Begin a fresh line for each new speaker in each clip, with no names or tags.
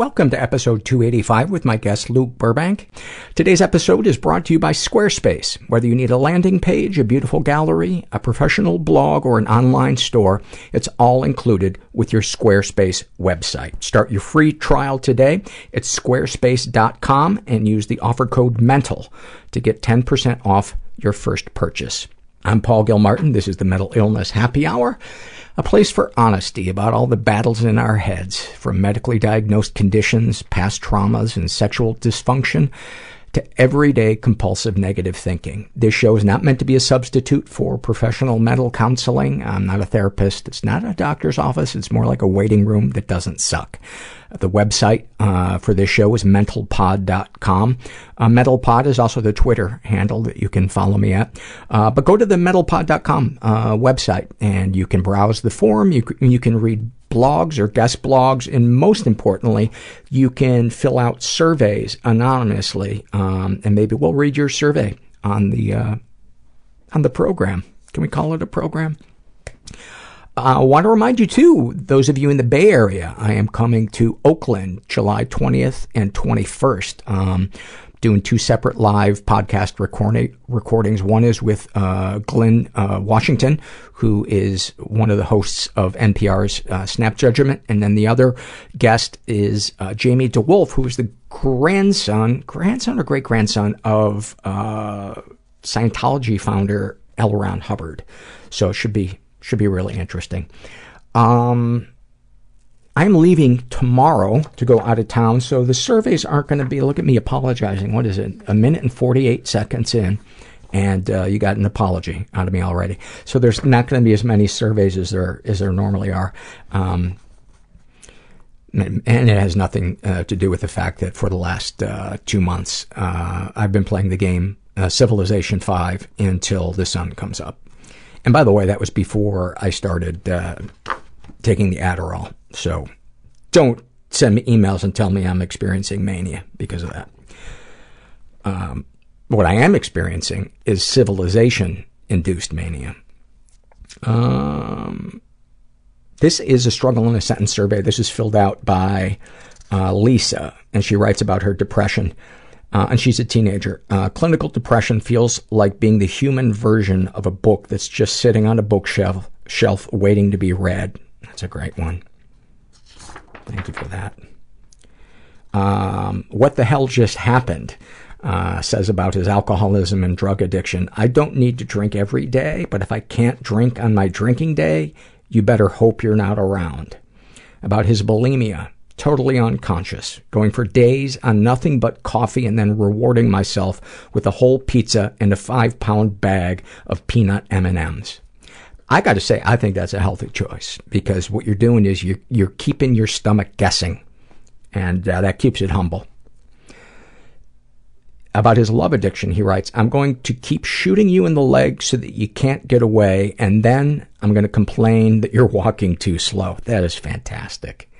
Welcome to episode 285 with my guest Luke Burbank. Today's episode is brought to you by Squarespace. Whether you need a landing page, a beautiful gallery, a professional blog, or an online store, it's all included with your Squarespace website. Start your free trial today at squarespace.com and use the offer code MENTAL to get 10% off your first purchase. I'm Paul Gilmartin. This is the Mental Illness Happy Hour a place for honesty about all the battles in our heads, from medically diagnosed conditions, past traumas, and sexual dysfunction to everyday compulsive negative thinking. This show is not meant to be a substitute for professional mental counseling. I'm not a therapist. It's not a doctor's office. It's more like a waiting room that doesn't suck. The website uh, for this show is mentalpod.com. Uh, mentalpod is also the Twitter handle that you can follow me at. Uh, but go to the mentalpod.com uh, website and you can browse the forum. You, you can read blogs or guest blogs, and most importantly, you can fill out surveys anonymously, um, and maybe we'll read your survey on the uh, on the program. Can we call it a program? I uh, want to remind you too, those of you in the Bay Area, I am coming to Oakland July 20th and 21st. Um, doing two separate live podcast recording, recordings. One is with uh, Glynn uh, Washington, who is one of the hosts of NPR's uh, Snap Judgment, and then the other guest is uh, Jamie DeWolf, who is the grandson, grandson or great grandson of uh, Scientology founder L. Ron Hubbard. So it should be should be really interesting. Um, I'm leaving tomorrow to go out of town, so the surveys aren't going to be, look at me apologizing. What is it? A minute and 48 seconds in, and uh, you got an apology out of me already. So there's not going to be as many surveys as there, as there normally are. Um, and it has nothing uh, to do with the fact that for the last uh, two months, uh, I've been playing the game uh, Civilization 5 until the sun comes up. And by the way, that was before I started uh, taking the Adderall. So don't send me emails and tell me I'm experiencing mania because of that. Um, what I am experiencing is civilization induced mania. Um, this is a struggle in a sentence survey. This is filled out by uh, Lisa, and she writes about her depression. Uh, and she's a teenager. Uh, clinical depression feels like being the human version of a book that's just sitting on a bookshelf shelf waiting to be read. That's a great one. Thank you for that. Um, what the hell just happened? Uh, says about his alcoholism and drug addiction. I don't need to drink every day, but if I can't drink on my drinking day, you better hope you're not around. About his bulimia totally unconscious, going for days on nothing but coffee and then rewarding myself with a whole pizza and a five pound bag of peanut M&Ms. I gotta say, I think that's a healthy choice because what you're doing is you're, you're keeping your stomach guessing and uh, that keeps it humble. About his love addiction, he writes, I'm going to keep shooting you in the leg so that you can't get away, and then I'm going to complain that you're walking too slow. That is fantastic.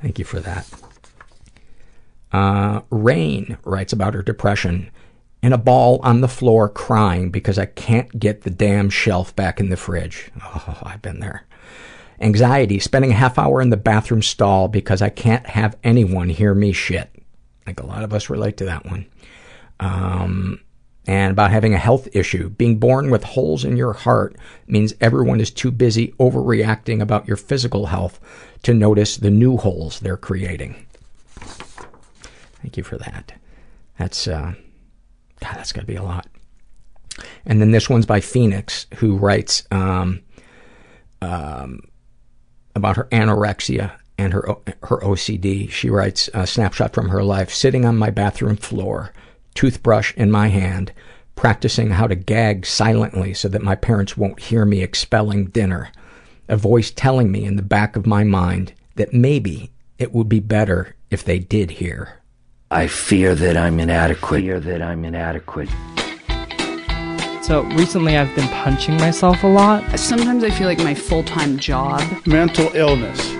Thank you for that. Uh, Rain writes about her depression. In a ball on the floor crying because I can't get the damn shelf back in the fridge. Oh, I've been there. Anxiety, spending a half hour in the bathroom stall because I can't have anyone hear me shit. I think a lot of us relate to that one. Um, and about having a health issue. Being born with holes in your heart means everyone is too busy overreacting about your physical health to notice the new holes they're creating. Thank you for that. That's, uh, God, that's gotta be a lot. And then this one's by Phoenix, who writes, um, um, about her anorexia and her, her OCD. She writes, a snapshot from her life, sitting on my bathroom floor, toothbrush in my hand, practicing how to gag silently so that my parents won't hear me expelling dinner a voice telling me in the back of my mind that maybe it would be better if they did hear.
I fear that I'm inadequate. Fear that I'm inadequate.
So recently I've been punching myself a lot.
Sometimes I feel like my full-time job
mental illness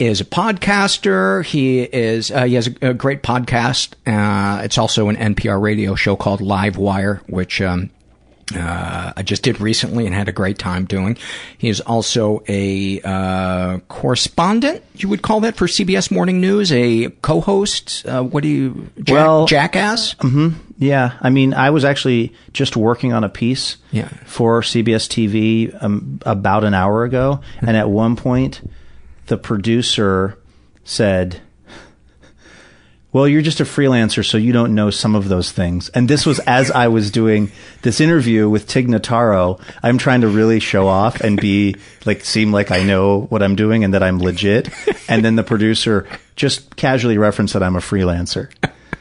is a podcaster. He is uh, he has a, a great podcast. Uh, it's also an NPR radio show called Live Wire, which um, uh, I just did recently and had a great time doing. He is also a uh, correspondent. You would call that for CBS Morning News, a co-host. Uh, what do you, jack,
Well-
jackass?
Yeah, I mean, I was actually just working on a piece
Yeah.
for CBS TV um, about an hour ago, and at one point, the producer said, "Well, you're just a freelancer, so you don't know some of those things." And this was as I was doing this interview with Tig Notaro. I'm trying to really show off and be like, seem like I know what I'm doing and that I'm legit. And then the producer just casually referenced that I'm a freelancer.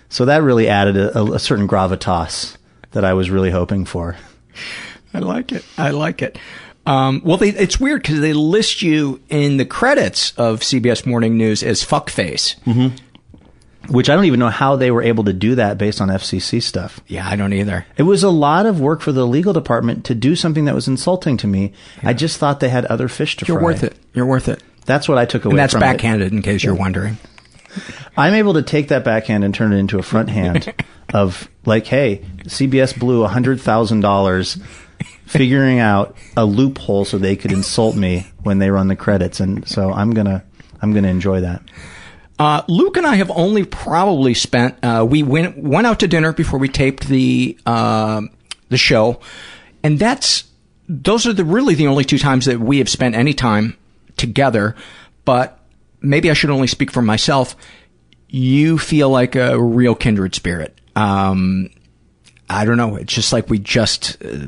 So that really added a, a, a certain gravitas that I was really hoping for.
I like it. I like it. Um, well, they, it's weird because they list you in the credits of CBS Morning News as fuckface.
Which I don't even know how they were able to do that based on FCC stuff.
Yeah, I don't either.
It was a lot of work for the legal department to do something that was insulting to me. I just thought they had other fish to fry.
You're worth it. You're worth it.
That's what I took away from.
And that's
from it.
backhanded, in case you're wondering.
I'm able to take that backhand and turn it into a front hand of like, hey, CBS blew hundred thousand dollars figuring out a loophole so they could insult me when they run the credits, and so I'm gonna I'm gonna enjoy that.
Uh, Luke and I have only probably spent. Uh, we went went out to dinner before we taped the uh, the show, and that's those are the really the only two times that we have spent any time together. But maybe I should only speak for myself. You feel like a real kindred spirit. Um, I don't know. It's just like we just uh,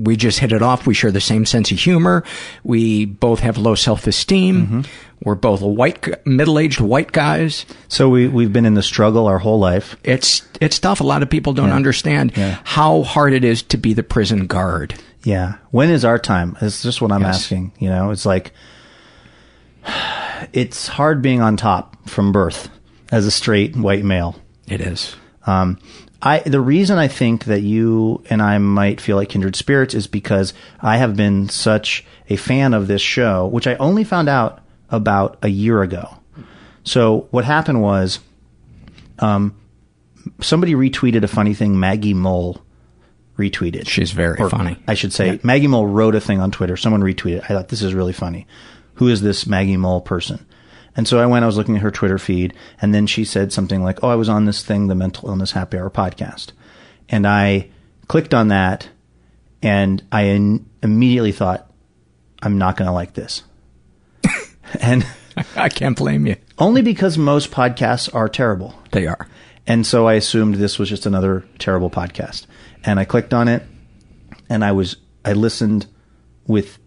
we just hit it off. We share the same sense of humor. We both have low self esteem. We're both white, middle aged white guys.
So we we've been in the struggle our whole life.
It's it's tough. A lot of people don't
Yeah.
understand
Yeah.
how hard it is to be the prison guard.
Yeah. When is our time? It's just what I'm
Yes.
asking. You know, it's like it's hard being on top from birth as a straight white male.
It is.
Um, I the reason I think that you and I might feel like kindred spirits is because I have been such a fan of this show, which I only found out about a year ago. So what happened was, um, somebody retweeted a funny thing. Maggie Mole retweeted.
She's very
Or
funny.
I should say Maggie Mole wrote a thing on Twitter. Someone retweeted. I thought this is really funny. Who is this Maggie Mole person? And so I went, I was looking at her Twitter feed, and then she said something like, Oh, I was on this thing, the Mental Illness Happy Hour podcast. And I clicked on that, and I in- immediately thought, I'm not going to like this. and
I can't blame you.
only because most podcasts are terrible.
They are.
And so I assumed this was just another terrible podcast. And I clicked on it and I was, I listened with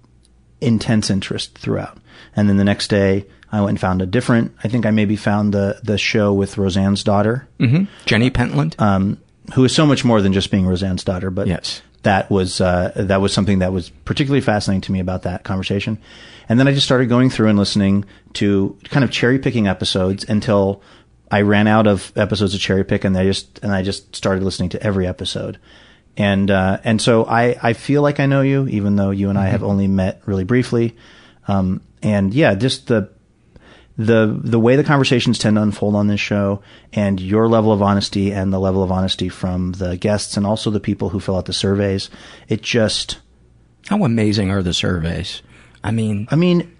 intense interest throughout. And then the next day I went and found a different, I think I maybe found the, the show with Roseanne's daughter,
hmm Jenny Pentland.
um, who is so much more than just being Roseanne's daughter, but
Yes.
that was, uh, that was something that was particularly fascinating to me about that conversation. And then I just started going through and listening to kind of cherry picking episodes until I ran out of episodes to cherry pick and I just, and I just started listening to every episode. And, uh, and so I, I feel like I know you, even though you and I have only met really briefly. Um, and yeah, just the, the the way the conversations tend to unfold on this show and your level of honesty and the level of honesty from the guests and also the people who fill out the surveys it just
How amazing are the surveys? I mean,
i mean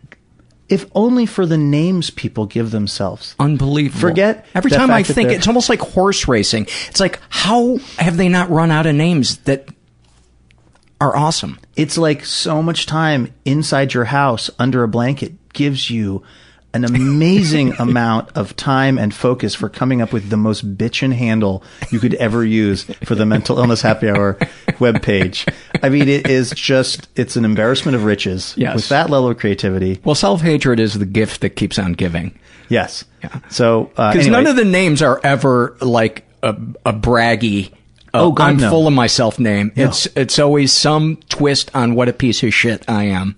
if only for the names people give themselves
unbelievable.
Forget
Every time I think it's almost like horse racing. It's like how have they not run out of names that are awesome?
it's like so much time inside your house under a blanket gives you an amazing amount of time and focus for coming up with the most bitchin' handle you could ever use for the mental illness happy hour webpage. I mean, it is just, it's an embarrassment of riches.
Yes.
With that level of creativity.
Well, self hatred is the gift that keeps on giving.
Yes. Yeah. So, uh,
Because
anyway,
none of the names are ever like a, a braggy. Uh,
Oh, God,
I'm
no.
full of myself name.
No.
It's it's always some twist on what a piece of shit I am.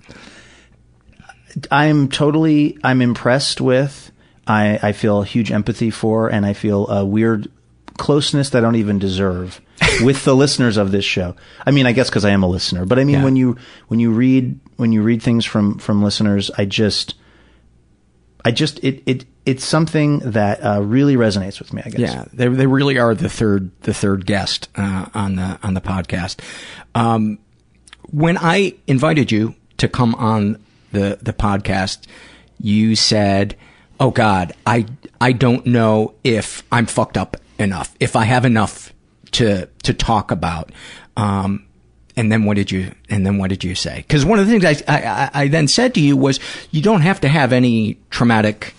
I'm totally, I'm impressed with, I, I feel huge empathy for, and I feel a weird closeness that I don't even deserve with the listeners of this show. I mean, I guess because I am a listener, but I mean,
Yeah.
when you, when you read, when you read things from, from listeners, I just, I just, it, it, it's something that uh, really resonates with me, I guess.
Yeah, they they really are the third the third guest uh, on the on the podcast. Um, when I invited you to come on the the podcast, you said, "Oh God, I I don't know if I'm fucked up enough, if I have enough to to talk about." Um, and then what did you? And then what did you say? Because one of the things I, I I- I then said to you was, you don't have to have any traumatic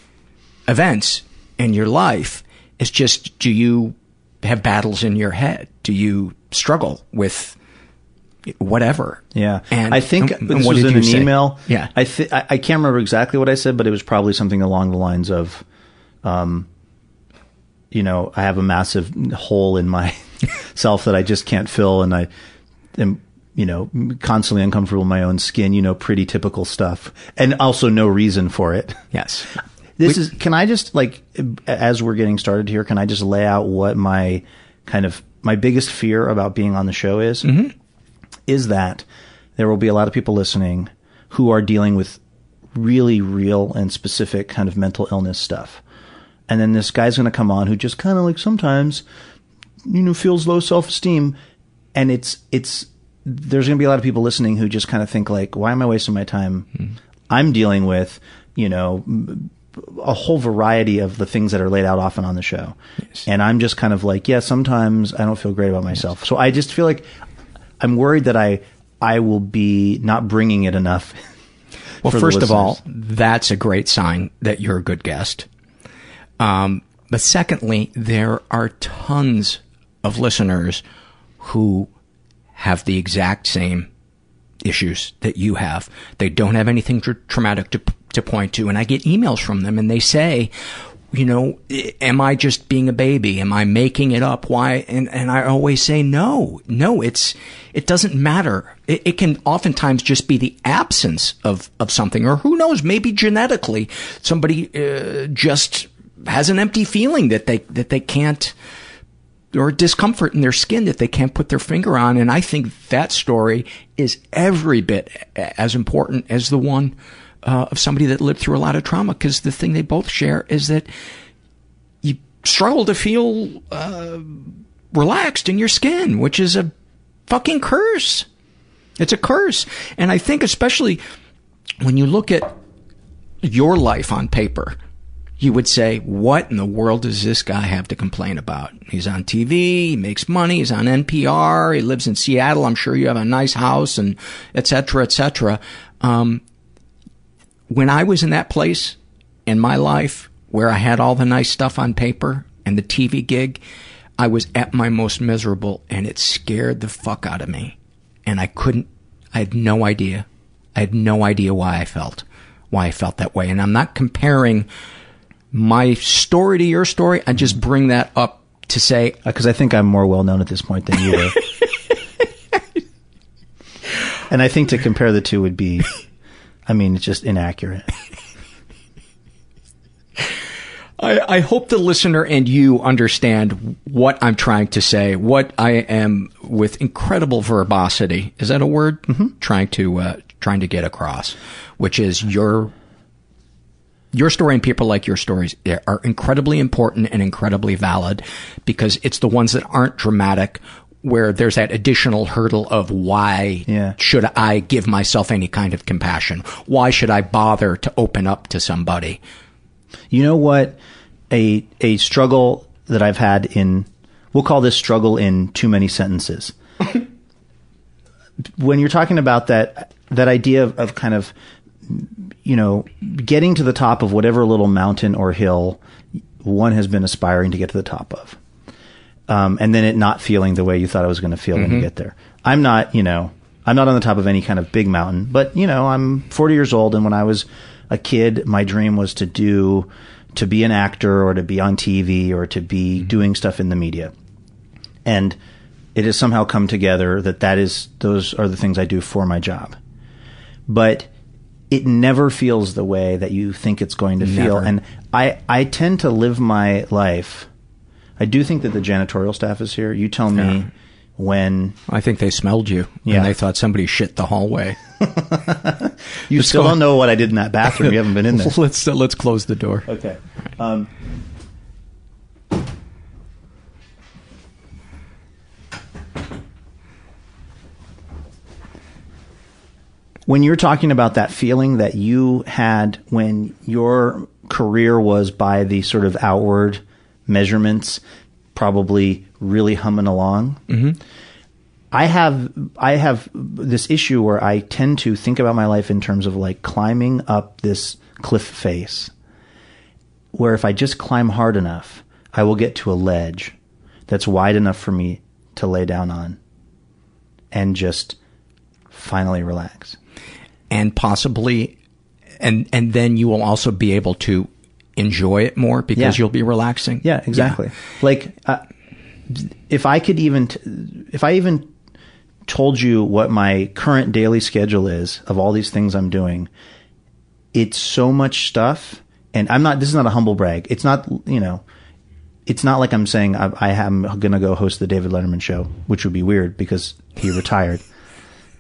events in your life. It's just, do you have battles in your head? Do you struggle with whatever?
Yeah,
And
I think
and-
this was in an
say?
email.
Yeah.
I, th- I I can't remember exactly what I said, but it was probably something along the lines of, um, you know, I have a massive hole in my self that I just can't fill, and I am, you know, constantly uncomfortable in my own skin. You know, pretty typical stuff, and also no reason for it.
Yes.
This is. Can I just like, as we're getting started here, can I just lay out what my kind of my biggest fear about being on the show is?
Mm-hmm.
Is that there will be a lot of people listening who are dealing with really real and specific kind of mental illness stuff, and then this guy's going to come on who just kind of like sometimes, you know, feels low self esteem, and it's it's there's going to be a lot of people listening who just kind of think like, why am I wasting my time? Hmm. I'm dealing with, you know, a whole variety of the things that are laid out often on the show. And I'm just kind of like, yeah, sometimes I don't feel great about myself. So I just feel like I'm worried that I, I will be not bringing it enough.
Well, first of all, that's a great sign that you're a good guest. Um, but secondly, there are tons of listeners who have the exact same issues that you have. They don't have anything tra- traumatic to to point to, and I get emails from them, and they say, you know, am I just being a baby? Am I making it up? Why? And and I always say, no, no. It's it doesn't matter. It, it can oftentimes just be the absence of of something, or who knows? Maybe genetically, somebody uh, just has an empty feeling that they that they can't or discomfort in their skin that they can't put their finger on. And I think that story is every bit as important as the one uh, of somebody that lived through a lot of trauma. Because the thing they both share is that you struggle to feel uh, relaxed in your skin, which is a fucking curse. It's a curse. And I think especially when you look at your life on paper, you would say, what in the world does this guy have to complain about? He's on TV, he makes money, he's on NPR, he lives in Seattle, I'm sure you have a nice house and et cetera, et cetera. Um, when I was in that place in my life where I had all the nice stuff on paper and the TV gig, I was at my most miserable and it scared the fuck out of me. And I couldn't, I had no idea. I had no idea why I felt, why I felt that way. And I'm not comparing my story to your story. I just bring that up to say, uh,
because I think I'm more well known at this point than you were. and I think to compare the two would be, I mean, it's just inaccurate.
I, I hope the listener and you understand what I'm trying to say, what I am with incredible verbosity. Is that a word? Mm-hmm. Trying to uh, trying to get across, which is your your story and people like your stories are incredibly important and incredibly valid because it's the ones that aren't dramatic where there's that additional hurdle of why
Yeah.
should I give myself any kind of compassion? Why should I bother to open up to somebody?
You know what? A a struggle that I've had in we'll call this struggle in too many sentences. when you're talking about that that idea of, of kind of you know getting to the top of whatever little mountain or hill one has been aspiring to get to the top of. Um, and then it not feeling the way you thought it was going to feel when you
Mhm.
get there. I'm not, you know, I'm not on the top of any kind of big mountain, but you know, I'm 40 years old, and when I was a kid, my dream was to do, to be an actor or to be on TV or to be doing stuff in the media, and it has somehow come together that that is those are the things I do for my job, but it never feels the way that you think it's going to feel, and I I tend to live my life. I do think that the janitorial staff is here. You tell me
Yeah.
when
I think they smelled you
Yeah.
and they thought somebody shit the hallway.
you
Let's
still
go-
don't know what I did in that bathroom. You haven't been in there.
let's uh, let's close the door.
Okay. Um, when you're talking about that feeling that you had when your career was by the sort of outward measurements probably really humming along
Mhm.
i have i have this issue where i tend to think about my life in terms of like climbing up this cliff face where if i just climb hard enough i will get to a ledge that's wide enough for me to lay down on and just finally relax
and possibly and and then you will also be able to enjoy it more because
Yeah.
you'll be relaxing.
Yeah, exactly. Like, uh, if I could even, t- if I even told you what my current daily schedule is of all these things I'm doing, it's so much stuff. And I'm not, this is not a humble brag. It's not, you know, it's not like I'm saying I, I am going to go host the David Letterman show, which would be weird because he retired.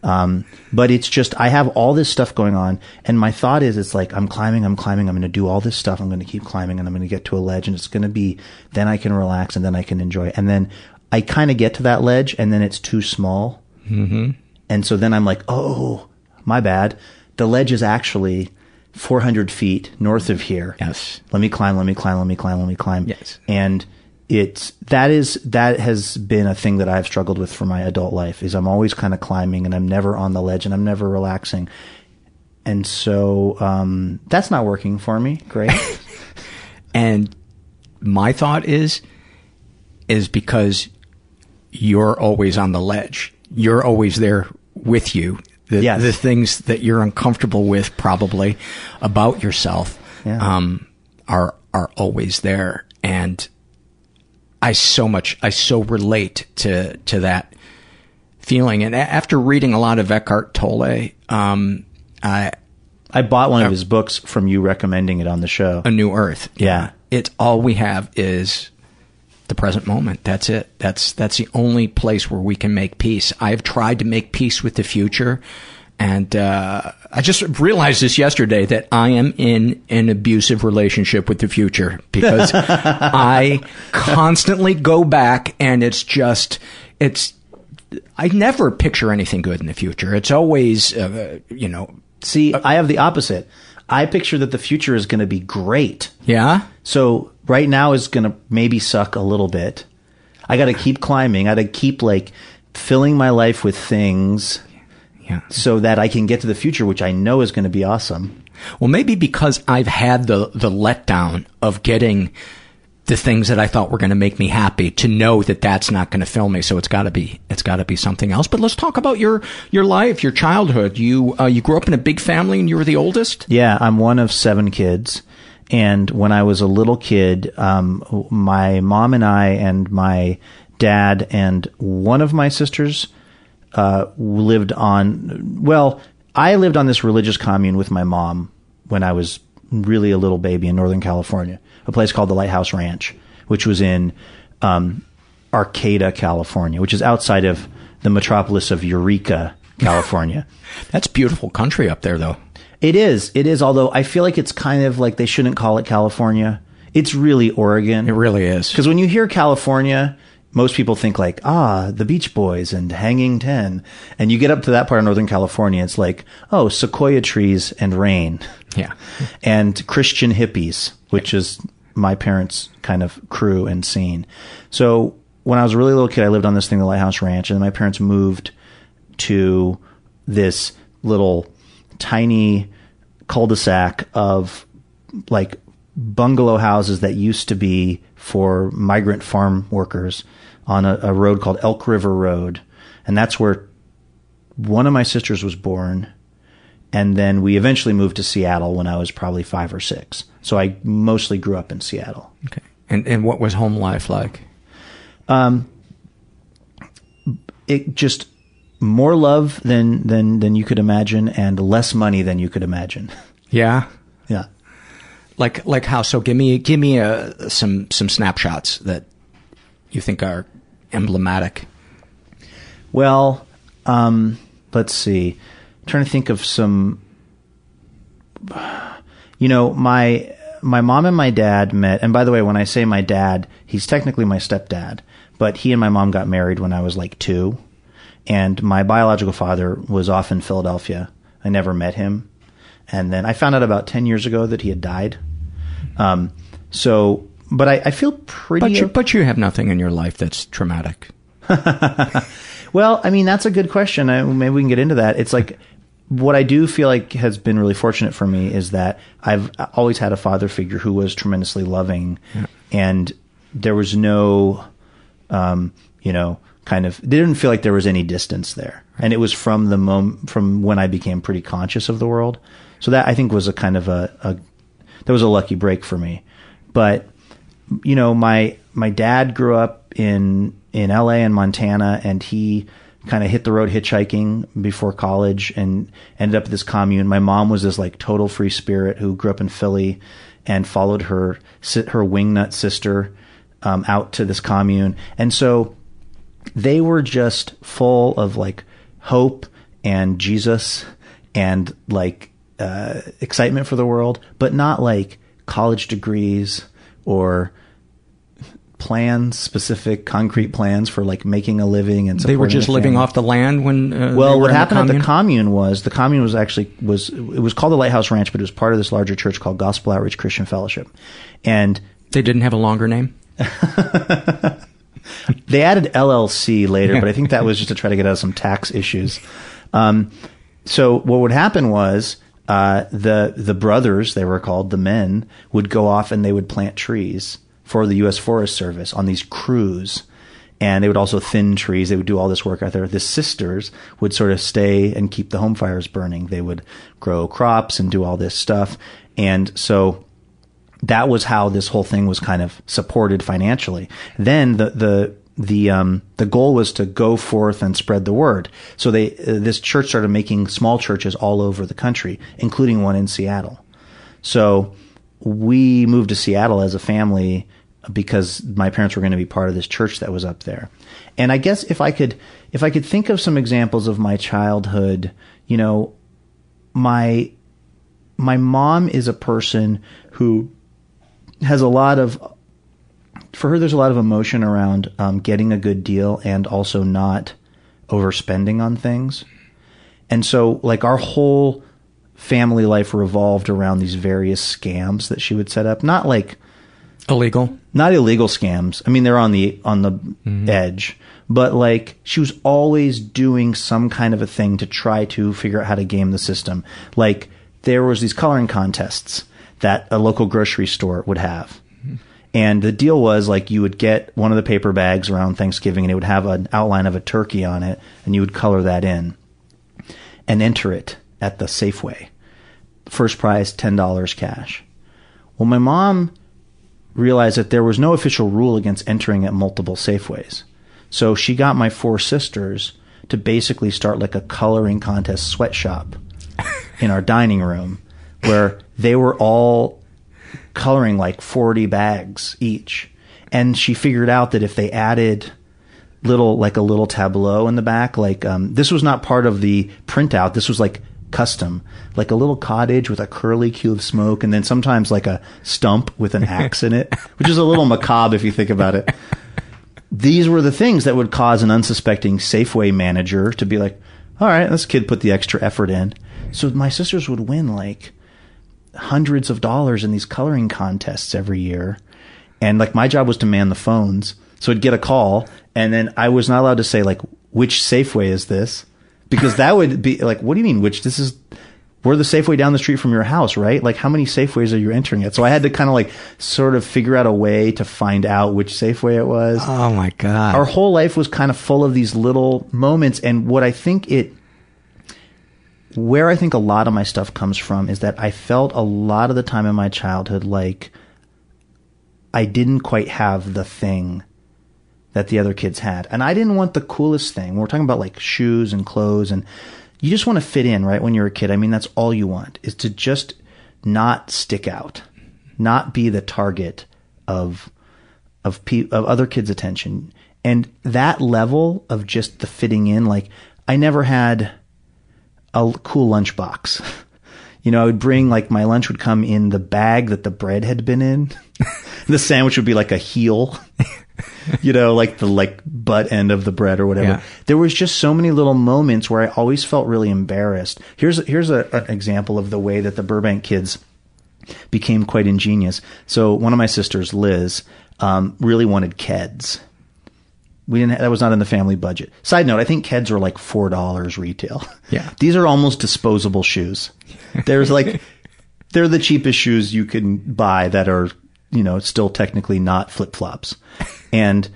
Um, but it's just I have all this stuff going on, and my thought is it's like I'm climbing, I'm climbing, I'm going to do all this stuff, I'm going to keep climbing, and I'm going to get to a ledge, and it's going to be then I can relax, and then I can enjoy, and then I kind of get to that ledge, and then it's too small,
Mm-hmm.
and so then I'm like, oh, my bad, the ledge is actually 400 feet north of here.
Yes.
Let me climb, let me climb, let me climb, let me climb.
Yes.
And it's that is that has been a thing that I've struggled with for my adult life is I'm always kind of climbing and I'm never on the ledge and I'm never relaxing. And so um, that's not working for me. Great.
And my thought is is because you're always on the ledge. You're always there with you. The,
Yes.
the things that you're uncomfortable with probably about yourself
Yeah.
um, are are always there. And I so much I so relate to to that feeling. And after reading a lot of Eckhart Tolle, um, I
I bought one of his books from you recommending it on the show.
A New Earth.
Yeah.
It's all we have is the present moment. That's it. That's that's the only place where we can make peace. I've tried to make peace with the future, and uh, I just realized this yesterday that I am in an abusive relationship with the future because I constantly go back, and it's just it's. I never picture anything good in the future. It's always, uh, you know,
See, I have the opposite. I picture that the future is going to be great.
yeah.
So right now is going to maybe suck a little bit. I got to keep climbing. I got to keep like filling my life with things
Yeah.
so that I can get to the future, which I know is going to be awesome.
Well, maybe because I've had the the letdown of getting the things that I thought were going to make me happy to know that that's not going to fill me. So it's got to be it's got to be something else. But let's talk about your your life, your childhood. You uh, you grew up in a big family and you were the oldest.
Yeah, I'm one of seven kids. And when I was a little kid, um, my mom and I and my dad and one of my sisters uh, lived on, well, I lived on this religious commune with my mom when I was really a little baby in Northern California, a place called the Lighthouse Ranch, which was in um, Arcata, California, which is outside of the metropolis of Eureka, California.
That's beautiful country up there, though.
It is. It is. Although I feel like it's kind of like they shouldn't call it California. It's really Oregon.
It really is.
Because when you hear California, most people think like, ah, the Beach Boys and Hanging Ten. And you get up to that part of Northern California, it's like, oh, sequoia trees and rain.
Yeah.
And Christian hippies, which is my parents' kind of crew and scene. So when I was a really little kid, I lived on this thing, the Lighthouse Ranch, and then my parents moved to this little tiny cul-de-sac of like bungalow houses that used to be for migrant farm workers on a, a road called Elk River Road. And that's where one of my sisters was born, and then we eventually moved to Seattle when I was probably five or six. So I mostly grew up in Seattle.
Okay. And and what was home life like?
Um, it just more love than than than you could imagine, and less money than you could imagine.
Yeah.
Yeah.
Like like how? So give me give me a, some some snapshots that you think are emblematic.
Well, um, let's see. I'm trying to think of some. You know, my my mom and my dad met, and by the way, when I say my dad, he's technically my stepdad, but he and my mom got married when I was like two, and my biological father was off in Philadelphia. I never met him, and then I found out about ten years ago that he had died. Um, so, but I, I feel pretty.
But you, but you have nothing in your life that's traumatic.
well, I mean, that's a good question. I, maybe we can get into that. It's like what I do feel like has been really fortunate for me is that I've always had a father figure who was tremendously loving,
Yeah.
and there was no, um, you know, kind of. They didn't feel like there was any distance there, and it was from the moment from when I became pretty conscious of the world. So that I think was a kind of a, a that was a lucky break for me. But you know, my my dad grew up in in L.A. and Montana, and he kind of hit the road hitchhiking before college and ended up at this commune. My mom was this like total free spirit who grew up in Philly and followed her her wingnut sister um, out to this commune, and so they were just full of like hope and Jesus and like uh, excitement for the world, but not like college degrees or plans, specific concrete plans for like making a living and
They were just living off the land when. Uh,
well, what happened at the
commune?
was the commune was actually was it was called the Lighthouse Ranch, but it was part of this larger church called Gospel Outreach Christian Fellowship, and
they didn't have a longer name.
they added LLC later, but I think that was just to try to get out of some tax issues. Um, so what would happen was uh, the the brothers, they were called the men, would go off and they would plant trees for the U.S. Forest Service on these crews. And they would also thin trees. They would do all this work out there. The sisters would sort of stay and keep the home fires burning. They would grow crops and do all this stuff. And so that was how this whole thing was kind of supported financially. Then the the the um the goal was to go forth and spread the word. So they uh, this church started making small churches all over the country, including one in Seattle. So we moved to Seattle as a family because my parents were going to be part of this church that was up there. And I guess if I could if I could think of some examples of my childhood, you know, my my mom is a person who has a lot of for her there's a lot of emotion around um, getting a good deal and also not overspending on things. And so like our whole family life revolved around these various scams that she would set up. Not like
illegal?
Not illegal scams. I mean they're on the on the edge. But like she was always doing some kind of a thing to try to figure out how to game the system. Like there was these coloring contests that a local grocery store would have and the deal was like you would get one of the paper bags around Thanksgiving and it would have an outline of a turkey on it and you would color that in and enter it at the Safeway. First prize $10 cash. Well, my mom realized that there was no official rule against entering at multiple Safeways. So she got my four sisters to basically start like a coloring contest sweatshop in our dining room where they were all coloring like 40 bags each. And she figured out that if they added little, like a little tableau in the back, like, um, this was not part of the printout. This was like custom, like a little cottage with a curly cue of smoke and then sometimes like a stump with an axe in it, which is a little macabre if you think about it. These were the things that would cause an unsuspecting Safeway manager to be like, all right, this kid put the extra effort in. So my sisters would win like hundreds of dollars in these coloring contests every year. And like my job was to man the phones. So I'd get a call and then I was not allowed to say like, which Safeway is this? Because that would be like, what do you mean, which this is, we're the Safeway down the street from your house, right? Like how many Safeways are you entering at? So I had to kind of like sort of figure out a way to find out which Safeway it was.
Oh my god!
Our whole life was kind of full of these little moments. And what I think it where I think a lot of my stuff comes from is that I felt a lot of the time in my childhood like I didn't quite have the thing that the other kids had. And I didn't want the coolest thing. We're talking about like shoes and clothes and you just want to fit in, right? When you're a kid. I mean, that's all you want is to just not stick out, not be the target of, of, pe- of other kids' attention. And that level of just the fitting in, like I never had a cool lunchbox. You know, I would bring like my lunch would come in the bag that the bread had been in. the sandwich would be like a heel. you know, like the like butt end of the bread or whatever.
Yeah.
There was just so many little moments where I always felt really embarrassed. Here's here's a, an example of the way that the Burbank kids became quite ingenious. So one of my sisters, Liz, um, really wanted Keds. We didn't. That was not in the family budget. Side note: I think Keds are like four dollars retail.
Yeah.
these are almost disposable shoes. There's like they're the cheapest shoes you can buy that are you know still technically not flip flops. And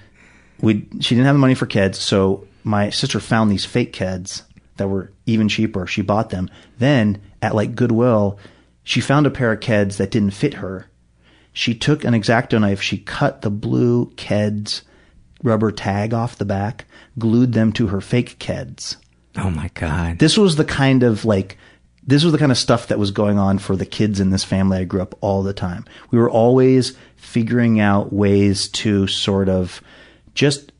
we she didn't have the money for Keds, so my sister found these fake Keds that were even cheaper. She bought them. Then at like Goodwill, she found a pair of Keds that didn't fit her. She took an exacto knife. She cut the blue Keds rubber tag off the back, glued them to her fake Keds.
Oh my God.
This was the kind of like, this was the kind of stuff that was going on for the kids in this family I grew up all the time. We were always figuring out ways to sort of just,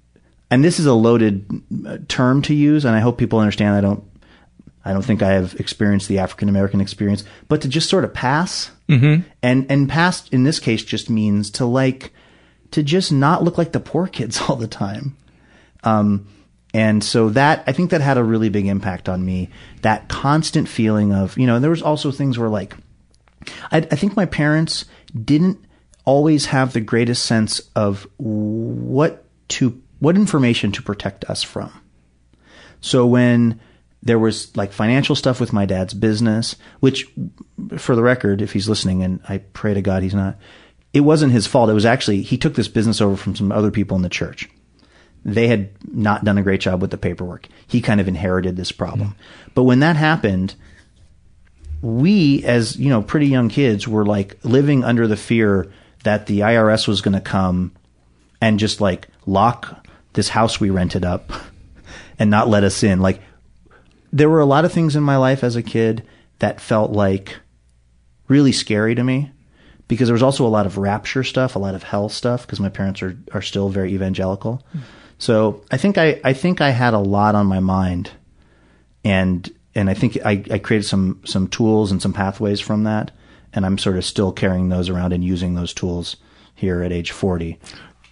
and this is a loaded uh, term to use, and I hope people understand. I don't, I don't think I have experienced the African American experience, but to just sort of pass,
Mhm.
and and pass in this case just means to like, to just not look like the poor kids all the time. Um, and so that, I think that had a really big impact on me. That constant feeling of, you know, and there was also things where like, I, I think my parents didn't always have the greatest sense of what to, what information to protect us from. So when there was like financial stuff with my dad's business, which for the record, if he's listening, and I pray to God he's not, it wasn't his fault. It was actually, he took this business over from some other people in the church. They had not done a great job with the paperwork. He kind of inherited this problem. But when that happened, we as, you know, pretty young kids were like living under the fear that the IRS was going to come and just like lock this house we rented up and not let us in. Like there were a lot of things in my life as a kid that felt like really scary to me because there was also a lot of rapture stuff, a lot of hell stuff because my parents are are still very evangelical. So I think I I think I had a lot on my mind, and and I think I, I created some some tools and some pathways from that, and I'm sort of still carrying those around and using those tools here at age 40.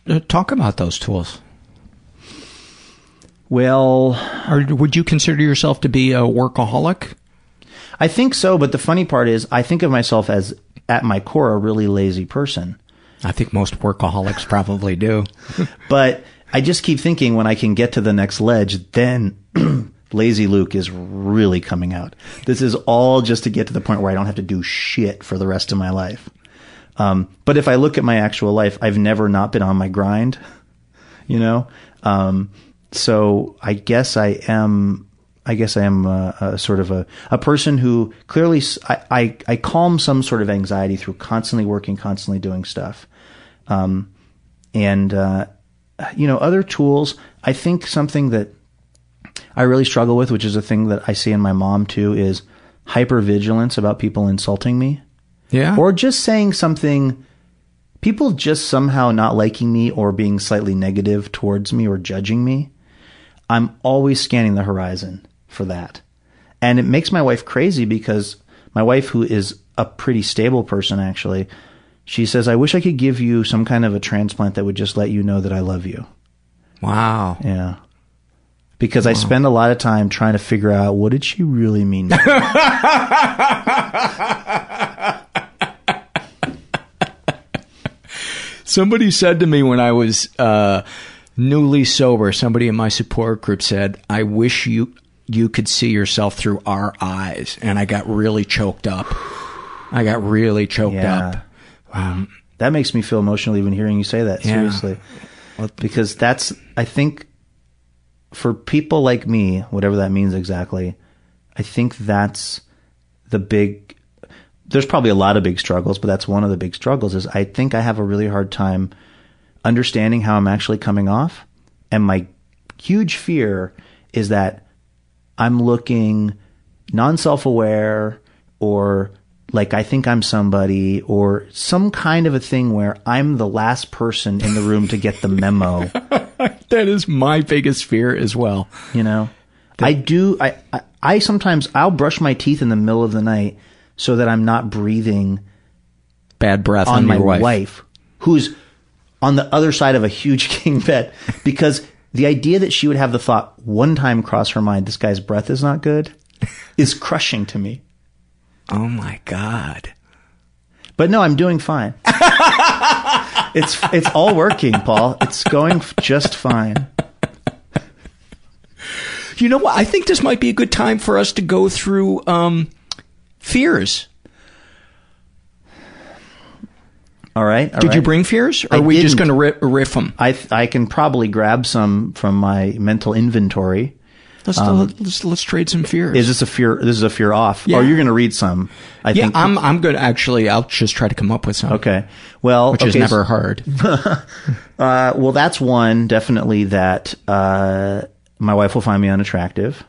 Uh, talk about those tools.
Well,
or would you consider yourself to be a workaholic?
I think so, but the funny part is I think of myself as at my core a really lazy person.
I think most workaholics probably do.
but I just keep thinking when I can get to the next ledge, then lazy Luke is really coming out. This is all just to get to the point where I don't have to do shit for the rest of my life. Um, but if I look at my actual life, I've never not been on my grind, you know? Um, so I guess I am, I guess I am a, a sort of a, a person who clearly, I, I, I calm some sort of anxiety through constantly working, constantly doing stuff. Um, and, uh, you know, other tools, I think something that I really struggle with, which is a thing that I see in my mom too, is hypervigilance about people insulting me.
Yeah.
Or just saying something, people just somehow not liking me or being slightly negative towards me or judging me. I'm always scanning the horizon for that. And it makes my wife crazy because my wife, who is a pretty stable person actually, she says, I wish I could give you some kind of a transplant that would just let you know that I love you.
Wow.
Yeah. Because I spend a lot of time trying to figure out what did she really mean.
Somebody said to me when I was uh, newly sober, somebody in my support group said, I wish you you could see yourself through our eyes. And I got really choked up. I got really choked
Yeah.
up. Um,
that makes me feel emotional even hearing you say that.
Yeah.
Seriously. Because that's, I think, for people like me, whatever that means exactly, I think that's the big. There's probably a lot of big struggles, but that's one of the big struggles. Is I think I have a really hard time understanding how I'm actually coming off, and my huge fear is that I'm looking non self aware or like I think I'm somebody or some kind of a thing where I'm the last person in the room to get the memo.
that is my biggest fear as well.
You know, I do. I, I I sometimes I'll brush my teeth in the middle of the night so that I'm not breathing
bad breath
on,
on
my
wife.
wife, who's on the other side of a huge king bed because the idea that she would have the thought one time cross her mind, this guy's breath is not good, is crushing to me.
Oh my god.
But no, I'm doing fine. it's it's all working, Paul. It's going just fine.
You know what? I think this might be a good time for us to go through um, fears.
All right. all
Did you bring fears, or
I
are we just going to riff, riff them?
I I can probably grab some from my mental inventory.
Let's,
Um,
let's let's trade some fears.
Is this a fear? This is a fear off.
Yeah.
Or you're going to read some? I
yeah,
think.
I'm I'm good. Actually, I'll just try to come up with some.
Okay. Well,
which is
okay,
never
so-
hard.
Uh, well, that's one definitely that uh, my wife will find me unattractive.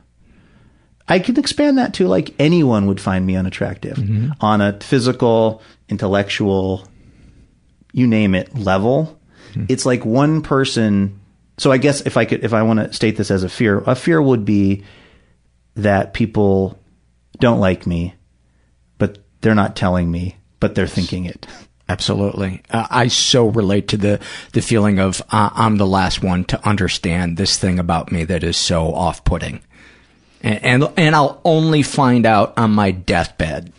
I can expand that to like anyone would find me unattractive
Mm-hmm.
on a physical, intellectual, you name it level.
Hmm.
It's like one person. So I guess if I could, if I want to state this as a fear, a fear would be that people don't like me, but they're not telling me, but they're thinking it.
Absolutely. Uh, I so relate to the, the feeling of uh, I'm the last one to understand this thing about me that is so off putting. And, and, and I'll only find out on my deathbed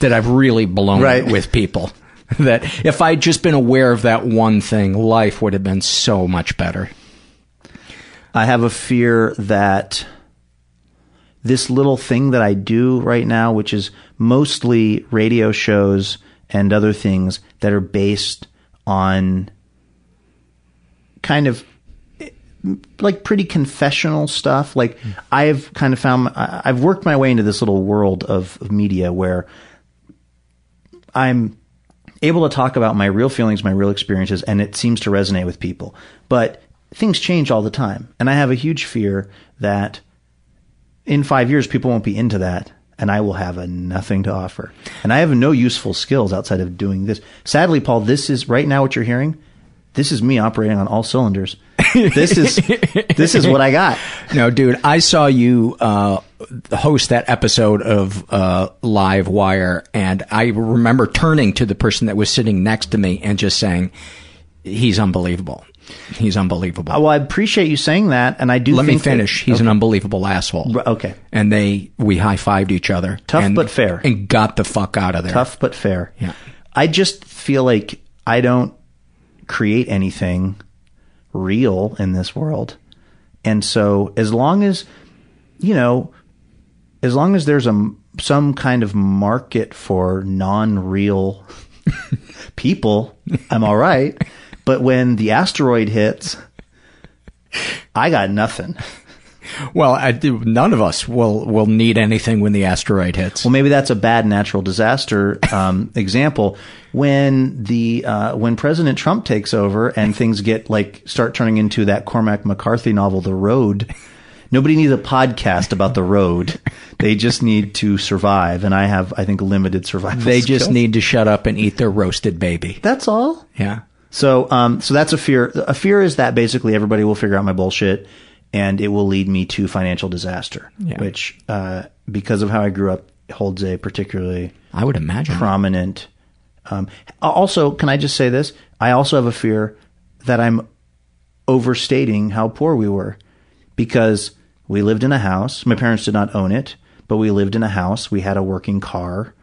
that I've really blown
Right.
it with people. that if I'd just been aware of that one thing, life would have been so much better.
I have a fear that this little thing that I do right now, which is mostly radio shows and other things that are based on kind of like pretty confessional stuff. Like hmm. I've kind of found, I've worked my way into this little world of, of media where I'm able to talk about my real feelings, my real experiences, and it seems to resonate with people. But things change all the time. And I have a huge fear that in five years, people won't be into that and I will have a nothing to offer. And I have no useful skills outside of doing this. Sadly, Paul, this is right now what you're hearing. This is me operating on all cylinders. This is this is what I got.
No, dude, I saw you uh, host that episode of uh, Live Wire, and I remember turning to the person that was sitting next to me and just saying, "He's unbelievable. He's unbelievable."
Well, I appreciate you saying that, and I do.
Let me
think that-
finish. He's an unbelievable asshole.
Okay,
And they we high fived each other.
Tough
and-
but fair.
and got the fuck out of there.
tough but fair.
Yeah.
I just feel like I don't create anything real in this world. And so as long as you know as long as there's a some kind of market for non-real people, I'm all right. But when the asteroid hits, I got nothing.
Well, I none of us will will need anything when the asteroid hits.
Well, maybe that's a bad natural disaster um, example. When the uh, when President Trump takes over and things get like start turning into that Cormac McCarthy novel, The Road. Nobody needs a podcast about the road. They just need to survive, and I have, I think, limited survival.
they just need to shut up and eat their roasted baby.
That's all.
Yeah.
So, um, so that's a fear. A fear is that basically everybody will figure out my bullshit, and it will lead me to financial disaster.
Yeah.
Which, uh, because of how I grew up, holds a particularly
I would imagine.
prominent. Um, also, can I just say this? I also have a fear that I'm overstating how poor we were because we lived in a house. My parents did not own it, but we lived in a house. We had a working car.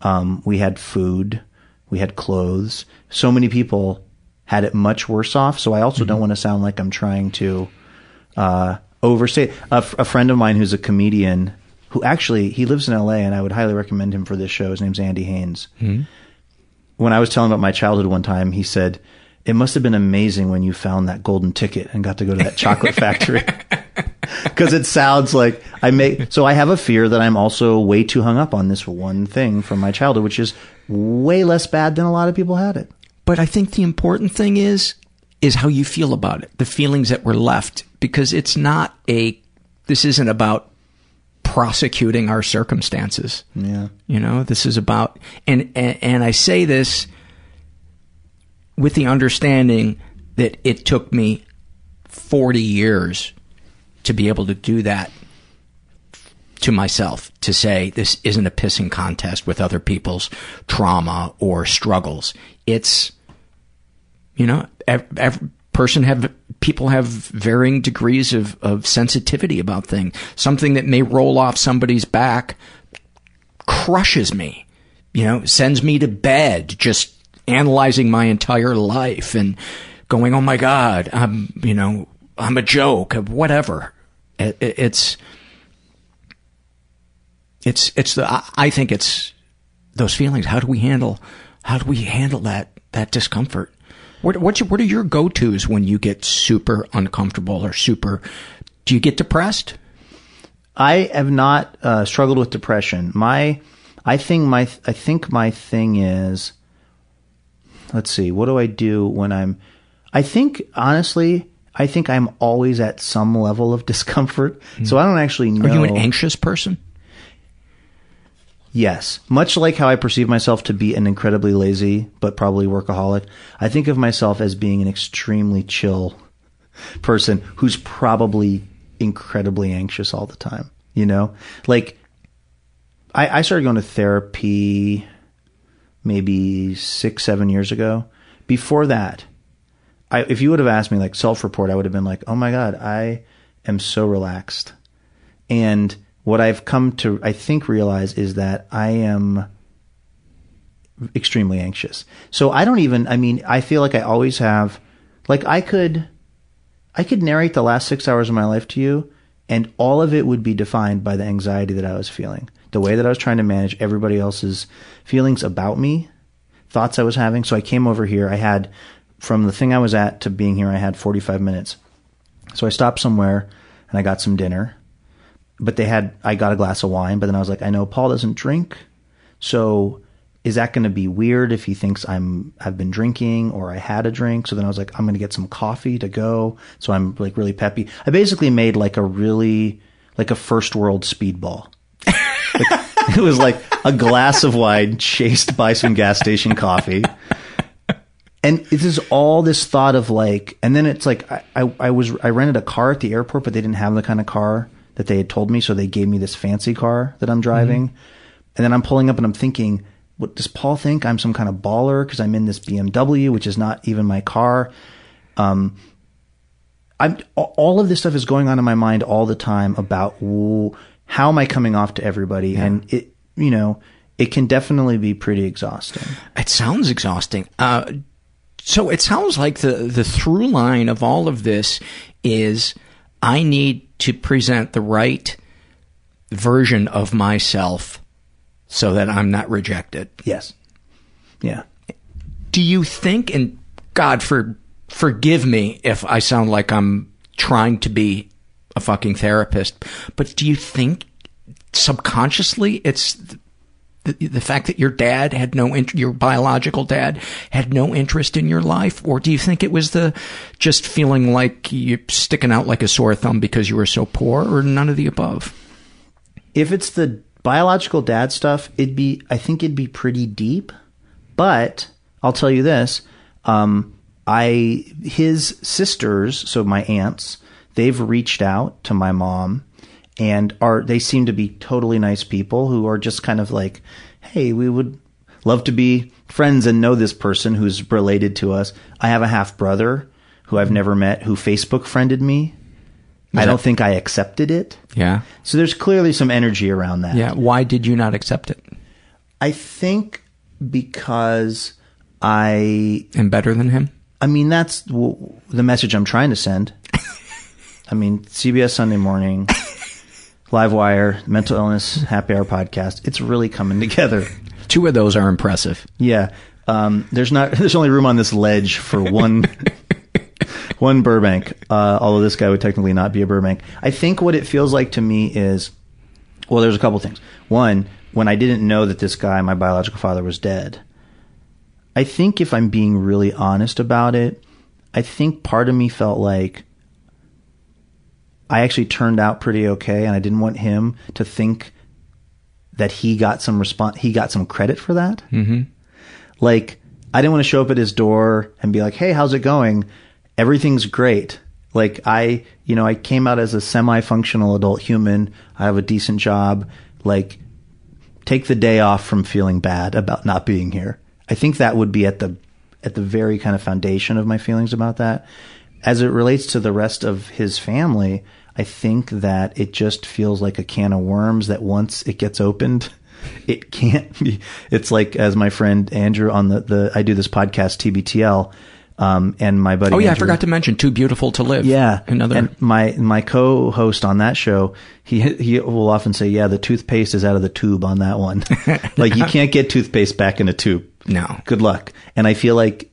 Um, we had food. We had clothes. So many people had it much worse off. So I also don't want to sound like I'm trying to uh, overstate. A, f- a friend of mine who's a comedian who actually he lives in LA, and I would highly recommend him for this show. His name's Andy Haynes. When I was telling about my childhood one time, he said, "It must have been amazing when you found that golden ticket and got to go to that chocolate factory." because it sounds like I make. So I have a fear that I'm also way too hung up on this one thing from my childhood, which is way less bad than a lot of people had it.
But I think the important thing is is how you feel about it, the feelings that were left, because it's not a. This isn't about prosecuting our circumstances.
Yeah.
You know, this is about, and, and, and I say this with the understanding that it took me 40 years to be able to do that to myself to say this isn't a pissing contest with other people's trauma or struggles. It's, you know, every, every person have people have varying degrees of, of sensitivity about things. Something that may roll off somebody's back crushes me, you know, sends me to bed just analyzing my entire life and going, oh my God, I'm, you know, I'm a joke, whatever. It, it, it's, it's, it's the, I think it's those feelings. How do we handle, how do we handle that, that discomfort? What, your, what are your go-tos when you get super uncomfortable or super, do you get depressed?
I have not uh, struggled with depression. My, I think my, I think my thing is, let's see, what do I do when I'm, I think honestly, I think I'm always at some level of discomfort. Mm. So I don't actually know.
Are you an anxious person?
Yes. Much like how I perceive myself to be an incredibly lazy, but probably workaholic, I think of myself as being an extremely chill person who's probably incredibly anxious all the time. You know? Like, I, I started going to therapy maybe six, seven years ago. Before that, I, if you would have asked me like self report, I would have been like, oh my God, I am so relaxed. And what I've come to, I think, realize is that I am extremely anxious. So I don't even, I mean, I feel like I always have, like, I could, I could narrate the last six hours of my life to you, and all of it would be defined by the anxiety that I was feeling, the way that I was trying to manage everybody else's feelings about me, thoughts I was having. So I came over here. I had, from the thing I was at to being here, I had 45 minutes. So I stopped somewhere and I got some dinner but they had I got a glass of wine, but then I was like, I know Paul doesn't drink, so is that going to be weird if he thinks I'm I've been drinking or I had a drink? So then I was like, I'm going to get some coffee to go. So I'm like really peppy. I basically made like a really like a first world speedball. like, it was like a glass of wine chased by some gas station coffee. And it is all this thought of like, and then it's like I, I, I was I rented a car at the airport, but they didn't have the kind of car that they had told me. So they gave me this fancy car that I'm driving. Mm-hmm. And then I'm pulling up and I'm thinking, what does Paul think? I'm some kind of baller because I'm in this BMW, which is not even my car. Um, I'm all of this stuff is going on in my mind all the time about how am I coming off to everybody, yeah. and it, you know, it can definitely be pretty exhausting.
It sounds exhausting. Uh, so it sounds like the the through line of all of this is I need to present the right version of myself so that I'm not rejected.
Yes. Yeah.
Do you think, and God for forgive me if I sound like I'm trying to be a fucking therapist, but do you think subconsciously it's the, the fact that your dad had no int- your biological dad had no interest in your life? Or do you think it was the just feeling like you're sticking out like a sore thumb because you were so poor or none of the above?
If it's the biological dad stuff it'd be i think it'd be pretty deep. But i'll tell you this um, i his sisters so my aunts they've reached out to my mom and are they seem to be totally nice people who are just kind of like, hey, we would love to be friends and know this person who's related to us. I have a half brother who I've never met who Facebook friended me. I don't think I accepted it.
Yeah.
So there's clearly some energy around that.
Yeah. Why did you not accept it?
I think because I
am better than him.
I mean, that's w- the message I'm trying to send. I mean, CBS Sunday Morning. Livewire, Mental Illness Happy Hour podcast. It's really coming together.
Two of those are impressive.
Yeah. Um, there's not. There's only room on this ledge for one. one Burbank. Uh, although this guy would technically not be a Burbank. I think what it feels like to me is, well, there's a couple things. One, when I didn't know that this guy, my biological father, was dead. I think if I'm being really honest about it, I think part of me felt like I actually turned out pretty okay, and I didn't want him to think that he got some response. He got some credit for that.
Mm-hmm.
Like I didn't want to show up at his door and be like, "Hey, how's it going? Everything's great." Like I, you know, I came out as a semi-functional adult human. I have a decent job. Like take the day off from feeling bad about not being here. I think that would be at the at the very kind of foundation of my feelings about that. As it relates to the rest of his family, I think that it just feels like a can of worms that once it gets opened, it can't be. It's like as my friend Andrew on the, the I do this podcast TBTL, um, and my buddy.
Oh yeah,
Andrew,
I forgot to mention Too Beautiful to Live.
Yeah,
another.
And my my co-host on that show, he he will often say, "Yeah, the toothpaste is out of the tube on that one. like you can't get toothpaste back in a tube.
No,
good luck." And I feel like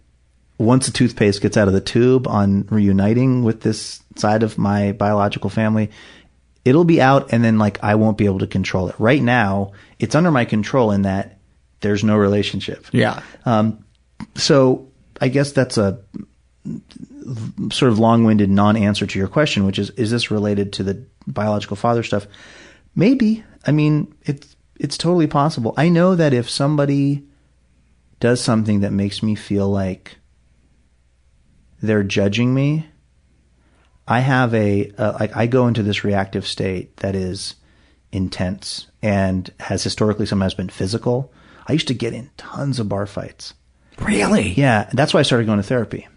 once the toothpaste gets out of the tube on reuniting with this side of my biological family, it'll be out and then like I won't be able to control it. Right now, it's under my control in that there's no relationship.
Yeah.
Um, so I guess that's a sort of long-winded non-answer to your question, which is, is this related to the biological father stuff? Maybe. I mean, it's, it's totally possible. I know that if somebody does something that makes me feel like they're judging me, I have a, a like I go into this reactive state that is intense and has historically sometimes been physical. I used to get in tons of bar fights.
Really?
Yeah, that's why I started going to therapy.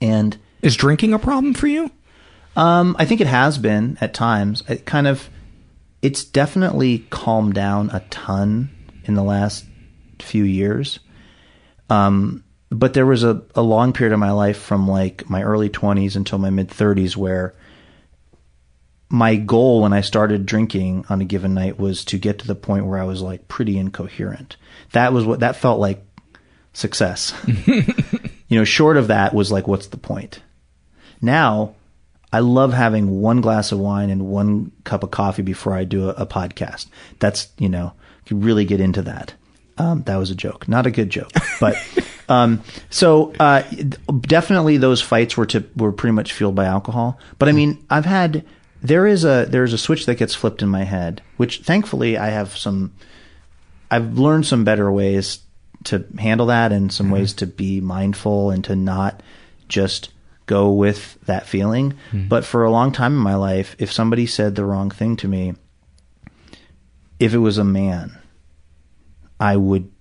And
is drinking a problem for you?
Um, I think it has been at times. It kind of, it's definitely calmed down a ton in the last few years. Um, but there was a, a long period of my life from like my early 20s until my mid 30s where my goal when I started drinking on a given night was to get to the point where I was like pretty incoherent. That was what that felt like success. you know, short of that was like, what's the point? Now, I love having one glass of wine and one cup of coffee before I do a, a podcast. That's, you know, you really get into that. Um, that was a joke, not a good joke, but um, so uh, definitely those fights were to were pretty much fueled by alcohol. But I mean, I've had there is a there's a switch that gets flipped in my head, which thankfully I have some. I've learned some better ways to handle that, and some ways to be mindful and to not just go with that feeling.
Hmm.
But for a long time in my life, if somebody said the wrong thing to me, if it was a man, I would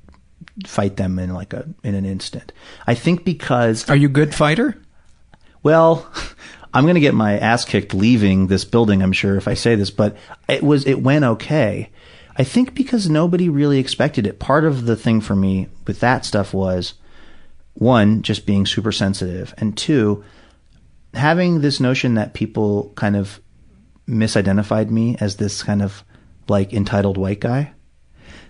fight them in like a in an instant. I think because
Are you a good fighter?
well, I'm going to get my ass kicked leaving this building, I'm sure if I say this, but it was it went okay. I think because nobody really expected it. Part of the thing for me with that stuff was one, just being super sensitive, and two, having this notion that people kind of misidentified me as this kind of like entitled white guy.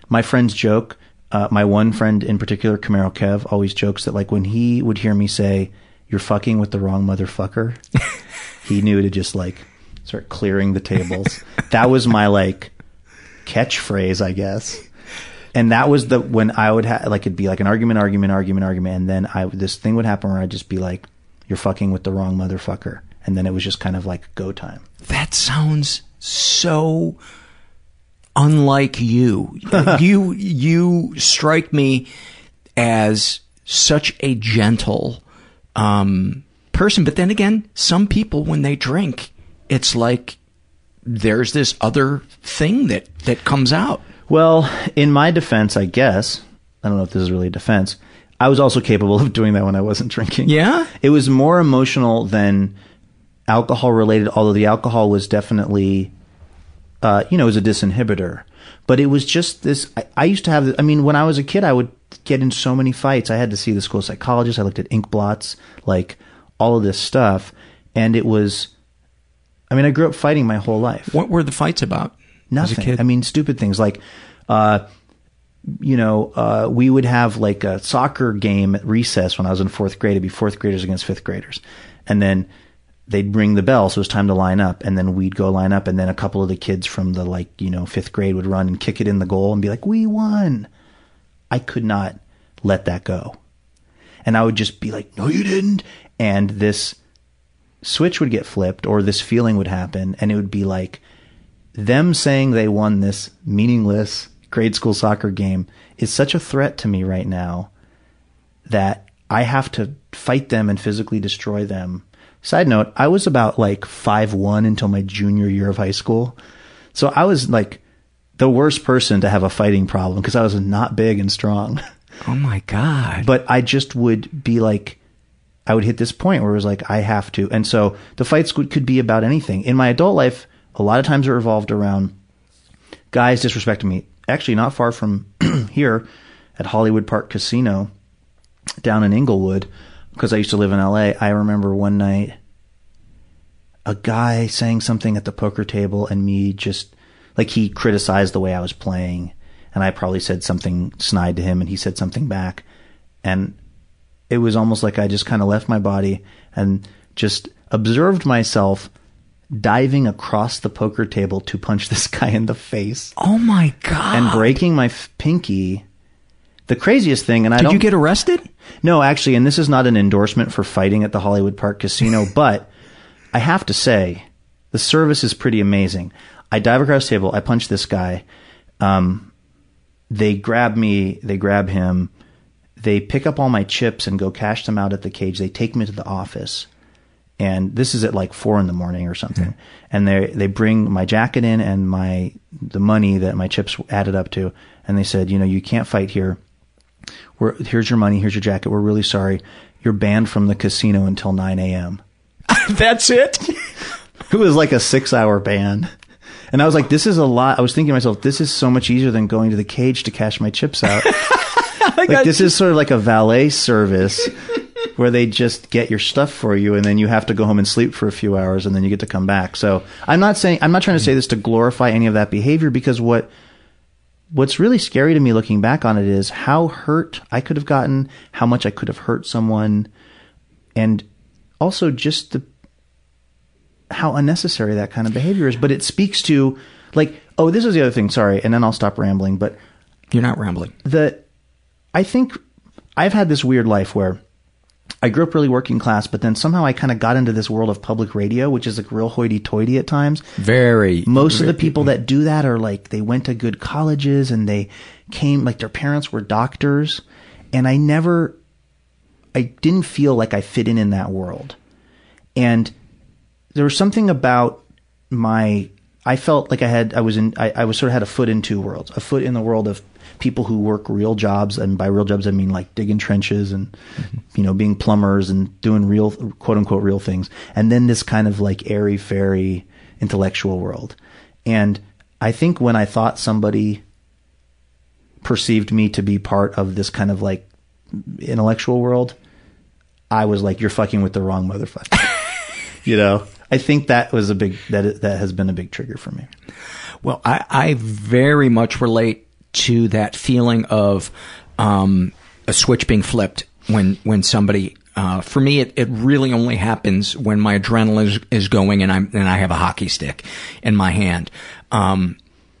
My friends joke, uh, my one friend in particular, Camaro Kev, always jokes that like when he would hear me say, "You're fucking with the wrong motherfucker," he knew to just like start clearing the tables. that was my like catchphrase, I guess. And that was the when I would have like it'd be like an argument, argument, argument, argument, and then I this thing would happen where I'd just be like, "You're fucking with the wrong motherfucker," and then it was just kind of like go time.
That sounds so unlike you. you you strike me as such a gentle um, person, but then again, some people when they drink, it's like there's this other thing that that comes out.
Well, in my defense, I guess I don't know if this is really a defense. I was also capable of doing that when I wasn't drinking.
Yeah,
it was more emotional than alcohol related. Although the alcohol was definitely, uh, you know, it was a disinhibitor. But it was just this. I, I used to have. I mean, when I was a kid, I would get in so many fights. I had to see the school psychologist. I looked at ink blots, like all of this stuff, and it was. I mean, I grew up fighting my whole life.
What were the fights about?
Nothing.
As a kid?
I mean, stupid things like, uh, you know, uh, we would have like a soccer game at recess when I was in fourth grade. It'd be fourth graders against fifth graders. And then they'd ring the bell. So it was time to line up. And then we'd go line up. And then a couple of the kids from the like, you know, fifth grade would run and kick it in the goal and be like, we won. I could not let that go. And I would just be like, no, you didn't. And this switch would get flipped or this feeling would happen. And it would be like them saying they won this meaningless grade school soccer game is such a threat to me right now that I have to fight them and physically destroy them. Side note, I was about like five one until my junior year of high school. So I was like the worst person to have a fighting problem because I was not big and strong.
Oh my God.
But I just would be like, I would hit this point where it was like, I have to. And so the fights could, could be about anything. In my adult life, a lot of times it revolved around guys disrespecting me. Actually, not far from here at Hollywood Park Casino down in Inglewood, because I used to live in LA. I remember one night a guy saying something at the poker table and me just like he criticized the way I was playing and I probably said something snide to him and he said something back and it was almost like I just kind of left my body and just observed myself diving across the poker table to punch this guy in the face.
Oh my god!
And breaking my f- pinky. The craziest thing, and I
Did
don't.
Did you get arrested?
No, actually, and this is not an endorsement for fighting at the Hollywood Park Casino, but I have to say, the service is pretty amazing. I dive across the table, I punch this guy. Um, they grab me, they grab him, they pick up all my chips and go cash them out at the cage. They take me to the office. And this is at like four in the morning or something. And they they bring my jacket in and my the money that my chips added up to, and they said, you know, you can't fight here. We're, here's your money, here's your jacket. We're really sorry. You're banned from the casino until 9 a.m.
That's it.
it was like a six hour ban. And I was like, this is a lot. I was thinking to myself, this is so much easier than going to the cage to cash my chips out. like this is sort of like a valet service where they just get your stuff for you and then you have to go home and sleep for a few hours and then you get to come back. So I'm not saying, I'm not trying to say this to glorify any of that behavior because what, what's really scary to me looking back on it is how hurt I could have gotten, how much I could have hurt someone, and also just the how unnecessary that kind of behavior is. But it speaks to like, oh, this is the other thing. Sorry, and then I'll stop rambling. But
you're not rambling.
The I think I've had this weird life where I grew up really working class, but then somehow I kind of got into this world of public radio, which is like real hoity-toity at times.
Very.
Most of the people that do that are like they went to good colleges and they came like their parents were doctors, and I never, I didn't feel like I fit in in that world, and there was something about my. I felt like I had, I was in, I, I was sort of had a foot in two worlds, a foot in the world of people who work real jobs, and by real jobs I mean like digging trenches and mm-hmm. you know being plumbers and doing real quote unquote real things, and then this kind of like airy fairy intellectual world. And I think when I thought somebody perceived me to be part of this kind of like intellectual world, I was like, "You're fucking with the wrong motherfucker," you know. I think that was a big that that has been a big trigger for me.
Well, I, I very much relate to that feeling of um, a switch being flipped when when somebody. Uh, for me, it, it really only happens when my adrenaline is, is going and I'm and I have a hockey stick in my hand. Um,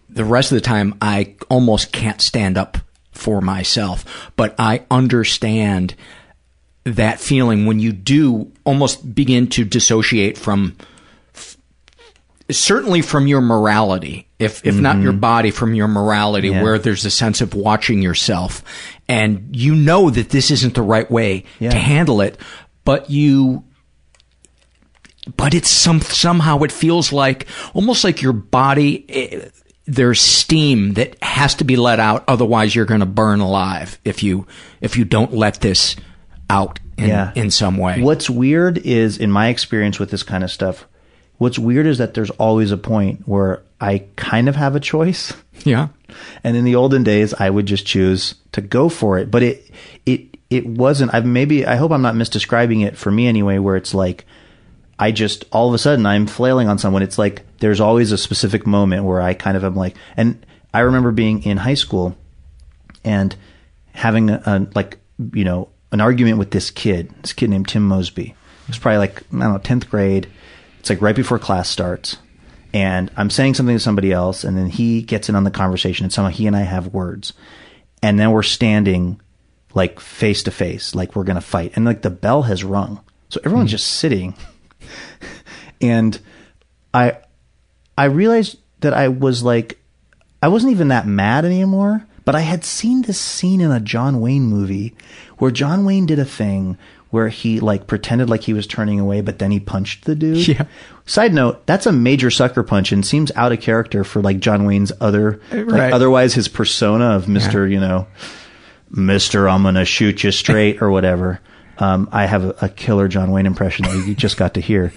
the rest of the time, I almost can't stand up for myself, but I understand that feeling when you do almost begin to dissociate from certainly from your morality if if mm-hmm. not your body from your morality yeah. where there's a sense of watching yourself and you know that this isn't the right way yeah. to handle it but you but it's some somehow it feels like almost like your body it, there's steam that has to be let out otherwise you're going to burn alive if you if you don't let this out in, yeah. in some way.
What's weird is, in my experience with this kind of stuff, what's weird is that there's always a point where I kind of have a choice.
Yeah.
And in the olden days, I would just choose to go for it. But it, it, it wasn't, I've maybe, I hope I'm not misdescribing it for me anyway, where it's like, I just, all of a sudden, I'm flailing on someone. It's like, there's always a specific moment where I kind of am like, and I remember being in high school and having a, a like you know an argument with this kid, this kid named Tim Mosby. It was probably like I don't know, tenth grade. It's like right before class starts, and I'm saying something to somebody else, and then he gets in on the conversation, and somehow he and I have words, and then we're standing like face to face, like we're gonna fight, and like the bell has rung, so everyone's hmm. just sitting, and I I realized that I was like I wasn't even that mad anymore, but I had seen this scene in a John Wayne movie where John Wayne did a thing where he like pretended like he was turning away, but then he punched the dude.
Yeah.
Side note, that's a major sucker punch and seems out of character for like John Wayne's other, like,
Right.
otherwise his persona of Mr., you know, Mr. I'm gonna shoot you straight or whatever. Um, I have a, a killer John Wayne impression that you just got to hear.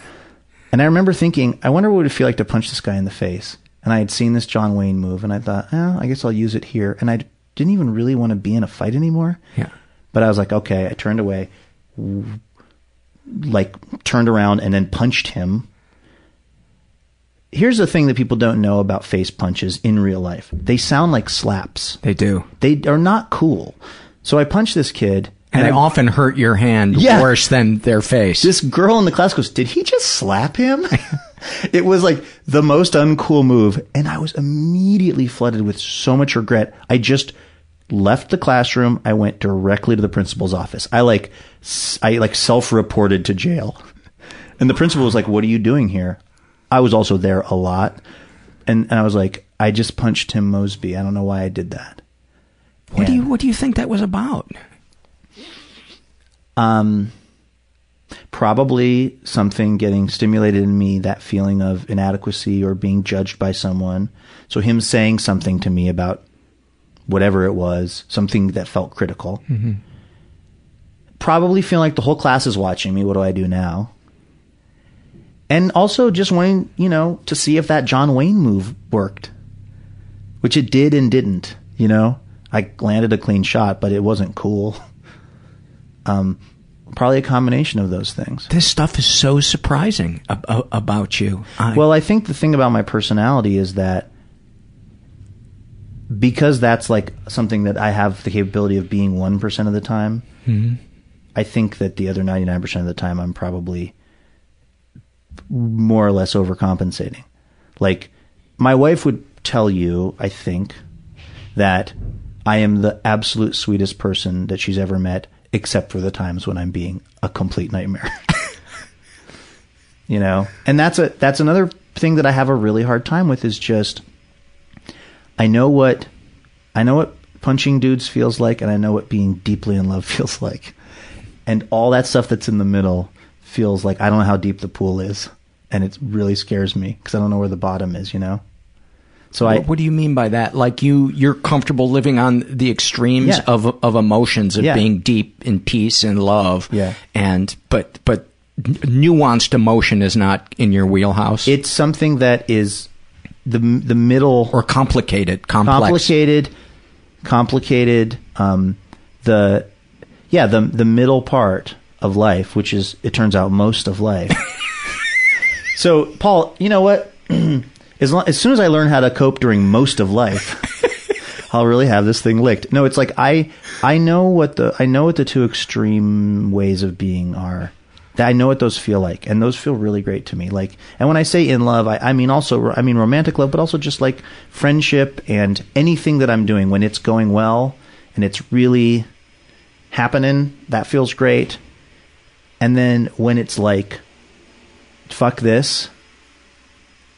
And I remember thinking, I wonder what it would feel like to punch this guy in the face. And I had seen this John Wayne move, and I thought, oh, I guess I'll use it here. And I didn't even really want to be in a fight anymore.
Yeah.
But I was like, okay. I turned away, like turned around, and then punched him. Here's the thing that people don't know about face punches in real life. They sound like slaps.
They do.
They are not cool. So I punched this kid,
And they
I-
often hurt your hand
Yeah.
worse than their face.
this girl in the class goes, "Did he just slap him?" it was like the most uncool move, and I was immediately flooded with so much regret. I just left the classroom. I went directly to the principal's office. I like, I like self-reported to jail, and the principal was like, "What are you doing here?" I was also there a lot, and, and I was like, "I just punched Tim Mosby. I don't know why I did that."
what do you What do you think that was about?
Um, probably something getting stimulated in me, that feeling of inadequacy or being judged by someone. So him saying something to me about whatever it was, something that felt critical. Probably feeling like the whole class is watching me. What do I do now? And also just wanting, you know, to see if that John Wayne move worked, which it did and didn't, you know? I landed a clean shot, but it wasn't cool. Um, probably a combination of those things.
This stuff is so surprising ab- about you. I,
Well, I think the thing about my personality is that because that's like something that I have the capability of being 1% of the time,
Mhm.
I think that the other 99% of the time I'm probably more or less overcompensating. Like, my wife would tell you, I think, that I am the absolute sweetest person that she's ever met, except for the times when I'm being a complete nightmare. you know, and that's a that's another thing that I have a really hard time with is just I know what I know what punching dudes feels like, and I know what being deeply in love feels like, and all that stuff that's in the middle feels like I don't know how deep the pool is, and it really scares me because I don't know where the bottom is. You know, so I
what, what do you mean by that? Like you, you're comfortable living on the extremes
Yeah.
of of emotions of
Yeah.
being deep in peace and love.
Yeah.
And but but nuanced emotion is not in your wheelhouse.
it's something that is the the middle
or complicated, complex.
complicated, complicated. Um, the yeah, the the middle part of life, which is it turns out most of life. so, Paul, you know what? as long, as soon as I learn how to cope during most of life, I'll really have this thing licked. No, it's like I I know what the I know what the two extreme ways of being are. I know what those feel like, and those feel really great to me. Like, and when I say in love, I, I mean also I mean romantic love, but also just like friendship and anything that I'm doing when it's going well and it's really happening. That feels great. And then when it's like, fuck this,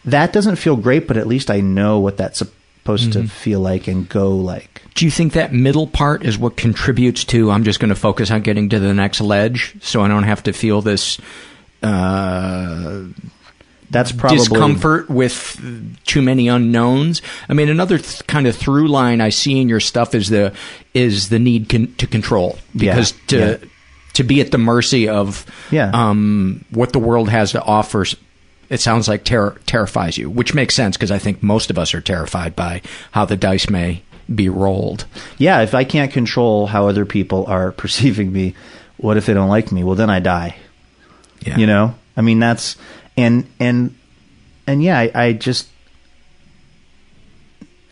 that doesn't feel great, but at least I know what that's supposed to feel like and go like.
Do you think that middle part is what contributes to I'm just going to focus on getting to the next ledge so I don't have to feel this uh,
That's probably
discomfort with too many unknowns? I mean, another th- kind of through line I see in your stuff is the is the need con- to control
Yeah,
because to
yeah.
to be at the mercy of
Yeah.
um, what the world has to offer. It sounds like ter- terrifies you, which makes sense because I think most of us are terrified by how the dice may be rolled.
Yeah, if I can't control how other people are perceiving me, what if they don't like me? Well, then I die.
Yeah.
You know? I mean, that's and and and yeah, I, I just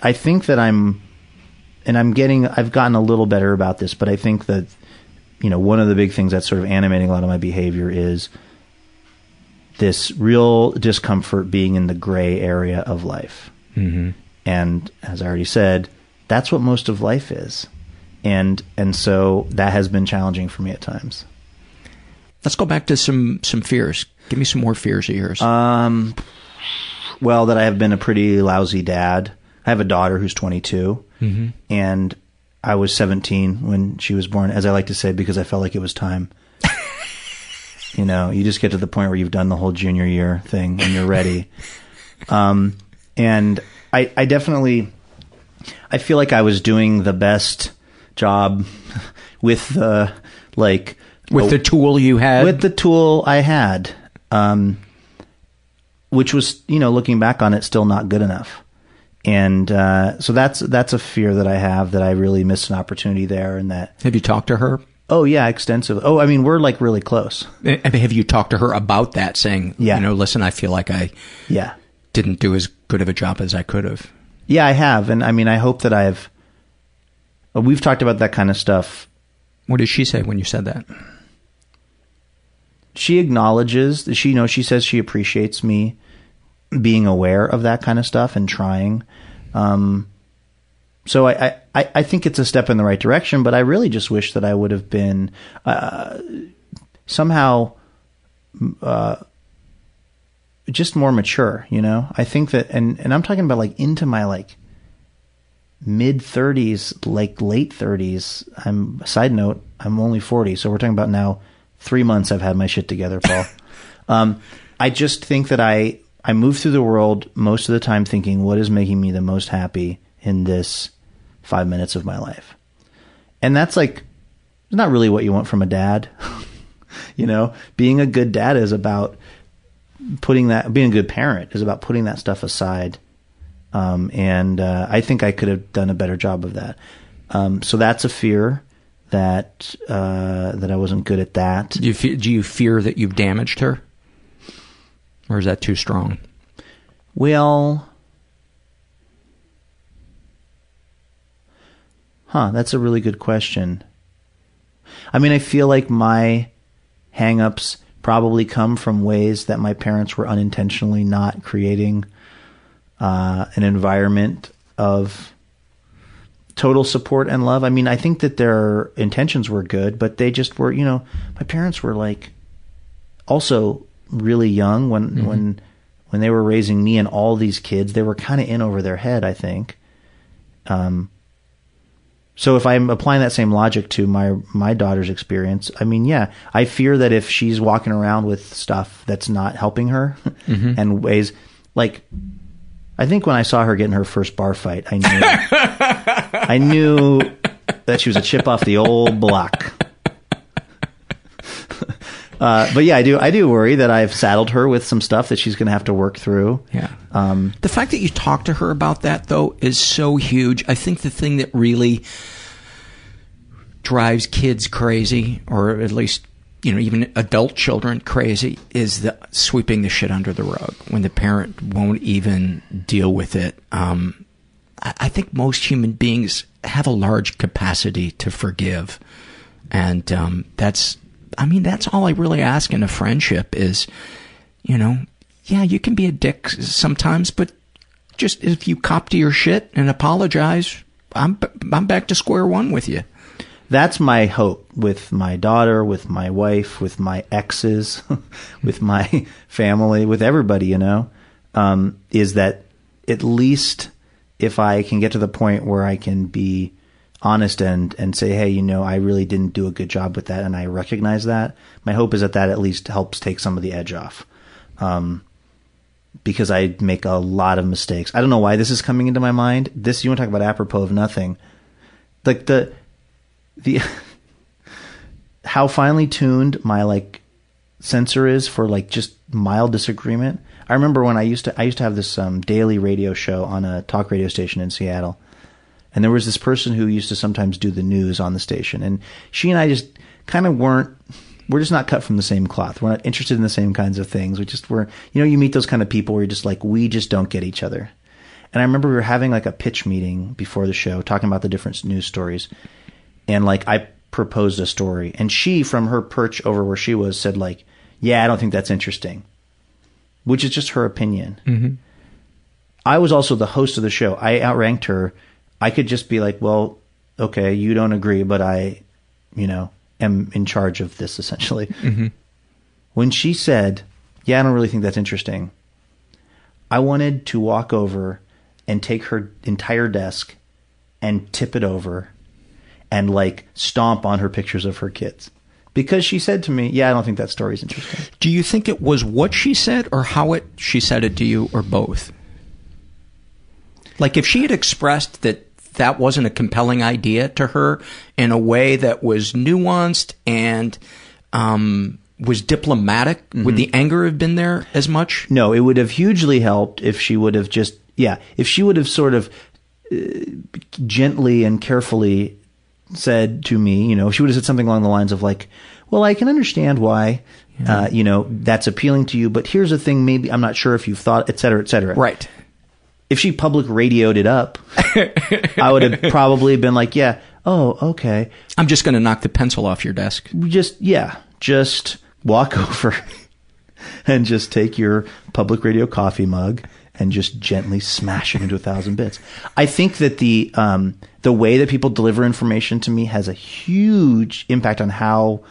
I think that I'm and I'm getting, I've gotten a little better about this, but I think that, you know, one of the big things that's sort of animating a lot of my behavior is this real discomfort being in the gray area of life.
Mm-hmm.
And as I already said, that's what most of life is. And, and so that has been challenging for me at times.
Let's go back to some, some fears. Give me some more fears of yours.
Um, well, that I have been a pretty lousy dad. I have a daughter who's 22,
Mhm.
and I was 17 when she was born, as I like to say, because I felt like it was time. You know, you just get to the point where you've done the whole junior year thing and you're ready. um, and I, I definitely, I feel like I was doing the best job with the like
With the tool you had?
with the tool I had, um, which was you know looking back on it, still not good enough. And uh, so that's that's a fear that I have that I really missed an opportunity there, and that
Have you talked to her?
Oh yeah, extensively. Oh, I mean we're like really close.
Eh, Have you talked to her about that, saying,
Yeah.
you know, listen, I feel like I
Yeah,
didn't do as good of a job as I could have.
yeah, I have, and I mean I hope that I've. uh, We've talked about that kind of stuff
What did she say when you said that?
she acknowledges that she you know she says she appreciates me being aware of that kind of stuff and trying um so I, I i I think it's a step in the right direction but i really just wish that i would have been uh somehow uh just more mature you know? I think that and and i'm talking about like into my like mid 30s like late 30s i'm side note i'm only 40 so we're talking about now three months i've had my shit together paul. Um, i just think that i i move through the world most of the time thinking what is making me the most happy in this five minutes of my life and that's like not really what you want from a dad you know being a good dad is about putting that being a good parent is about putting that stuff aside um, and uh, I think I could have done a better job of that. Um, so that's a fear that uh, that I wasn't good at that.
Do you, fe- do you fear that you've damaged her? Or is that too strong?
Well, huh? That's a really good question. I mean, I feel like my hangups probably come from ways that my parents were unintentionally not creating uh, an environment of total support and love. I mean, I think that their intentions were good, but they just were, you know, my parents were like also really young when
Mhm.
when when they were raising me and all these kids. They were kind of in over their head, I think. Um so if I'm applying that same logic to my my daughter's experience, I mean, yeah, I fear that if she's walking around with stuff that's not helping her
Mhm.
and ways like I think when I saw her getting her first bar fight, I knew I knew that she was a chip off the old block. Uh, but yeah, I do. I do worry that I've saddled her with some stuff that she's going to have to work through.
Yeah.
Um,
The fact that you talk to her about that, though, is so huge. I think the thing that really drives kids crazy, or at least, you know, even adult children crazy, is the sweeping the shit under the rug when the parent won't even deal with it. Um, I, I think most human beings have a large capacity to forgive. And um, that's, I mean, that's all I really ask in a friendship is, you know, yeah, you can be a dick sometimes, but just if you cop to your shit and apologize, I'm I'm back to square one with you.
that's my hope with my daughter, with my wife, with my exes, with my family, with everybody, you know, um, is that at least if I can get to the point where I can be honest and, and say, hey, you know, I really didn't do a good job with that and I recognize that, my hope is that that at least helps take some of the edge off. Um, because I make a lot of mistakes. I don't know why this is coming into my mind. This, you want to talk about apropos of nothing. Like the, the how finely tuned my like sensor is for like just mild disagreement. I remember when I used to I used to have this um, daily radio show on a talk radio station in Seattle, and there was this person who used to sometimes do the news on the station, and she and I just kind of weren't. We're just not cut from the same cloth. We're not interested in the same kinds of things. We just were, you know, you meet those kind of people where you're just like, we just don't get each other. And I remember we were having like a pitch meeting before the show, talking about the different news stories. And like I proposed a story, and she, from her perch over where she was, said like, "Yeah, I don't think that's interesting," which is just her opinion.
Mm-hmm.
I was also the host of the show. I outranked her. I could just be like, "Well, okay, you don't agree, but I, you know, am in charge of this essentially."
Mhm.
When she said, "Yeah, I don't really think that's interesting," I wanted to walk over and take her entire desk and tip it over and like stomp on her pictures of her kids. Because she said to me, "Yeah, I don't think that story's interesting."
Do you think it was what she said or how it she said it to you or both? Like if she had expressed that that wasn't a compelling idea to her in a way that was nuanced and um, was diplomatic, would the anger have been there as much?
No, it would have hugely helped if she would have just yeah, if she would have sort of uh, gently and carefully said to me, you know, if she would have said something along the lines of like, "Well, I can understand why, uh, you know, that's appealing to you, but here's the thing: maybe I'm not sure if you've thought, et cetera, et cetera."
Right.
If she public radioed it up, I would have probably been like, "Yeah, oh, okay."
I'm just going to knock the pencil off your desk.
Just yeah, just walk over and just take your public radio coffee mug and just gently smash it into a thousand bits. I think that the um, the way that people deliver information to me has a huge impact on how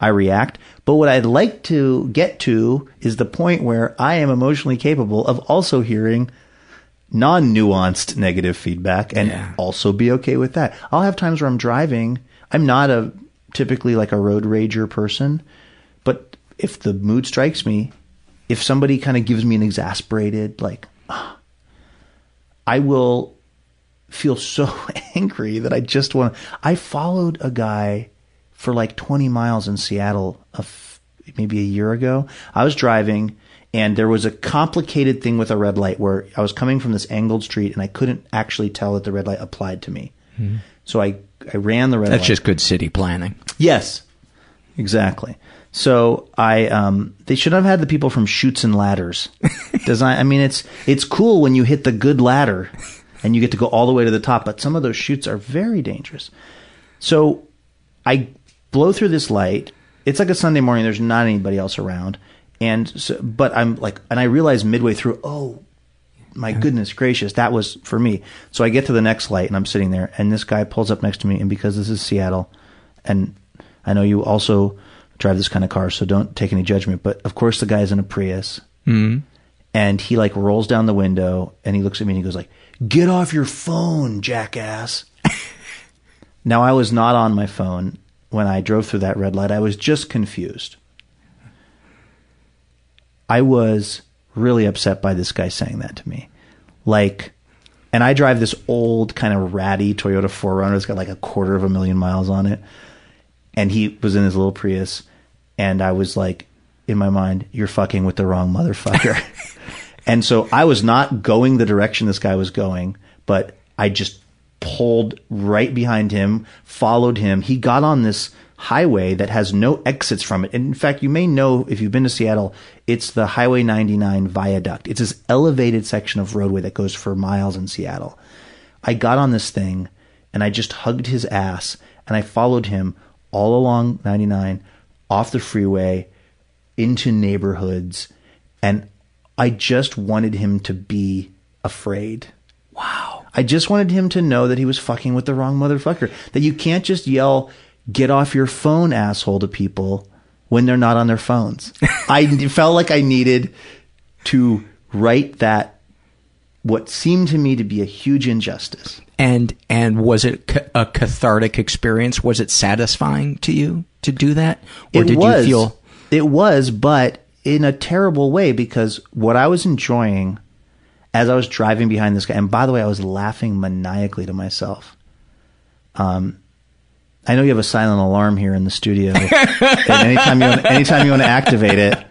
I react. But what I'd like to get to is the point where I am emotionally capable of also hearing non-nuanced negative feedback and also be okay with that. I'll have times where I'm driving. I'm not a typically like a road rager person, but if the mood strikes me, if somebody kind of gives me an exasperated like "Ah," I will feel so angry that I just want to. I followed a guy for like 20 miles in Seattle a f- maybe a year ago. I was driving and there was a complicated thing with a red light where I was coming from this angled street and I couldn't actually tell that the red light applied to me.
Mhm.
So I I ran the red light.
That's
light.
just good city planning.
Yes, exactly. So I, um, they should have had the people from Chutes and Ladders. Design. I mean, it's it's cool when you hit the good ladder, and you get to go all the way to the top. But some of those chutes are very dangerous. So I blow through this light. It's like a Sunday morning. There's not anybody else around, and so, but I'm like, and I realize midway through, oh my goodness gracious, that was for me. So I get to the next light and I'm sitting there and this guy pulls up next to me and because this is Seattle and I know you also drive this kind of car, so don't take any judgment, but of course the guy's in a Prius
Mhm.
and he like rolls down the window and he looks at me and he goes like, "Get off your phone, jackass." now I was not on my phone when I drove through that red light. I was just confused. I was really upset by this guy saying that to me. Like, and I drive this old kind of ratty Toyota 4Runner. It's got like a quarter of a million miles on it. And he was in his little Prius. And I was like, in my mind, you're fucking with the wrong motherfucker. and so I was not going the direction this guy was going, but I just pulled right behind him, followed him. He got on this highway that has no exits from it. And in fact, you may know if you've been to Seattle, it's the Highway 99 viaduct. It's this elevated section of roadway that goes for miles in Seattle. I got on this thing and I just hugged his ass and I followed him all along 99 off the freeway into neighborhoods and I just wanted him to be afraid. Wow. I just wanted him to know that he was fucking with the wrong motherfucker. That you can't just yell, get off your phone, asshole, to people when they're not on their phones. I felt like I needed to right that, what seemed to me to be a huge injustice.
And and was it ca- a cathartic experience? Was it satisfying to you to do that, or
it
did
was,
you feel?
It was, but in a terrible way because what I was enjoying as I was driving behind this guy, and by the way, I was laughing maniacally to myself. Um, I know you have a silent alarm here in the studio, and anytime you want, anytime you want to activate it,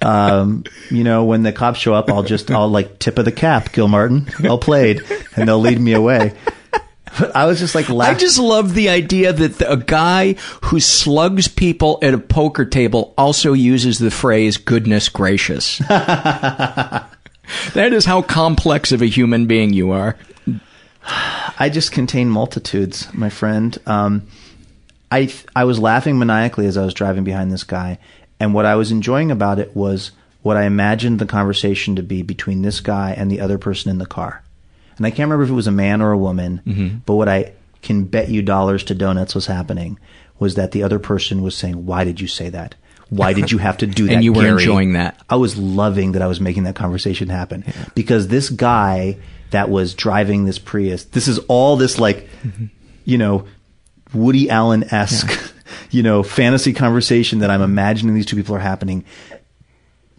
um, you know, when the cops show up, I'll just I'll like tip of the cap, Gilmartin, well played, and they'll lead me away. But I was just like
I just love the idea that the, a guy who slugs people at a poker table also uses the phrase "goodness gracious." That is how complex of a human being you are.
I just contain multitudes, my friend. Um, I th- I was laughing maniacally as I was driving behind this guy, and what I was enjoying about it was what I imagined the conversation to be between this guy and the other person in the car. And I can't remember if it was a man or a woman,
Mhm.
but what I can bet you dollars to donuts was happening was that the other person was saying, "Why did you say that? Why did you have to do that?"
And you were
Gary?"
enjoying that.
I was loving that I was making that conversation happen because this guy that was driving this Prius, this is all this like, you know, Woody Allen esque, you know, fantasy conversation that I'm imagining these two people are happening.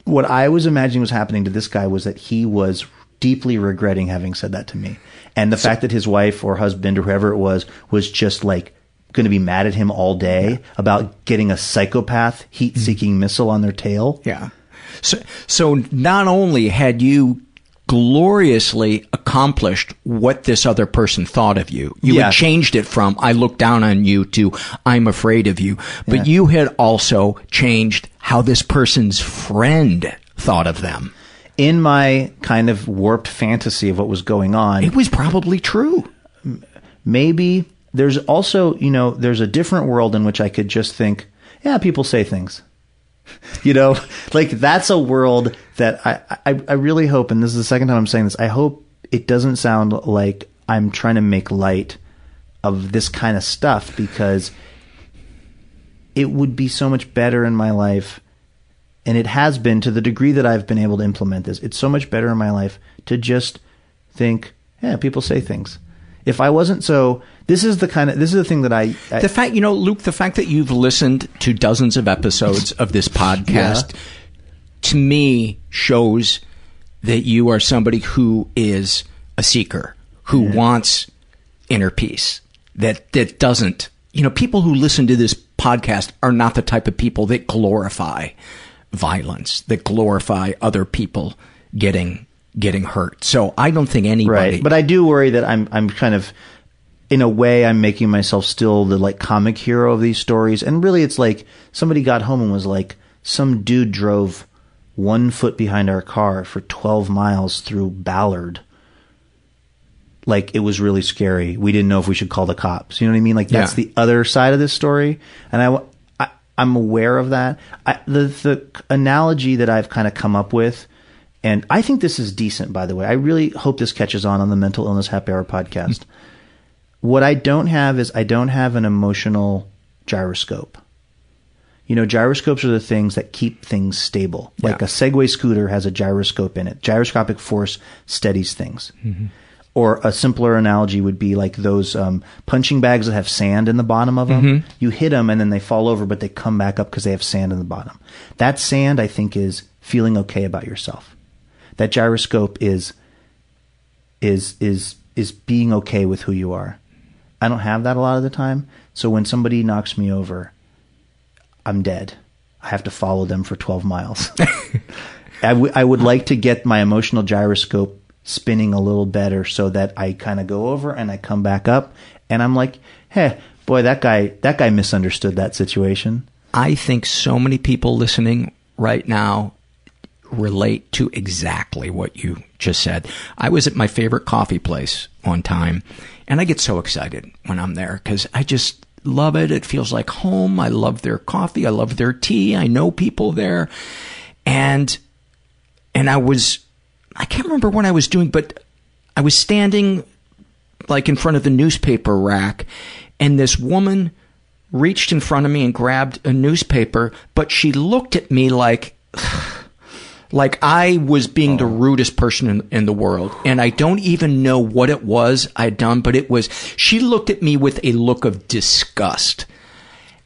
What I was imagining was happening to this guy was that he was deeply regretting having said that to me. And the fact that his wife or husband or whoever it was was just like going to be mad at him all day about getting a psychopath heat seeking mm-hmm. missile on their tail.
Yeah. So, so not only had you gloriously accomplished what this other person thought of you, you
Yeah.
had changed it from "I look down on you" to "I'm afraid of you," but
Yeah.
you had also changed how this person's friend thought of them.
In my kind of warped fantasy of what was going on,
It was probably true.
maybe there's also, you know, there's a different world in which I could just think, yeah, people say things. You know, like that's a world that I, I, I really hope, and this is the second time I'm saying this, I hope it doesn't sound like I'm trying to make light of this kind of stuff because it would be so much better in my life and it has been to the degree that I've been able to implement this. It's so much better in my life to just think, yeah, people say things. If I wasn't so, this is the kind of this is the thing that I, I
The fact, you know, Luke, the fact that you've listened to dozens of episodes of this podcast, to me, shows that you are somebody who is a seeker, who wants inner peace. That that doesn't, you know, people who listen to this podcast are not the type of people that glorify violence, that glorify other people getting getting hurt. So I don't think anybody.
right, but I do worry that I'm I'm kind of in a way I'm making myself still the like comic hero of these stories, and really it's like somebody got home and was like, some dude drove one foot behind our car for 12 miles through Ballard. Like it was really scary. We didn't know if we should call the cops. You know what I mean? Like that's
Yeah.
the other side of this story, and I, I I'm aware of that. I, the the analogy that I've kind of come up with, and I think this is decent. By the way, I really hope this catches on on the Mental Illness Happy Hour podcast. what I don't have is I don't have an emotional gyroscope. You know, gyroscopes are the things that keep things stable. Like a Segway scooter has a gyroscope in it. Gyroscopic force steadies things. Or a simpler analogy would be like those um, punching bags that have sand in the bottom of them. You hit them and then they fall over, but they come back up because they have sand in the bottom. That sand, I think, is feeling okay about yourself. That gyroscope is is is is being okay with who you are. I don't have that a lot of the time. So when somebody knocks me over, I'm dead. I have to follow them for 12 miles. I, w- I would like to get my emotional gyroscope spinning a little better so that I kind of go over and I come back up and I'm like, hey, boy, that guy, that guy misunderstood that situation.
I think so many people listening right now relate to exactly what you just said. I was at my favorite coffee place one time, and I get so excited when I'm there because I just love it. It feels like home. I love their coffee. I love their tea. I know people there. And, and I was, I can't remember what I was doing, but I was standing like in front of the newspaper rack, and this woman reached in front of me and grabbed a newspaper, but she looked at me like, like I was being the oh. rudest person in, in the world. And I don't even know what it was I'd done, but it was, she looked at me with a look of disgust.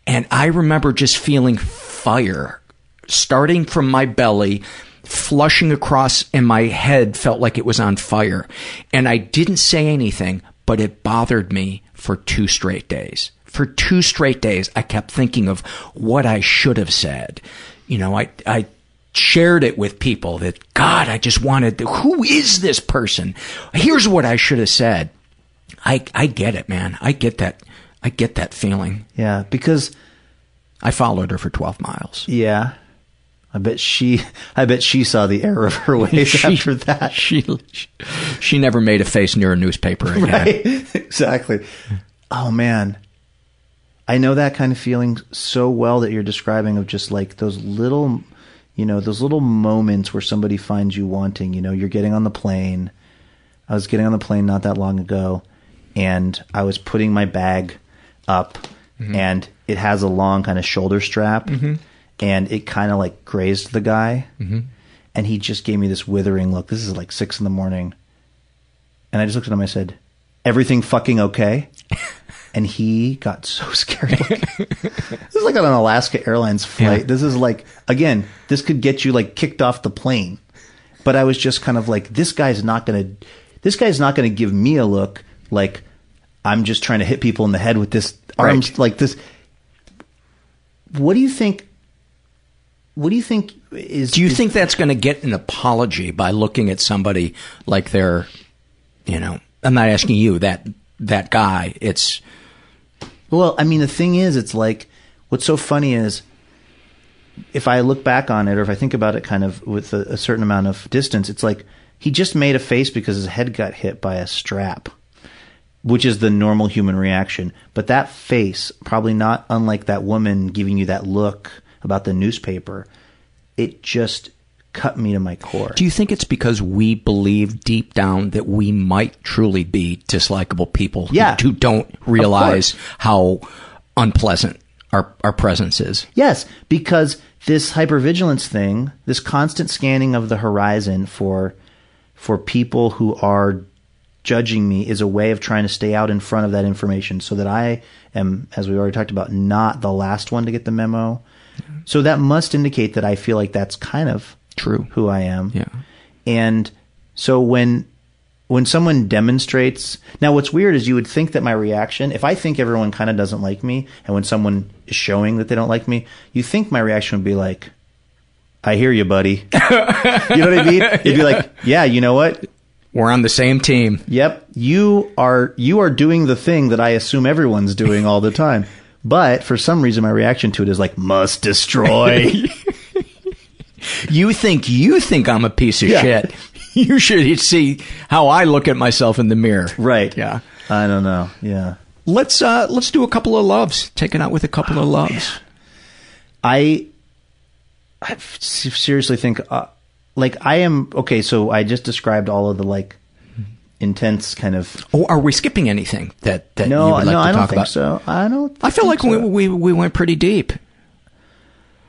And I remember just feeling fire starting from my belly, flushing across, and my head felt like it was on fire. And I didn't say anything, but it bothered me for two straight days. For two straight days, I kept thinking of what I should have said. You know, I, I shared it with people that, God, I just wanted, to, who is this person? Here's what I should have said. I, I get it, man. I get that. I get that feeling.
Yeah, because
I followed her for 12 miles.
Yeah. I bet she, I bet she saw the error of her ways
She-
after that.
She she never made a face near a newspaper again.
Right? exactly. Oh man. I know that kind of feeling so well that you're describing of just like those little, you know, those little moments where somebody finds you wanting. You know, you're getting on the plane. I was getting on the plane not that long ago, and I was putting my bag up, mm-hmm. and it has a long kind of shoulder strap, mm-hmm. and it kind of like grazed the guy, mm-hmm. and he just gave me this withering look. This is like six in the morning, and I just looked at him. I said, "Everything fucking okay?" and he got so scared. Like, this is like on an Alaska Airlines flight.
Yeah.
This is like again, this could get you like kicked off the plane. But I was just kind of like, this guy's not gonna, this guy's not gonna give me a look like I'm just trying to hit people in the head with this arms
Right.
like this. What do you think? What do you think is?
Do you
is-
think that's going to get an apology by looking at somebody like they're, you know, I'm not asking you that that guy. It's
Well, I mean, the thing is, it's like what's so funny is if I look back on it, or if I think about it, kind of with a, a certain amount of distance, it's like he just made a face because his head got hit by a strap, which is the normal human reaction. But that face, probably not unlike that woman giving you that look about the newspaper, it just cut me to my core.
Do you think it's because we believe deep down that we might truly be dislikable people who-
Yeah.
who, don't realize how unpleasant our our presence is?
Yes, because this hypervigilance thing, this constant scanning of the horizon for for people who are judging me is a way of trying to stay out in front of that information so that I am as we already talked about not the last one to get the memo. So that must indicate that I feel like that's kind of
True.
who I am.
Yeah.
And so when when someone demonstrates now what's weird is you would think that my reaction if I think everyone kind of doesn't like me and when someone is showing that they don't like me, you think my reaction would be like I hear you, buddy. you know what I mean? It'd be like, yeah, you know what?
We're on the same team.
Yep, you are you are doing the thing that I assume everyone's doing all the time. But for some reason my reaction to it is like must destroy.
You think you think I'm a piece of
Yeah.
shit. You should see how I look at myself in the mirror.
right.
Yeah.
I don't know. Yeah.
Let's uh let's do a couple of loves. Take it out with a couple of loves.
I I seriously think, uh, like, I am okay. So I just described all of the like intense kind of.
Oh, are we skipping anything that that
No,
you would like
no,
to
I
talk about?
so. I don't.
I feel like
think
we, we we went pretty deep.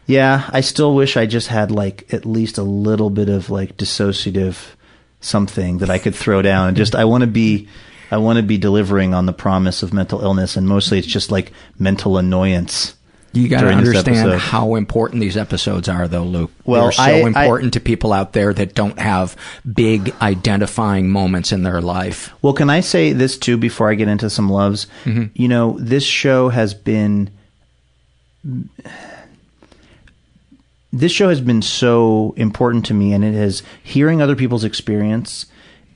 Yeah, I still wish I just had like at least a little bit of like dissociative something that I could throw down and just I want to be I want to be delivering on the promise of mental illness and mostly it's just like mental annoyance.
You got to understand how important these episodes are, though, Luke.
Well,
They're so
I- I-
important to people out there that don't have big identifying moments in their life.
Well, can I say this too before I get into some loves? Mm-hmm. You know, this show has been this show has been so important to me and it is hearing other people's experience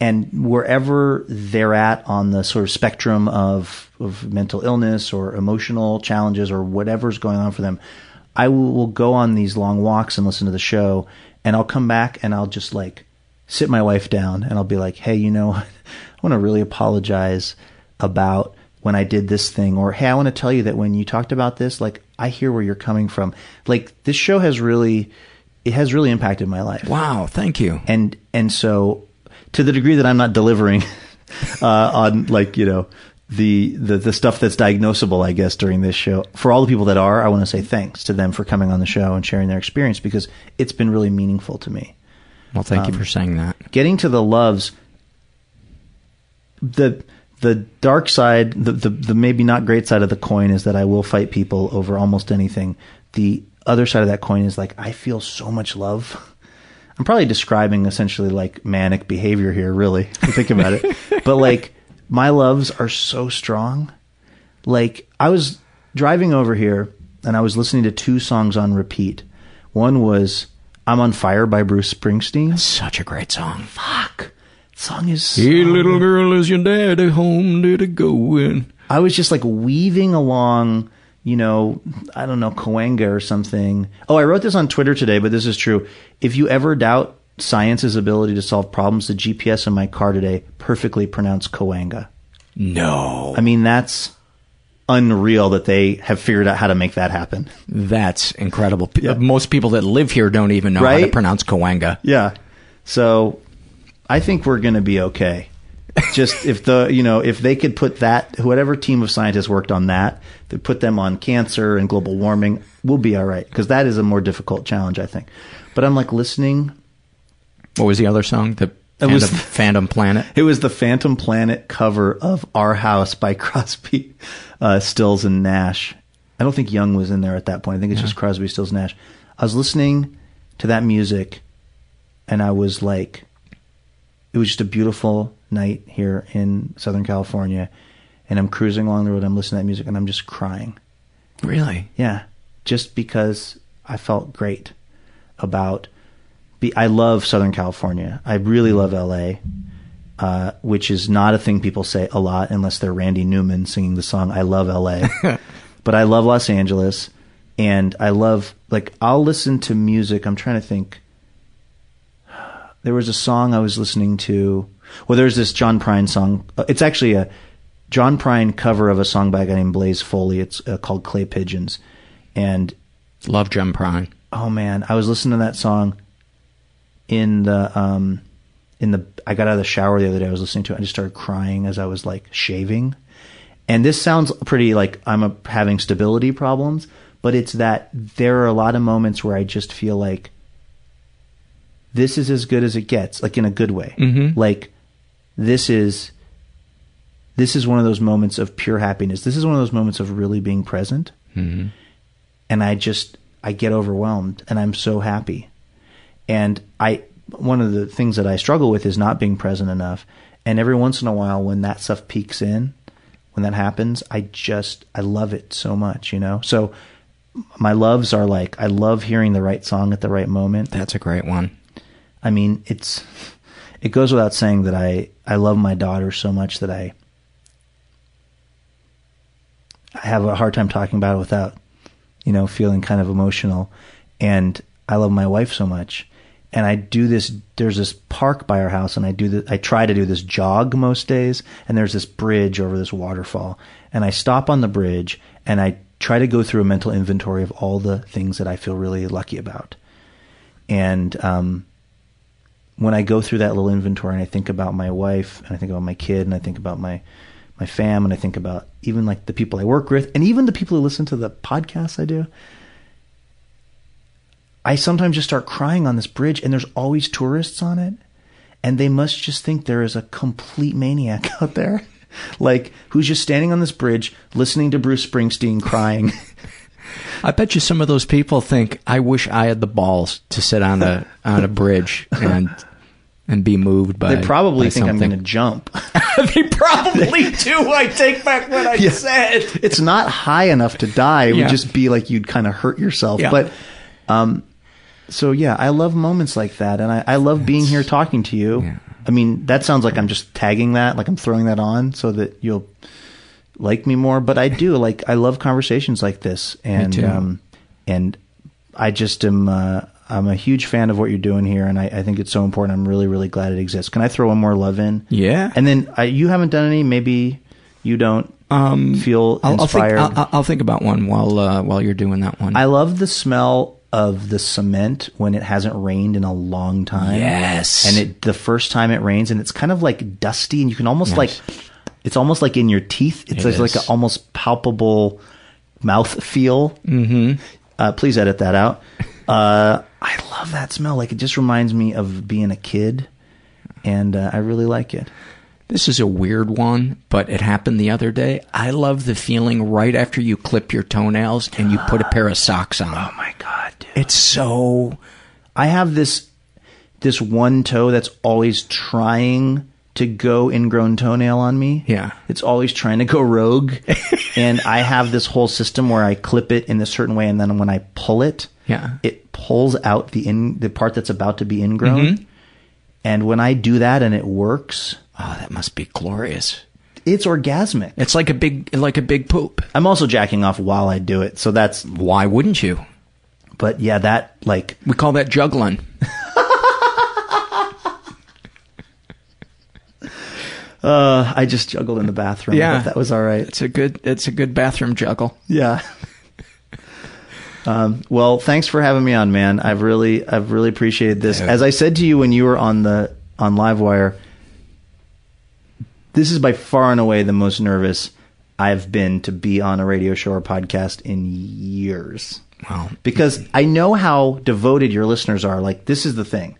and wherever they're at on the sort of spectrum of, of mental illness or emotional challenges or whatever's going on for them, I will, will go on these long walks and listen to the show and I'll come back and I'll just like sit my wife down and I'll be like, hey, you know, I want to really apologize about when I did this thing, or hey, I want to tell you that when you talked about this, like I hear where you're coming from. Like this show has really, it has really impacted my life.
Wow, thank you.
And and so to the degree that I'm not delivering uh, on like you know the, the the stuff that's diagnosable, I guess during this show, for all the people that are, I want to say thanks to them for coming on the show and sharing their experience because it's been really meaningful to me
Well, thank
Um,
you for saying that.
getting to the loves the the dark side the, the the maybe not great side of the coin is that I will fight people over almost anything. The other side of that coin is like I feel so much love. I'm probably describing essentially like manic behavior here really if you think about it. But like my loves are so strong. Like I was driving over here and I was listening to two songs on repeat. One was I'm on Fire by Bruce Springsteen.
Such a great song.
fuck song is so
Hey, little girl, is your daddy home? Did it go in?
I was just like weaving along, you know, I don't know, Cahuenga or something. Oh, I wrote this on Twitter today, but this is true. If you ever doubt science's ability to solve problems, the GPS in my car today perfectly pronounced Cahuenga.
No.
I mean, that's unreal that they have figured out how to make that happen.
That's incredible. P- Most people that live here don't even know how to pronounce Cahuenga.
Yeah. So I think we're going to be okay. Just if the, you know, if they could put that, whatever team of scientists worked on that, they put them on cancer and global warming, we'll be all right. Because that is a more difficult challenge, I think. But I'm like listening.
What was the other song? The
It was-
Phantom, Phantom Planet.
It was the Phantom Planet cover of Our House by Crosby, uh, Stills, and Nash. I don't think Young was in there at that point. I think it's just Crosby, Stills, and Nash. I was listening to that music, and I was like, it was just a beautiful night here in Southern California, and I'm cruising along the road. I'm listening to that music, and I'm just crying.
Really?
Yeah, just because I felt great about. Be, I love Southern California. I really love LA, uh, which is not a thing people say a lot unless they're Randy Newman singing the song "I Love LA." but I love Los Angeles, and I love like I'll listen to music. I'm trying to think. There was a song I was listening to. Well, there's this John Prine song. Uh, It's actually a John Prine cover of a song by a guy named Blaze Foley. It's uh, called Clay Pigeons, and
Love John Prine.
oh man, I was listening to that song in the um in the I got out of the shower the other day. I was listening to it. I just started crying as I was like shaving. And this sounds pretty like I'm a, having stability problems, but it's that there are a lot of moments where I just feel like this is as good as it gets, like in a good way.
Mhm.
Like this is this is one of those moments of pure happiness. This is one of those moments of really being present
Mm-hmm.
and I just I get overwhelmed and I'm so happy. And I one of the things that I struggle with is not being present enough. And every once in a while when that stuff peaks in, when that happens, I just I love it so much, you know. So my loves are like I love hearing the right song at the right moment.
That's a great one.
I mean, it's it goes without saying that I I love my daughter so much that I I have a hard time talking about it without you know feeling kind of emotional. And I love my wife so much. And I do this there's this park by our house and I do the I try to do this jog most days. And there's this bridge over this waterfall. And I stop on the bridge and I try to go through a mental inventory of all the things that I feel really lucky about. And um when I go through that little inventory and I think about my wife and I think about my kid and I think about my my fam and I think about even like the people I work with and even the people who listen to the podcasts I do. I sometimes just start crying on this bridge and there's always tourists on it and they must just think there is a complete maniac out there like who's just standing on this bridge listening to Bruce Springsteen crying.
I bet you some of those people think, I wish I had the balls to sit on a on a bridge and and be moved by.
they probably
by
think I'm going to jump.
they probably do. I take back what I
Yeah.
said.
it's not high enough to die. It
Yeah.
would just be like you'd kind of hurt yourself.
Yeah.
But, um, so yeah, I love moments like that, and I, I love being here talking to you. I mean, that sounds like I'm just tagging that, like I'm throwing that on so that you'll like me more. But I do like I love conversations like this, and um, and I just am. Uh, I'm a huge fan of what you're doing here, and I, I think it's so important. I'm really, really glad it exists. Can I throw one more love in?
Yeah.
And then you haven't done any. Maybe you don't
Um,
feel
I'll, I'll think.
inspired.
I'll, I'll- I'll think about one while uh, while you're doing that one.
I love the smell of the cement when it hasn't rained in a long time.
Yes.
And it the first time it rains and it's kind of like dusty and you can almost
Yes.
like it's almost like in your teeth. It's
It
like, like an almost palpable mouth feel.
mm-hmm.
Uh, please edit that out. Uh, I love that smell. Like it just reminds me of being a kid, and uh, I really like it.
This is a weird one, but it happened the other day. I love the feeling right after you clip your toenails and you put a pair of socks on.
Oh my god, dude!
It's so.
I have this this one toe that's always trying to go ingrown toenail on me.
Yeah.
It's always trying to go rogue. and I have this whole system where I clip it in a certain way and then when I pull it,
Yeah.
it pulls out the in the part that's about to be ingrown.
Mhm.
And when I do that and it works,
Oh, that must be glorious.
it's orgasmic.
It's like a big, like a big poop.
I'm also jacking off while I do it, so that's
why wouldn't you?
But yeah, that like
we call that juggling.
uh, I just juggled in the bathroom.
Yeah,
that was all right.
It's a good, it's a good bathroom juggle.
Yeah. Um, well, thanks for having me on, man. I've really, I've really appreciated this. As I said to you when you were on the on Livewire, this is by far and away the most nervous I've been to be on a radio show or podcast in years.
Wow.
Because I know how devoted your listeners are. Like, this is the thing.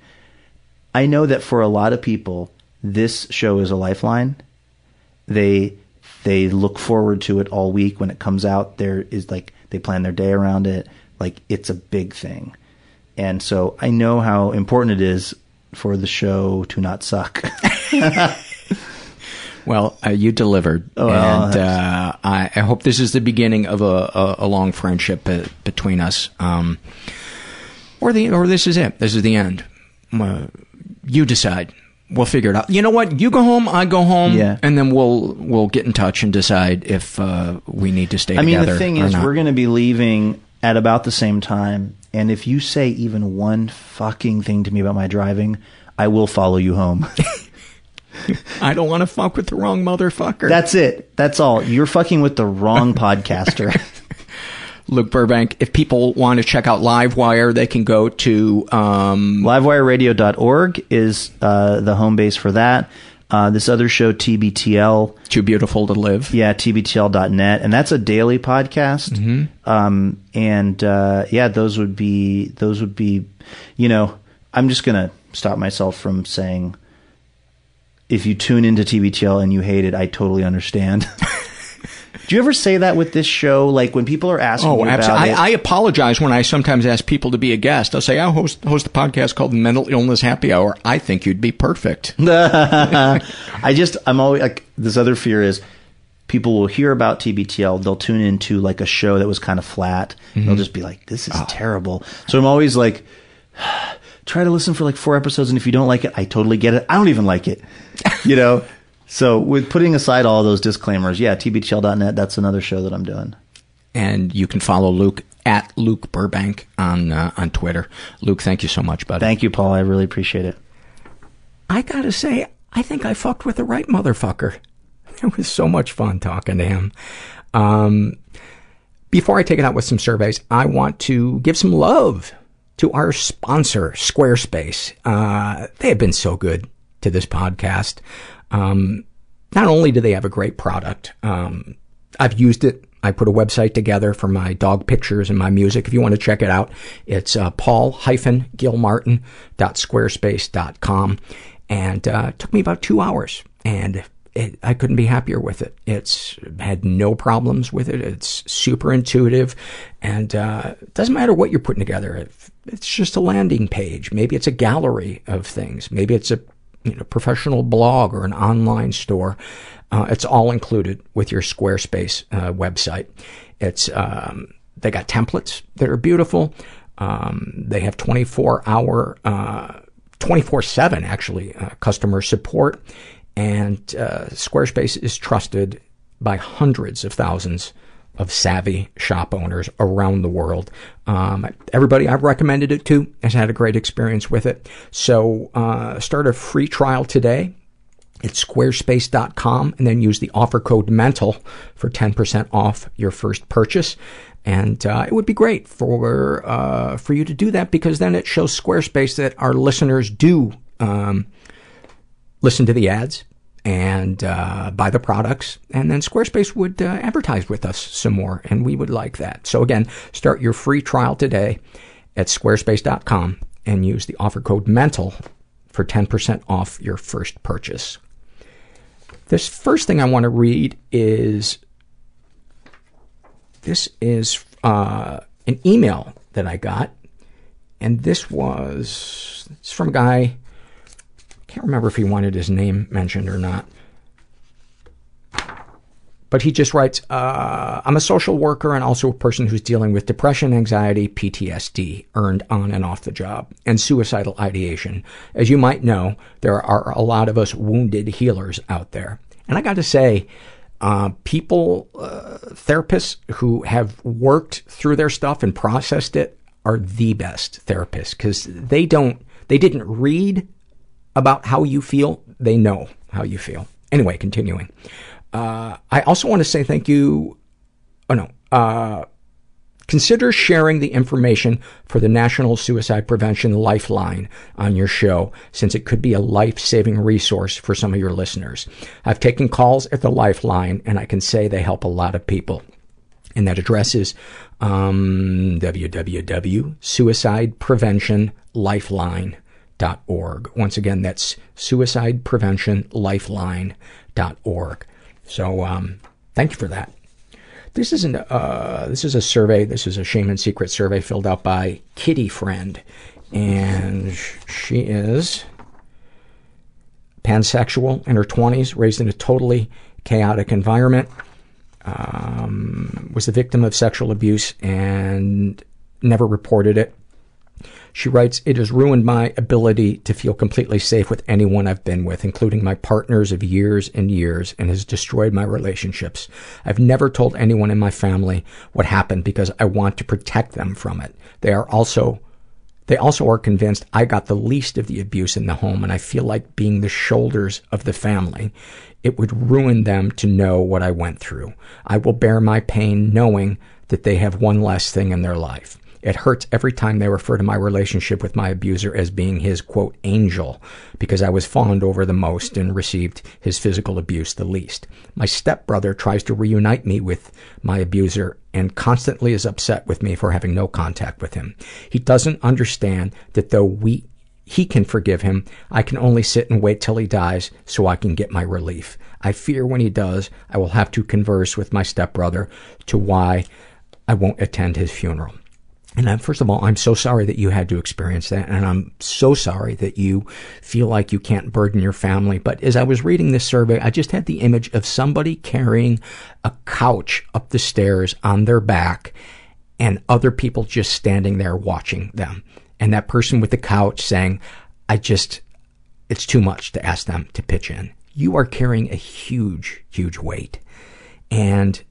I know that for a lot of people, this show is a lifeline. They they look forward to it all week when it comes out. There is like they plan their day around it. Like it's a big thing. And so I know how important it is for the show to not suck.
Well, uh, you delivered,
Oh,
and uh, I, I hope this is the beginning of a, a, a long friendship uh, between us, um, or the or this is it. This is the end. Uh, you decide. We'll figure it out. You know what? You go home. I go home.
Yeah.
and then we'll we'll get in touch and decide if uh, we need to stay
I mean, the thing is,
not.
we're going to be leaving at about the same time. And if you say even one fucking thing to me about my driving, I will follow you home.
I don't want to fuck with the wrong motherfucker.
That's it. That's all. You're fucking with the wrong podcaster.
Luke Burbank. If people want to check out Livewire, they can go to um,
LiveWireRadio.org is uh, the home base for that. Uh, this other show, TBTL.
Too Beautiful to Live.
Yeah, TBTL.net. And that's a daily podcast.
Mm-hmm.
Um, and uh, yeah, those would be, those would be, you know, I'm just going to stop myself from saying if you tune into TBTL and you hate it, I totally understand. Do you ever say that with this show? Like when people are asking
Oh, absolutely.
it?
I, I apologize when I sometimes ask people to be a guest. I'll say, I host, host a podcast called Mental Illness Happy Hour. I think you'd be perfect.
I just I'm always like this other fear is people will hear about TBTL, they'll tune into like a show that was kind of flat. Mm-hmm. They'll just be like, "This is ah. terrible." So I'm always like, try to listen for like four episodes, and if you don't like it, I totally get it. I don't even like it, you know. So with putting aside all those disclaimers, yeah, TBTL.net. That's another show that I'm doing.
And you can follow Luke at Luke Burbank on uh, on Twitter. Luke, thank you so much, buddy.
Thank you, Paul. I really appreciate it.
I gotta say, I think I fucked with the right motherfucker. It was so much fun talking to him. Um, before I take it out with some surveys, I want to give some love to our sponsor, Squarespace. Uh, they have been so good to this podcast. Um, not only do they have a great product, um, I've used it. I put a website together for my dog pictures and my music. If you want to check it out, it's uh, paul-gilmartin.squarespace.com. And uh, it took me about two hours, and it, I couldn't be happier with it. It's had no problems with it. It's super intuitive, and uh, it doesn't matter what you're putting together. It's just a landing page. Maybe it's a gallery of things. Maybe it's a you know, professional blog or an online store. Uh, it's all included with your Squarespace uh, website. It's um, they got templates that are beautiful. Um, they have 24 hour, uh, 24 seven actually uh, customer support, and uh, Squarespace is trusted by hundreds of thousands of savvy shop owners around the world. Um, everybody I've recommended it to has had a great experience with it. So uh, start a free trial today. It's squarespace.com and then use the offer code MENTAL for 10% off your first purchase. And uh, it would be great for uh, for you to do that because then it shows Squarespace that our listeners do um, listen to the ads and uh, buy the products, and then Squarespace would uh, advertise with us some more, and we would like that. So again, start your free trial today at squarespace.com and use the offer code MENTAL for 10% off your first purchase. This first thing I want to read is this is uh, an email that I got, and this was it's from a guy can't remember if he wanted his name mentioned or not. But he just writes, uh, I'm a social worker and also a person who's dealing with depression, anxiety, PTSD, earned on and off the job, and suicidal ideation. As you might know, there are a lot of us wounded healers out there. And I got to say, uh, people, uh, therapists who have worked through their stuff and processed it are the best therapists because they don't, they didn't read about how you feel. They know how you feel. Anyway, continuing. Uh, I also want to say thank you. Oh no. Uh, consider sharing the information for the National Suicide Prevention Lifeline on your show, since it could be a life-saving resource for some of your listeners. I've taken calls at the Lifeline, and I can say they help a lot of people. And that address is um, www.suicidepreventionlifeline.org. Once again, that's suicidepreventionlifeline.org. So, um, thank you for that. This isn't, uh, this is a survey. This is a shame and secret survey filled out by Kitty Friend. And she is pansexual in her 20s, raised in a totally chaotic environment, um, was the victim of sexual abuse and never reported it. She writes, It has ruined my ability to feel completely safe with anyone I've been with, including my partners of years and years, and has destroyed my relationships. I've never told anyone in my family what happened because I want to protect them from it. They are also they also are convinced I got the least of the abuse in the home and I feel like being the shoulders of the family. It would ruin them to know what I went through. I will bear my pain knowing that they have one less thing in their life. It hurts every time they refer to my relationship with my abuser as being his, quote, angel, because I was fawned over the most and received his physical abuse the least. My stepbrother tries to reunite me with my abuser and constantly is upset with me for having no contact with him. He doesn't understand that though we he can forgive him, I can only sit and wait till he dies so I can get my relief. I fear when he does, I will have to converse with my stepbrother to why I won't attend his funeral. And I'm, first of all, I'm so sorry that you had to experience that, and I'm so sorry that you feel like you can't burden your family. But as I was reading this survey, I just had the image of somebody carrying a couch up the stairs on their back, and other people just standing there watching them. And that person with the couch saying, I just, it's too much to ask them to pitch in. You are carrying a huge, huge weight. And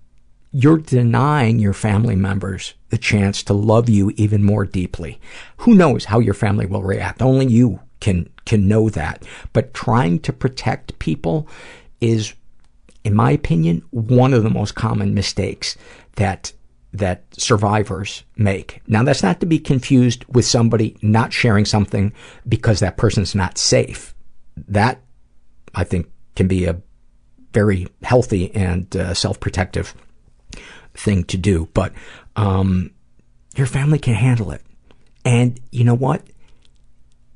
you're denying your family members the chance to love you even more deeply. Who knows how your family will react? Only you can, can know that. But trying to protect people is, in my opinion, one of the most common mistakes that that survivors make. Now that's not to be confused with somebody not sharing something because that person's not safe. That, I think, can be a very healthy and uh, self-protective thing to do, but um, your family can handle it. And you know what?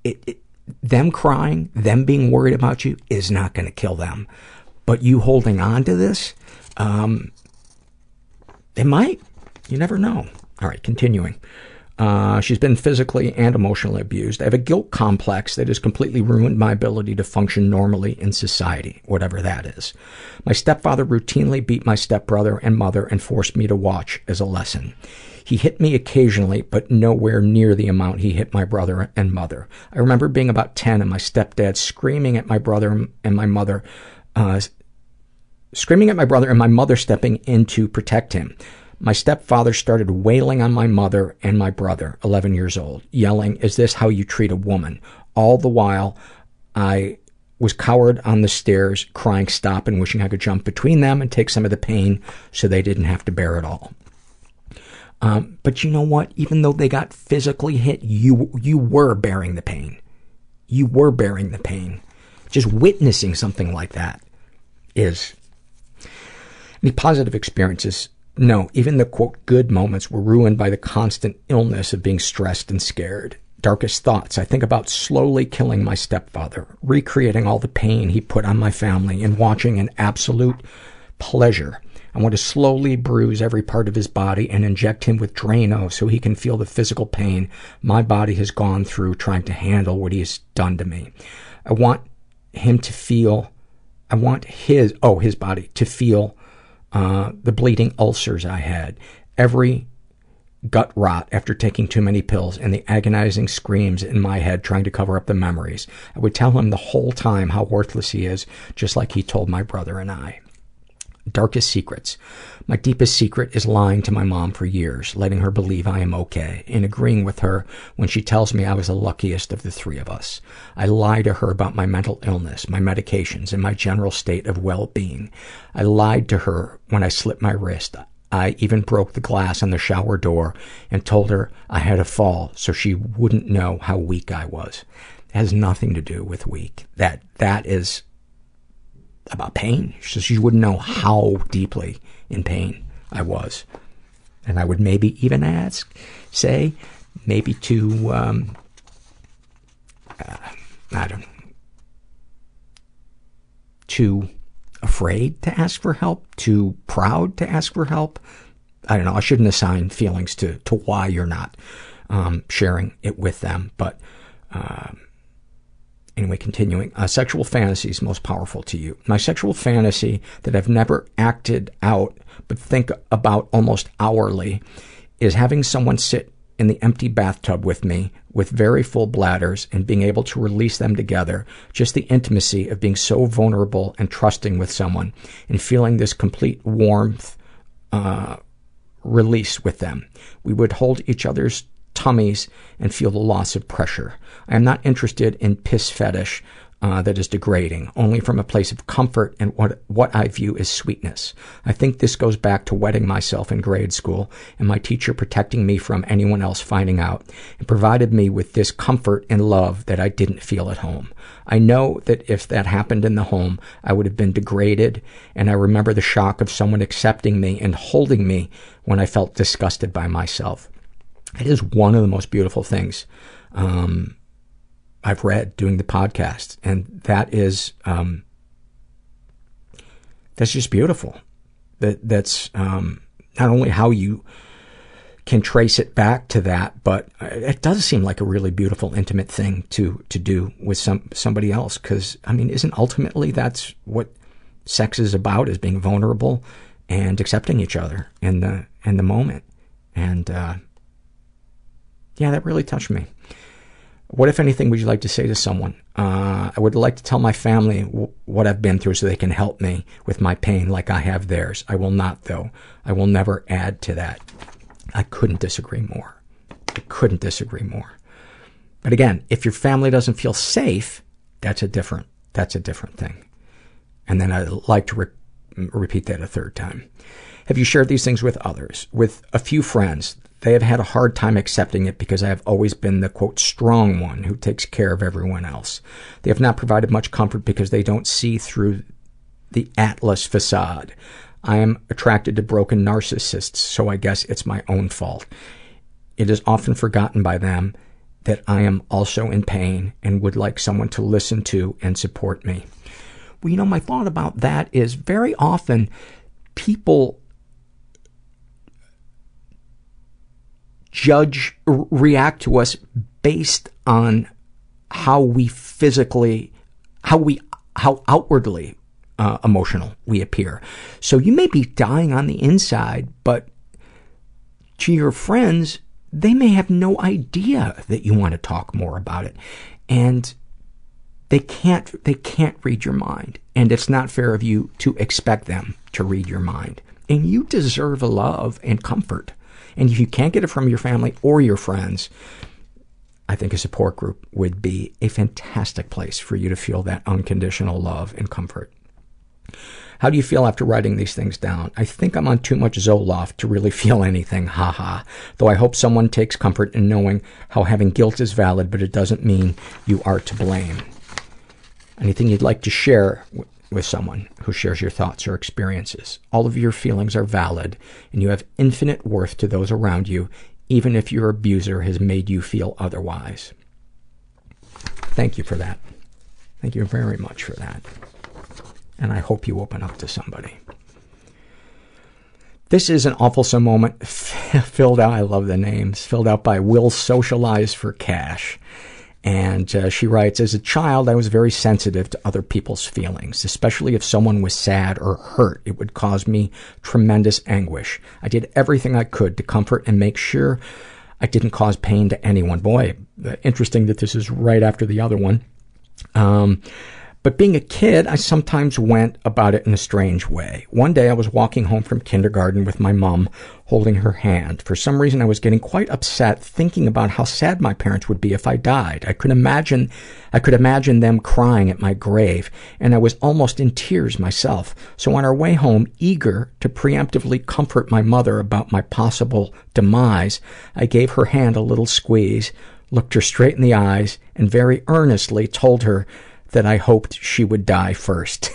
It, it, them crying, them being worried about you is not going to kill them. But you holding on to this, um, it might. You never know. All right, continuing. Uh, she's been physically and emotionally abused. I have a guilt complex that has completely ruined my ability to function normally in society, whatever that is. My stepfather routinely beat my stepbrother and mother and forced me to watch as a lesson. He hit me occasionally, but nowhere near the amount he hit my brother and mother. I remember being about 10 and my stepdad screaming at my brother and my mother, uh, screaming at my brother and my mother stepping in to protect him. My stepfather started wailing on my mother and my brother, 11 years old, yelling, is this how you treat a woman? All the while, I was cowered on the stairs, crying stop and wishing I could jump between them and take some of the pain so they didn't have to bear it all. Um, but you know what? Even though they got physically hit, you, you were bearing the pain. You were bearing the pain. Just witnessing something like that is. Any positive experiences no, even the quote good moments were ruined by the constant illness of being stressed and scared. Darkest thoughts. I think about slowly killing my stepfather, recreating all the pain he put on my family, and watching an absolute pleasure. I want to slowly bruise every part of his body and inject him with Drano so he can feel the physical pain my body has gone through trying to handle what he has done to me. I want him to feel, I want his, oh, his body to feel uh, the bleeding ulcers I had, every gut rot after taking too many pills and the agonizing screams in my head trying to cover up the memories. I would tell him the whole time how worthless he is, just like he told my brother and I. Darkest secrets. My deepest secret is lying to my mom for years, letting her believe I am okay, and agreeing with her when she tells me I was the luckiest of the three of us. I lie to her about my mental illness, my medications, and my general state of well-being. I lied to her when I slipped my wrist. I even broke the glass on the shower door and told her I had a fall so she wouldn't know how weak I was. It has nothing to do with weak. That, that is about pain. So she wouldn't know how deeply in pain I was. And I would maybe even ask, say, maybe to, um, uh, I don't know, too afraid to ask for help, too proud to ask for help. I don't know. I shouldn't assign feelings to, to why you're not um, sharing it with them. But um, anyway, continuing. Uh, sexual fantasies most powerful to you. My sexual fantasy that I've never acted out but think about almost hourly is having someone sit in the empty bathtub with me with very full bladders and being able to release them together. Just the intimacy of being so vulnerable and trusting with someone and feeling this complete warmth, uh, release with them. We would hold each other's tummies and feel the loss of pressure. I am not interested in piss fetish uh, that is degrading, only from a place of comfort and what, what I view as sweetness. I think this goes back to wetting myself in grade school and my teacher protecting me from anyone else finding out and provided me with this comfort and love that I didn't feel at home. I know that if that happened in the home, I would have been degraded, and I remember the shock of someone accepting me and holding me when I felt disgusted by myself. It is one of the most beautiful things um, I've read doing the podcast, and that is um, that's just beautiful. That that's um, not only how you can trace it back to that, but it does seem like a really beautiful, intimate thing to to do with some somebody else. Because I mean, isn't ultimately that's what sex is about? Is being vulnerable and accepting each other in the in the moment. And uh, yeah, that really touched me. What, if anything, would you like to say to someone? Uh, I would like to tell my family w- what I've been through so they can help me with my pain like I have theirs. I will not, though. I will never add to that. I couldn't disagree more. I couldn't disagree more. But again, if your family doesn't feel safe, that's a different, that's a different thing. And then I'd like to re- repeat that a third time. Have you shared these things with others? With a few friends? They have had a hard time accepting it because I have always been the quote strong one who takes care of everyone else. They have not provided much comfort because they don't see through the Atlas facade. I am attracted to broken narcissists, so I guess it's my own fault. It is often forgotten by them that I am also in pain and would like someone to listen to and support me. Well, you know, my thought about that is very often people judge, react to us based on how we physically, how we, how outwardly uh, emotional we appear. So you may be dying on the inside, but to your friends, they may have no idea that you want to talk more about it. And they can't, they can't read your mind. And it's not fair of you to expect them to read your mind. And you deserve love and comfort. And if you can't get it from your family or your friends, I think a support group would be a fantastic place for you to feel that unconditional love and comfort. How do you feel after writing these things down? I think I'm on too much Zoloft to really feel anything, haha. Though I hope someone takes comfort in knowing how having guilt is valid, but it doesn't mean you are to blame. Anything you'd like to share with someone who shares your thoughts or experiences. All of your feelings are valid, and you have infinite worth to those around you, even if your abuser has made you feel otherwise. Thank you for that. Thank you very much for that. And I hope you open up to somebody. This is an awful moment filled out, I love the names, filled out by Will Socialize for Cash. And uh, she writes, as a child, I was very sensitive to other people's feelings, especially if someone was sad or hurt. It would cause me tremendous anguish. I did everything I could to comfort and make sure I didn't cause pain to anyone. Boy, interesting that this is right after the other one. Um, but being a kid, I sometimes went about it in a strange way. One day I was walking home from kindergarten with my mom holding her hand. For some reason I was getting quite upset thinking about how sad my parents would be if I died. I could imagine, I could imagine them crying at my grave, and I was almost in tears myself. So on our way home, eager to preemptively comfort my mother about my possible demise, I gave her hand a little squeeze, looked her straight in the eyes, and very earnestly told her that I hoped she would die first.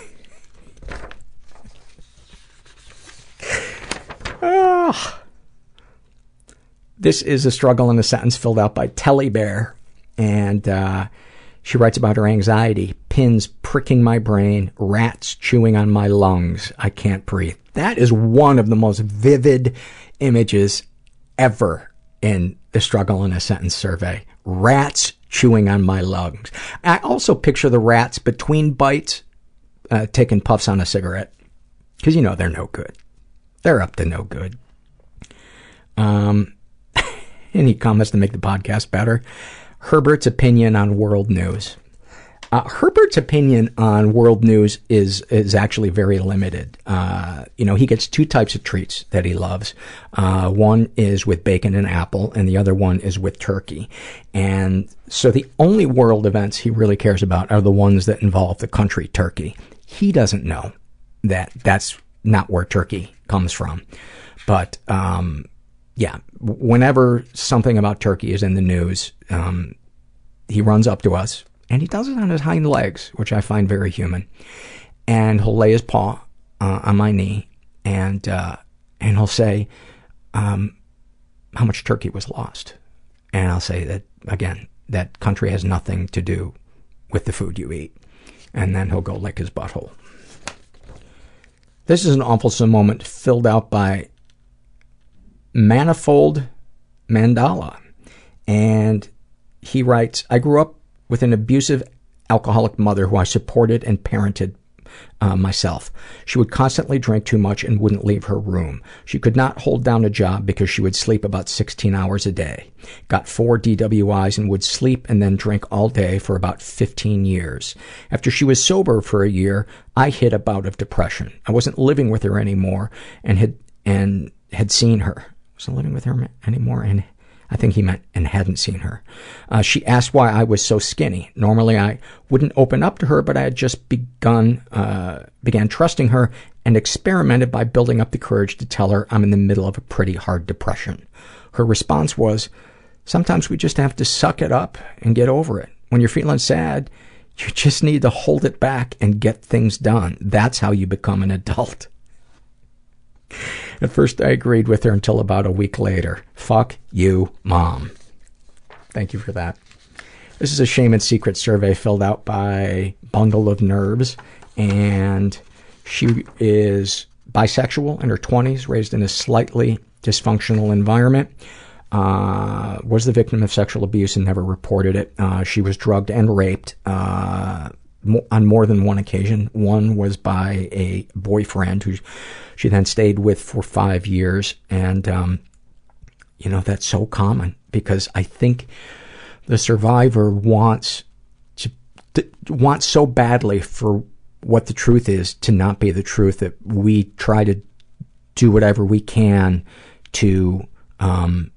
oh. This is a struggle in a sentence filled out by Telly Bear. And uh, she writes about her anxiety pins pricking my brain, rats chewing on my lungs. I can't breathe. That is one of the most vivid images ever in the struggle in a sentence survey. Rats chewing on my lungs. I also picture the rats between bites uh, taking puffs on a cigarette. Because, you know, they're no good. They're up to no good. Um, any comments to make the podcast better? Herbert's opinion on world news. Uh, Herbert's opinion on world news is is actually very limited. Uh, you know, he gets two types of treats that he loves. Uh, one is with bacon and apple, and the other one is with turkey. And so the only world events he really cares about are the ones that involve the country Turkey. He doesn't know that that's not where Turkey comes from. But um, yeah, whenever something about Turkey is in the news, um, he runs up to us and he does it on his hind legs, which I find very human. And he'll lay his paw uh, on my knee, and uh, and he'll say, um, "How much turkey was lost?" And I'll say that again. That country has nothing to do with the food you eat. And then he'll go lick his butthole. This is an awfulsome moment filled out by Manifold Mandala. And he writes, I grew up with an abusive alcoholic mother who I supported and parented uh, myself. She would constantly drink too much and wouldn't leave her room. She could not hold down a job because she would sleep about 16 hours a day. Got four DWIs and would sleep and then drink all day for about 15 years. After she was sober for a year, I hit a bout of depression. I wasn't living with her anymore and had, and had seen her. Wasn't living with her anymore and I think he meant and hadn't seen her. Uh, she asked why I was so skinny. Normally I wouldn't open up to her, but I had just begun, uh, began trusting her and experimented by building up the courage to tell her I'm in the middle of a pretty hard depression. Her response was, sometimes we just have to suck it up and get over it. When you're feeling sad, you just need to hold it back and get things done. That's how you become an adult. At first, I agreed with her until about a week later. Fuck you, mom. Thank you for that. This is a shame and secret survey filled out by Bundle of Nerves, and she is bisexual in her 20s, raised in a slightly dysfunctional environment. Uh, was the victim of sexual abuse and never reported it. Uh, she was drugged and raped uh, on more than one occasion. One was by a boyfriend who she then stayed with for five years. And, um, you know, that's so common because I think the survivor wants to, to so badly for what the truth is to not be the truth that we try to do whatever we can to um,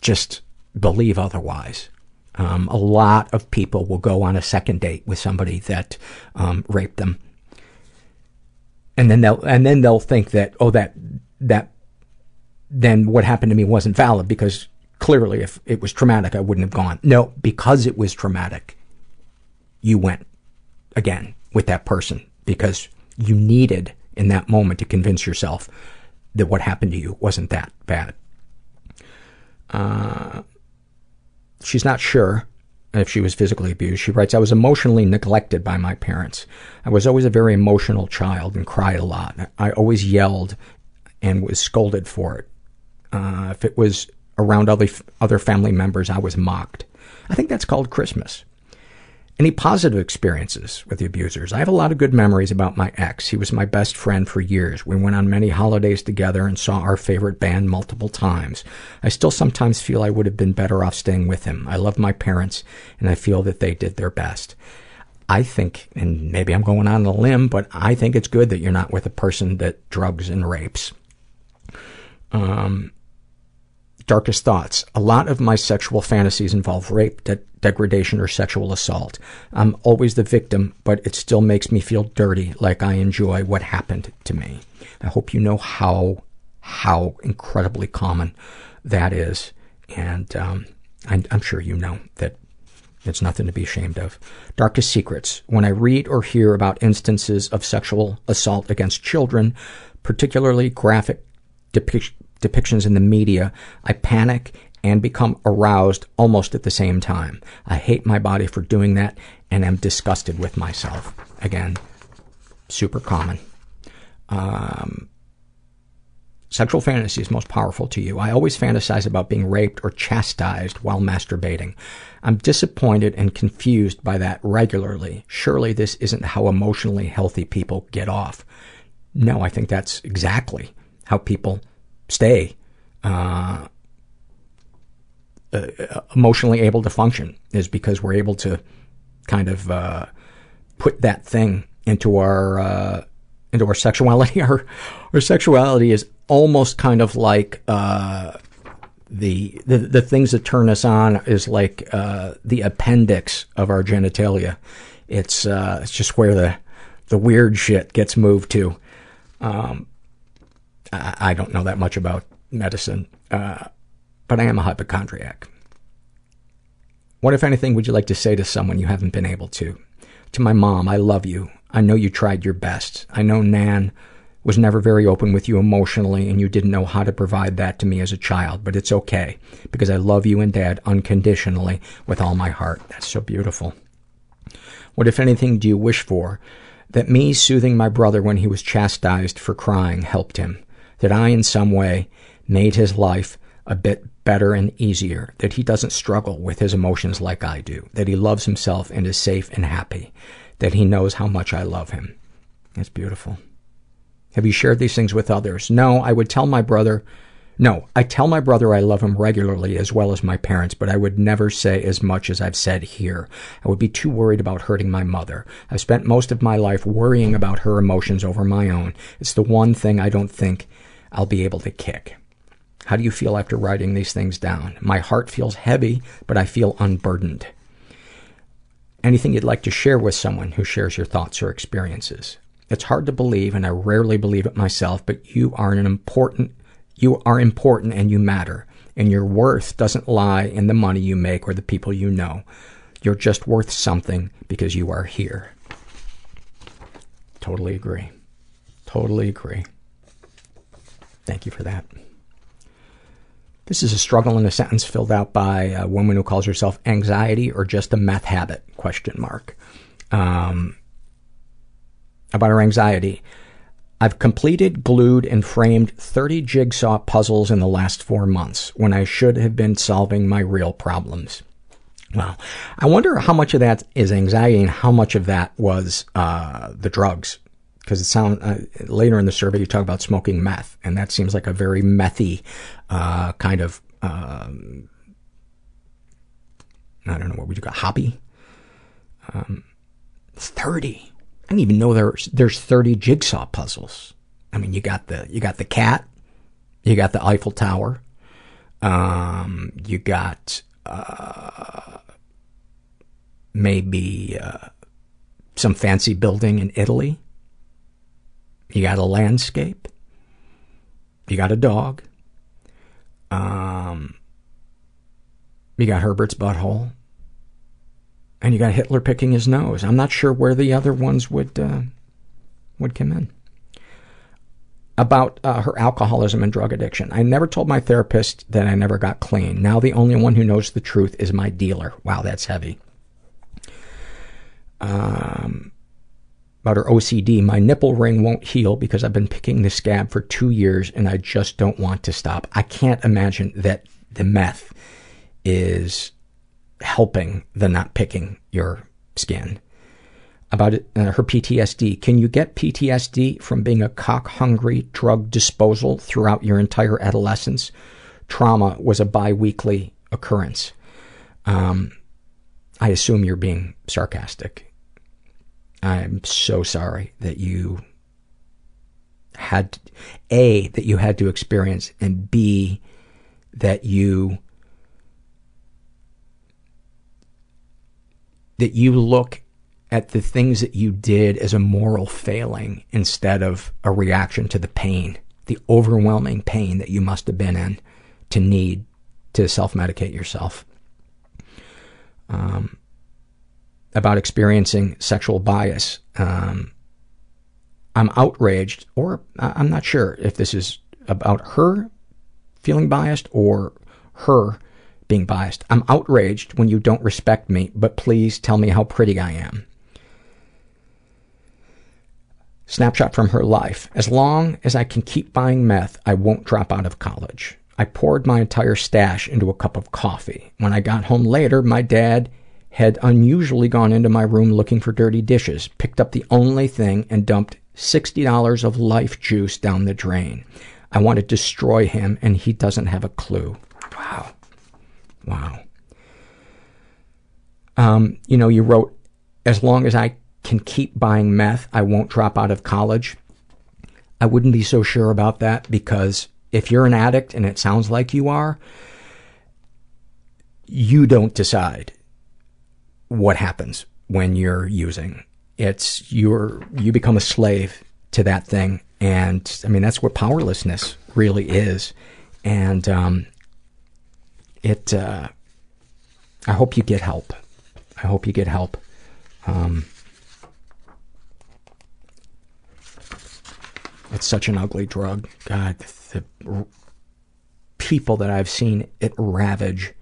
just believe otherwise. Um, a lot of people will go on a second date with somebody that um, raped them, and then they'll and then they'll think that oh that that then what happened to me wasn't valid because clearly if it was traumatic I wouldn't have gone. No, because it was traumatic, you went again with that person because you needed in that moment to convince yourself that what happened to you wasn't that bad. Uh, she's not sure if she was physically abused. She writes, I was emotionally neglected by my parents. I was always a very emotional child and cried a lot. I always yelled and was scolded for it. Uh, if it was around other, other family members, I was mocked. I think that's called Christmas. Any positive experiences with the abusers? I have a lot of good memories about my ex. He was my best friend for years. We went on many holidays together and saw our favorite band multiple times. I still sometimes feel I would have been better off staying with him. I love my parents and I feel that they did their best. I think, and maybe I'm going on a limb, but I think it's good that you're not with a person that drugs and rapes. Um, darkest thoughts. A lot of my sexual fantasies involve rape, de- degradation, or sexual assault. I'm always the victim, but it still makes me feel dirty, like I enjoy what happened to me. I hope you know how, how incredibly common that is. And, um, I'm, I'm sure you know that it's nothing to be ashamed of. Darkest secrets. When I read or hear about instances of sexual assault against children, particularly graphic depic- depictions in the media, I panic and become aroused almost at the same time. I hate my body for doing that and am disgusted with myself. Again, super common. Um, sexual fantasies most powerful to you. I always fantasize about being raped or chastised while masturbating. I'm disappointed and confused by that regularly. Surely this isn't how emotionally healthy people get off. No, I think that's exactly how people stay uh, emotionally able to function is because we're able to kind of uh, put that thing into our uh, into our sexuality. Our our sexuality is almost kind of like uh, the, the the things that turn us on is like uh, the appendix of our genitalia. It's uh, it's just where the the weird shit gets moved to. Um, I, I don't know that much about medicine, uh, but I am a hypochondriac. What, if anything, would you like to say to someone you haven't been able to? To my mom, I love you. I know you tried your best. I know Nan was never very open with you emotionally and you didn't know how to provide that to me as a child, but it's okay because I love you and dad unconditionally with all my heart. That's so beautiful. What, if anything, do you wish for? That me soothing my brother when he was chastised for crying helped him. That I, in some way, made his life a bit better and easier. That he doesn't struggle with his emotions like I do. That he loves himself and is safe and happy. That he knows how much I love him. That's beautiful. Have you shared these things with others? No, I would tell my brother, no, I tell my brother I love him regularly as well as my parents, but I would never say as much as I've said here. I would be too worried about hurting my mother. I've spent most of my life worrying about her emotions over my own. It's the one thing I don't think I'll be able to kick. How do you feel after writing these things down? My heart feels heavy, but I feel unburdened. Anything you'd like to share with someone who shares your thoughts or experiences? It's hard to believe, and I rarely believe it myself, but you are an important, you are important and you matter. And your worth doesn't lie in the money you make or the people you know. You're just worth something because you are here. Totally agree. Totally agree. Thank you for that. This is a struggle in a sentence filled out by a woman who calls herself anxiety or just a meth habit, question mark. Um, about her anxiety. I've completed, glued, and framed 30 jigsaw puzzles in the last four months when I should have been solving my real problems. Well, I wonder how much of that is anxiety and how much of that was uh, the drugs. Because it sound uh, later in the survey you talk about smoking meth, and that seems like a very methy uh, kind of um, I don't know what would you call hobby. Um, Thirty. I didn't even know there's there's 30 jigsaw puzzles. I mean, you got the you got the cat, you got the Eiffel Tower, um, you got uh, maybe uh, some fancy building in Italy. You got a landscape. You got a dog. Um, you got Herbert's butthole and you got Hitler picking his nose. I'm not sure where the other ones would uh, would come in. About uh, her alcoholism and drug addiction. I never told my therapist that I never got clean. Now the only one who knows the truth is my dealer. Wow, that's heavy. Um, about her OCD. My nipple ring won't heal because I've been picking the scab for two years and I just don't want to stop. I can't imagine that the meth is helping the not picking your skin. About it, uh, her PTSD. Can you get PTSD from being a cock hungry drug disposal throughout your entire adolescence? Trauma was a bi weekly occurrence. Um, I assume you're being sarcastic. I'm so sorry that you had, A, that you had to experience, and B, that you that you look at the things that you did as a moral failing instead of a reaction to the pain, the overwhelming pain that you must have been in to need to self-medicate yourself. Um, about experiencing sexual bias. Um, I'm outraged, or I'm not sure if this is about her feeling biased or her being biased. I'm outraged when you don't respect me, but please tell me how pretty I am. Snapshot from her life. As long as I can keep buying meth, I won't drop out of college. I poured my entire stash into a cup of coffee. When I got home later, my dad had unusually gone into my room looking for dirty dishes, picked up the only thing, and dumped $60 of life juice down the drain. I want to destroy him, and he doesn't have a clue. Wow. Wow. Um, you know, you wrote, as long as I can keep buying meth, I won't drop out of college. I wouldn't be so sure about that because if you're an addict and it sounds like you are, you don't decide what happens when you're using. It's you're you become a slave to that thing, and I mean that's what powerlessness really is. And um, it. Uh, I hope you get help. I hope you get help. Um, it's such an ugly drug. God, the people that I've seen it ravage.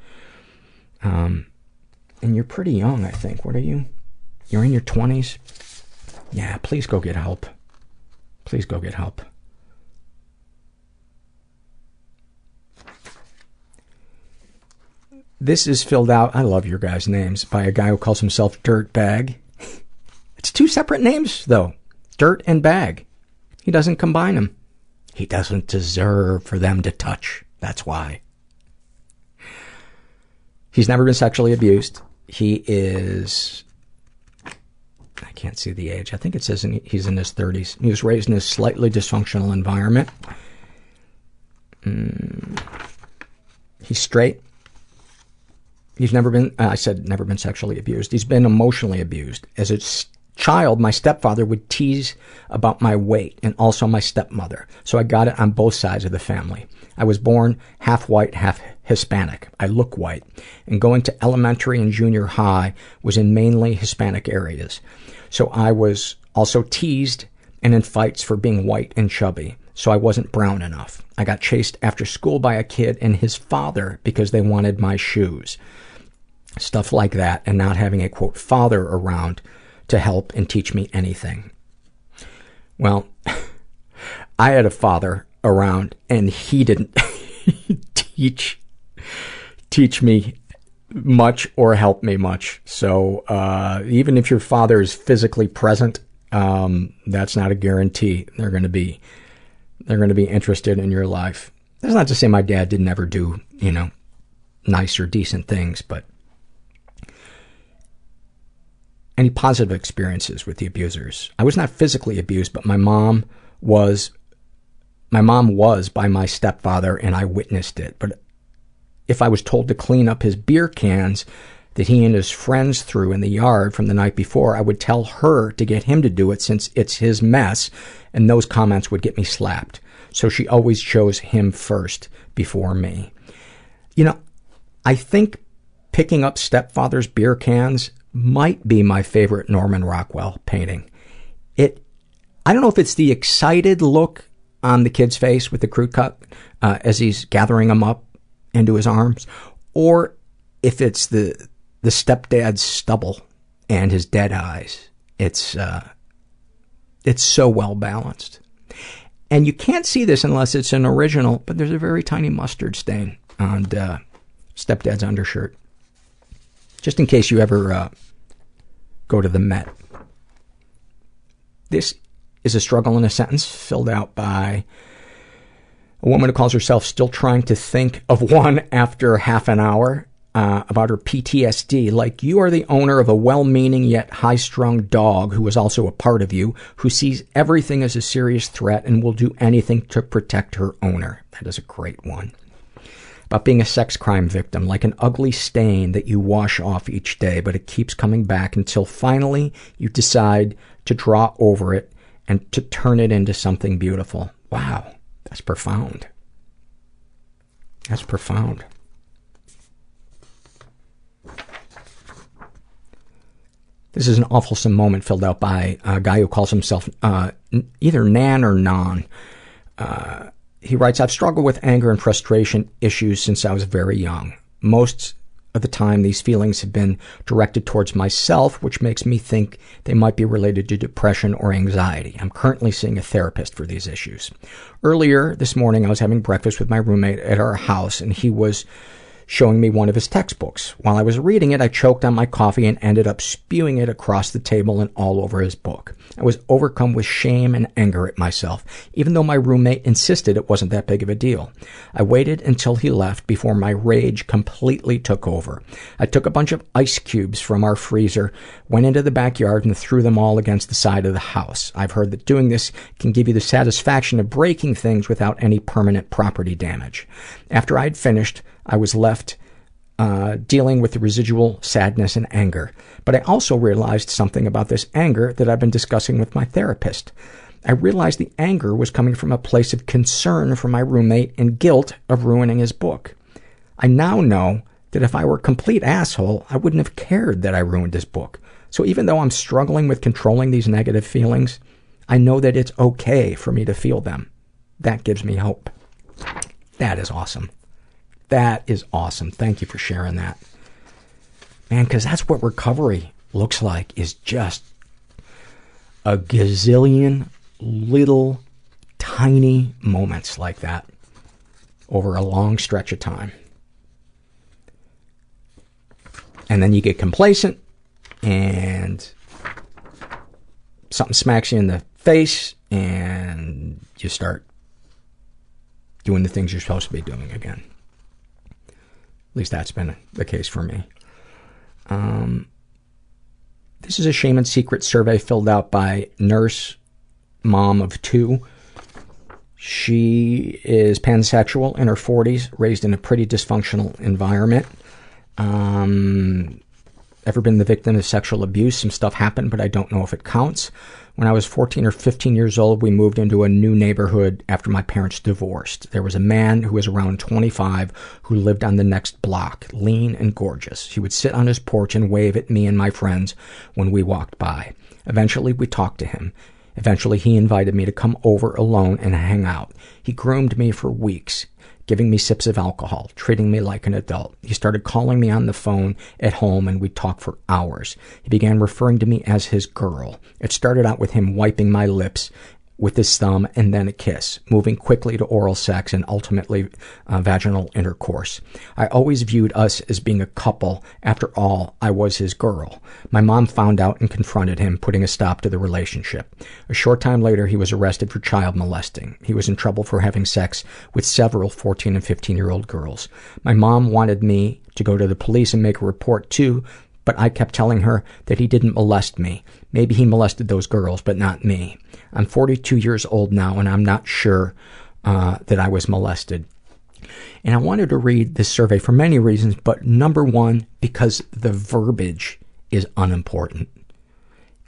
Um, and you're pretty young, I think. What are you? You're in your 20s? Yeah, please go get help. Please go get help. This is filled out, I love your guys' names, by a guy who calls himself Dirtbag. It's two separate names, though. Dirt and bag. He doesn't combine them. He doesn't deserve for them to touch. That's why. He's never been sexually abused. He is, I can't see the age. I think it says in, he's in his 30s. He was raised in a slightly dysfunctional environment. Mm. He's straight. He's never been, uh, I said never been sexually abused. He's been emotionally abused. As a child, my stepfather would tease about my weight and also my stepmother. So I got it on both sides of the family. I was born half white, half Hispanic. I look white. And going to elementary and junior high was in mainly Hispanic areas. So I was also teased and in fights for being white and chubby. So I wasn't brown enough. I got chased after school by a kid and his father because they wanted my shoes. Stuff like that and not having a quote father around to help and teach me anything. Well, I had a father around and he didn't teach teach me much or help me much. So uh, even if your father is physically present, um, that's not a guarantee they're going to be they're going to be interested in your life. That's not to say my dad didn't ever do you know nice or decent things, but any positive experiences with the abusers? I was not physically abused, but my mom was my mom was by my stepfather and I witnessed it. But if I was told to clean up his beer cans that he and his friends threw in the yard from the night before, I would tell her to get him to do it since it's his mess, and those comments would get me slapped. So she always chose him first before me. You know, I think picking up stepfather's beer cans might be my favorite Norman Rockwell painting. It, I don't know if it's the excited look on the kid's face with the crew cut uh, as he's gathering them up into his arms, or if it's the the stepdad's stubble and his dead eyes. It's uh, it's so well balanced, and you can't see this unless it's an original. But there's a very tiny mustard stain on uh, stepdad's undershirt. Just in case you ever uh, go to the Met. This is a struggle in a sentence filled out by a woman who calls herself still trying to think of one after half an hour uh, about her PTSD. Like, you are the owner of a well meaning yet high strung dog who is also a part of you, who sees everything as a serious threat and will do anything to protect her owner. That is a great one. About being a sex crime victim, like an ugly stain that you wash off each day, but it keeps coming back until finally you decide to draw over it and to turn it into something beautiful. Wow, that's profound. That's profound. This is an awfulsome moment filled out by a guy who calls himself uh, either Nan or Non. Uh, he writes, I've struggled with anger and frustration issues since I was very young. Most of the time, these feelings have been directed towards myself, which makes me think they might be related to depression or anxiety. I'm currently seeing a therapist for these issues. Earlier this morning, I was having breakfast with my roommate at our house, and he was showing me one of his textbooks. While I was reading it, I choked on my coffee and ended up spewing it across the table and all over his book. I was overcome with shame and anger at myself, even though my roommate insisted it wasn't that big of a deal. I waited until he left before my rage completely took over. I took a bunch of ice cubes from our freezer, went into the backyard, and threw them all against the side of the house. I've heard that doing this can give you the satisfaction of breaking things without any permanent property damage. After I'd finished, I was left uh, dealing with the residual sadness and anger. But I also realized something about this anger that I've been discussing with my therapist. I realized the anger was coming from a place of concern for my roommate and guilt of ruining his book. I now know that if I were a complete asshole, I wouldn't have cared that I ruined his book. So even though I'm struggling with controlling these negative feelings, I know that it's okay for me to feel them. That gives me hope. That is awesome. That is awesome. Thank you for sharing that. Man, because that's what recovery looks like, is just a gazillion little tiny moments like that over a long stretch of time. And then you get complacent and something smacks you in the face and you start doing the things you're supposed to be doing again. At least that's been the case for me. Um, this is a shame and secret survey filled out by nurse mom of two. She is pansexual in her 40s, raised in a pretty dysfunctional environment. Um, ever been the victim of sexual abuse? Some stuff happened, but I don't know if it counts. When I was 14 or 15 years old, we moved into a new neighborhood after my parents divorced. There was a man who was around 25 who lived on the next block, lean and gorgeous. He would sit on his porch and wave at me and my friends when we walked by. Eventually, we talked to him. Eventually, he invited me to come over alone and hang out. He groomed me for weeks giving me sips of alcohol, treating me like an adult. He started calling me on the phone at home and we'd talk for hours. He began referring to me as his girl. It started out with him wiping my lips with his thumb and then a kiss, moving quickly to oral sex and ultimately uh, vaginal intercourse. I always viewed us as being a couple. After all, I was his girl. My mom found out and confronted him, putting a stop to the relationship. A short time later, he was arrested for child molesting. He was in trouble for having sex with several 14 and 15 year old girls. My mom wanted me to go to the police and make a report too, but I kept telling her that he didn't molest me. Maybe he molested those girls, but not me. I'm 42 years old now, and I'm not sure uh, that I was molested. And I wanted to read this survey for many reasons, but number one, because the verbiage is unimportant.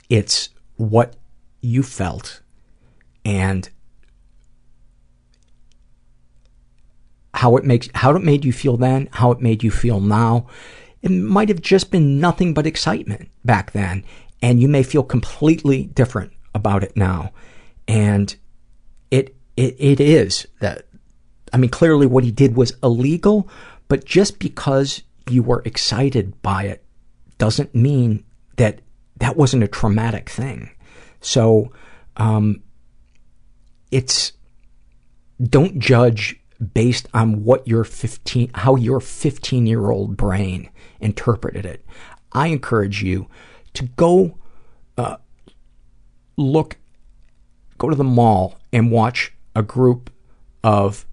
It's what you felt and how it makes how it made you feel then, how it made you feel now. It might have just been nothing but excitement back then, and you may feel completely different about it now. And it, it, it is that, I mean, clearly what he did was illegal, but just because you were excited by it doesn't mean that that wasn't a traumatic thing. So, um, it's, don't judge based on what your 15, how your 15 year old brain interpreted it. I encourage you to go, uh, look, go to the mall and watch a group of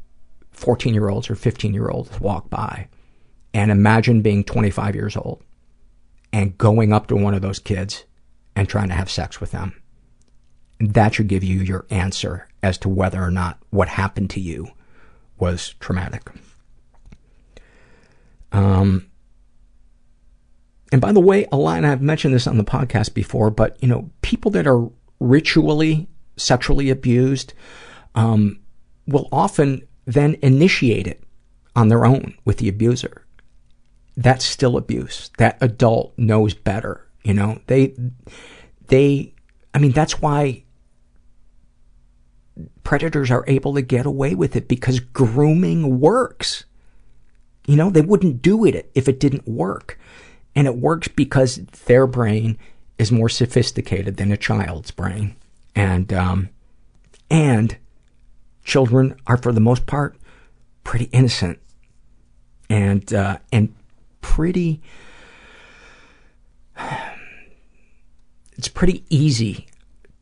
14 year olds or 15 year olds walk by and imagine being 25 years old and going up to one of those kids and trying to have sex with them. That should give you your answer as to whether or not what happened to you was traumatic. Um, and by the way, a lot, and I've mentioned this on the podcast before, but you know, people that are ritually sexually abused um, will often then initiate it on their own with the abuser. That's still abuse. That adult knows better. You know, they, they, I mean, that's why predators are able to get away with it because grooming works. You know, they wouldn't do it if it didn't work. And it works because their brain is more sophisticated than a child's brain. And, um, and children are for the most part pretty innocent and, uh, and pretty, it's pretty easy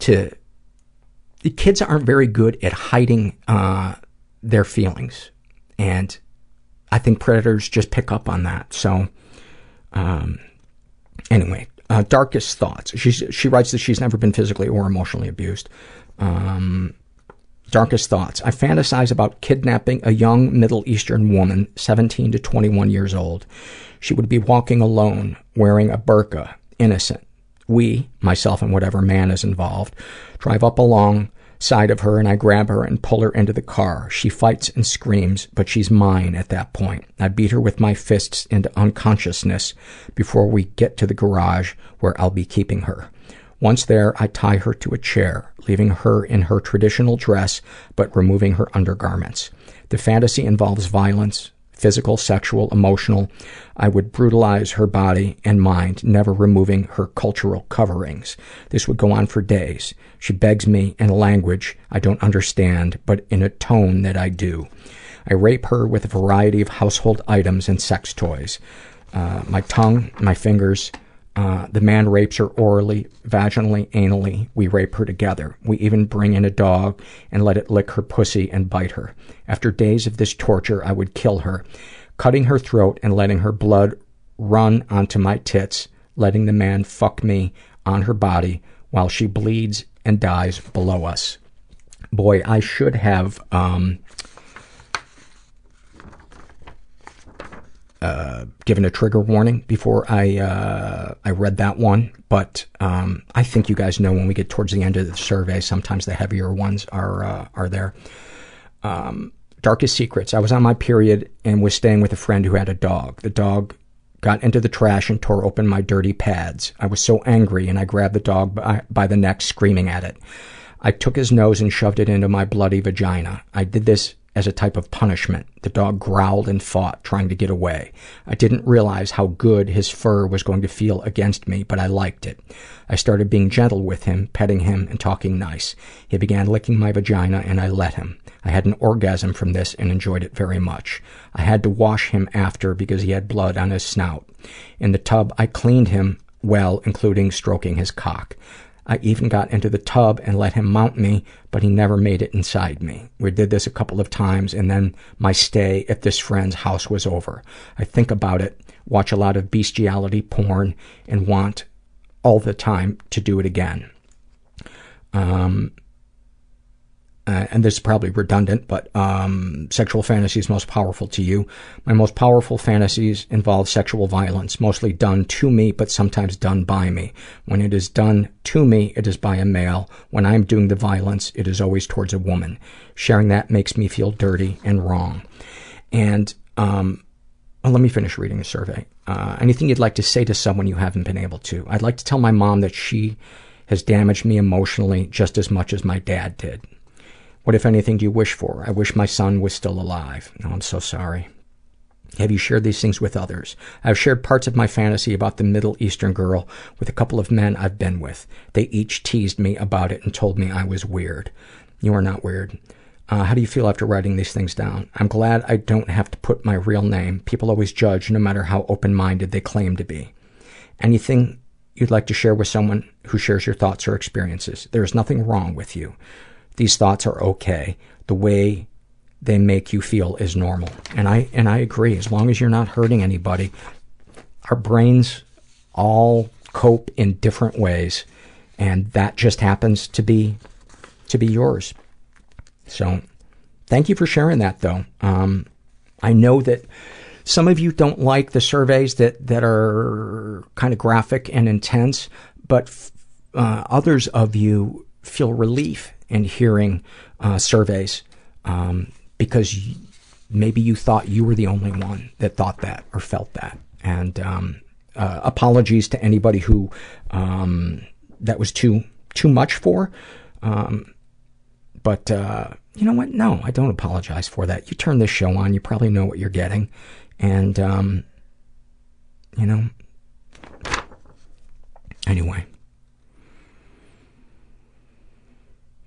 to the kids aren't very good at hiding uh, their feelings, and I think predators just pick up on that. So, um, anyway, uh, darkest thoughts. She she writes that she's never been physically or emotionally abused. Um, darkest thoughts. I fantasize about kidnapping a young Middle Eastern woman, 17 to 21 years old. She would be walking alone, wearing a burqa, innocent. We, myself and whatever man is involved, drive up alongside of her and I grab her and pull her into the car. She fights and screams, but she's mine at that point. I beat her with my fists into unconsciousness before we get to the garage where I'll be keeping her. Once there, I tie her to a chair, leaving her in her traditional dress, but removing her undergarments. The fantasy involves violence, physical, sexual, emotional. I would brutalize her body and mind, never removing her cultural coverings. This would go on for days. She begs me in a language I don't understand, but in a tone that I do. I rape her with a variety of household items and sex toys. Uh, my tongue, my fingers, uh, the man rapes her orally, vaginally, anally. We rape her together. We even bring in a dog and let it lick her pussy and bite her. After days of this torture, I would kill her, cutting her throat and letting her blood run onto my tits, letting the man fuck me on her body while she bleeds and dies below us. Boy, I should have, um, uh, given a trigger warning before I uh, I read that one, but um, I think you guys know when we get towards the end of the survey, sometimes the heavier ones are uh, are there. Um, darkest secrets. I was on my period and was staying with a friend who had a dog. The dog got into the trash and tore open my dirty pads. I was so angry and I grabbed the dog by, by the neck, screaming at it. I took his nose and shoved it into my bloody vagina. I did this as a type of punishment. The dog growled and fought, trying to get away. I didn't realize how good his fur was going to feel against me, but I liked it. I started being gentle with him, petting him and talking nice. He began licking my vagina and I let him. I had an orgasm from this and enjoyed it very much. I had to wash him after because he had blood on his snout. In the tub, I cleaned him well, including stroking his cock. I even got into the tub and let him mount me, but he never made it inside me. We did this a couple of times, and then my stay at this friend's house was over. I think about it, watch a lot of bestiality porn, and want all the time to do it again. Um, and this is probably redundant, but um, sexual fantasies most powerful to you. My most powerful fantasies involve sexual violence, mostly done to me, but sometimes done by me. When it is done to me, it is by a male. When I'm doing the violence, it is always towards a woman. Sharing that makes me feel dirty and wrong. And um, well, let me finish reading the survey. Uh, anything you'd like to say to someone you haven't been able to? I'd like to tell my mom that she has damaged me emotionally just as much as my dad did. What, if anything, do you wish for? I wish my son was still alive. Oh, I'm so sorry. Have you shared these things with others? I've shared parts of my fantasy about the Middle Eastern girl with a couple of men I've been with. They each teased me about it and told me I was weird. You are not weird. Uh, how do you feel after writing these things down? I'm glad I don't have to put my real name. People always judge, no matter how open-minded they claim to be. Anything you'd like to share with someone who shares your thoughts or experiences? There is nothing wrong with you. These thoughts are okay. The way they make you feel is normal. And I, and I agree. As long as you're not hurting anybody, our brains all cope in different ways. And that just happens to be, to be yours. So, thank you for sharing that though. Um, I know that some of you don't like the surveys that, that are kind of graphic and intense, but uh, others of you feel relief in hearing uh, surveys um, because maybe you thought you were the only one that thought that or felt that. And um, uh, apologies to anybody who um, that was too too much for. Um, but uh, you know what? No, I don't apologize for that. You turn this show on, you probably know what you're getting, and um, you know. Anyway.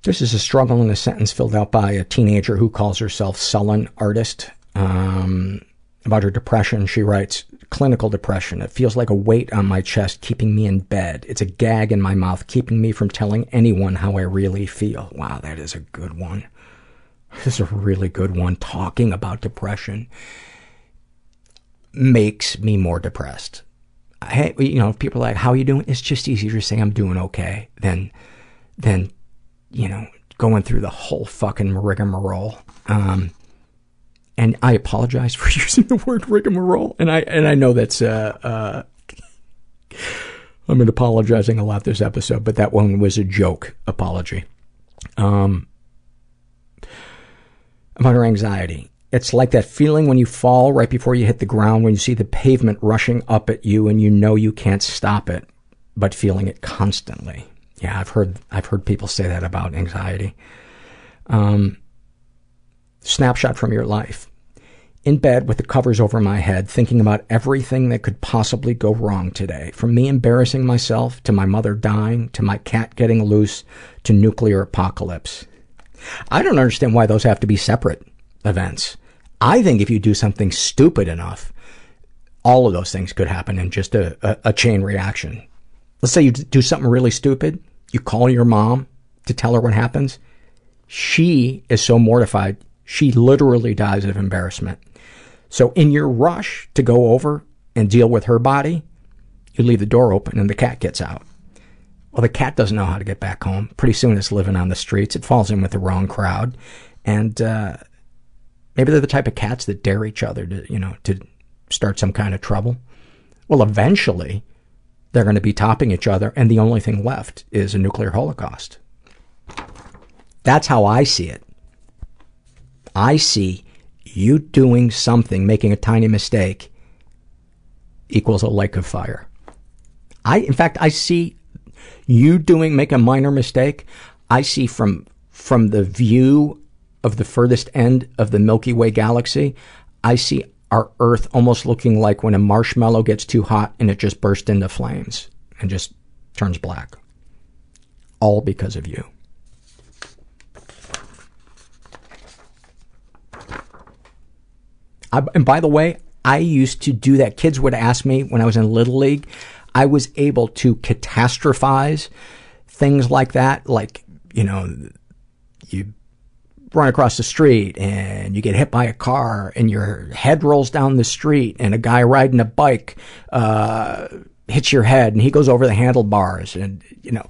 This is a struggle in a sentence filled out by a teenager who calls herself Sullen Artist. Um, about her depression, she writes, clinical depression. It feels like a weight on my chest keeping me in bed. It's a gag in my mouth keeping me from telling anyone how I really feel. Wow, that is a good one. This is a really good one. Talking about depression makes me more depressed. Hey, you know, if people are like, how are you doing? It's just easier to say I'm doing okay than, than, you know, going through the whole fucking rigmarole. Um, and I apologize for using the word rigmarole, and I and I know that's uh, uh, I've been apologizing a lot this episode, but that one was a joke apology. Um, about her anxiety. It's like that feeling when you fall right before you hit the ground, when you see the pavement rushing up at you and you know you can't stop it, but feeling it constantly. Yeah, I've heard I've heard people say that about anxiety. Um, snapshot from your life. In bed with the covers over my head, thinking about everything that could possibly go wrong today. From me embarrassing myself, to my mother dying, to my cat getting loose, to nuclear apocalypse. I don't understand why those have to be separate events. I think if you do something stupid enough, all of those things could happen in just a, a, a chain reaction. Let's say you do something really stupid, you call your mom to tell her what happens. She is so mortified, she literally dies of embarrassment. So in your rush to go over and deal with her body, you leave the door open and the cat gets out. Well, the cat doesn't know how to get back home. Pretty soon it's living on the streets. It falls in with the wrong crowd. And, uh, maybe they're the type of cats that dare each other to, you know, to start some kind of trouble. Well, eventually they're going to be topping each other and the only thing left is a nuclear holocaust. That's how I see it. I see you doing something, making a tiny mistake, equals a lake of fire. I, in fact, I see you doing, make a minor mistake, I see from, from the view of the furthest end of the Milky Way galaxy, I see our Earth almost looking like when a marshmallow gets too hot and it just bursts into flames and just turns black. All because of you. I, and by the way, I used to do that. Kids would ask me when I was in Little League, I was able to catastrophize things like that. Like, you know, you run across the street and you get hit by a car and your head rolls down the street and a guy riding a bike, uh, hits your head and he goes over the handlebars and, you know,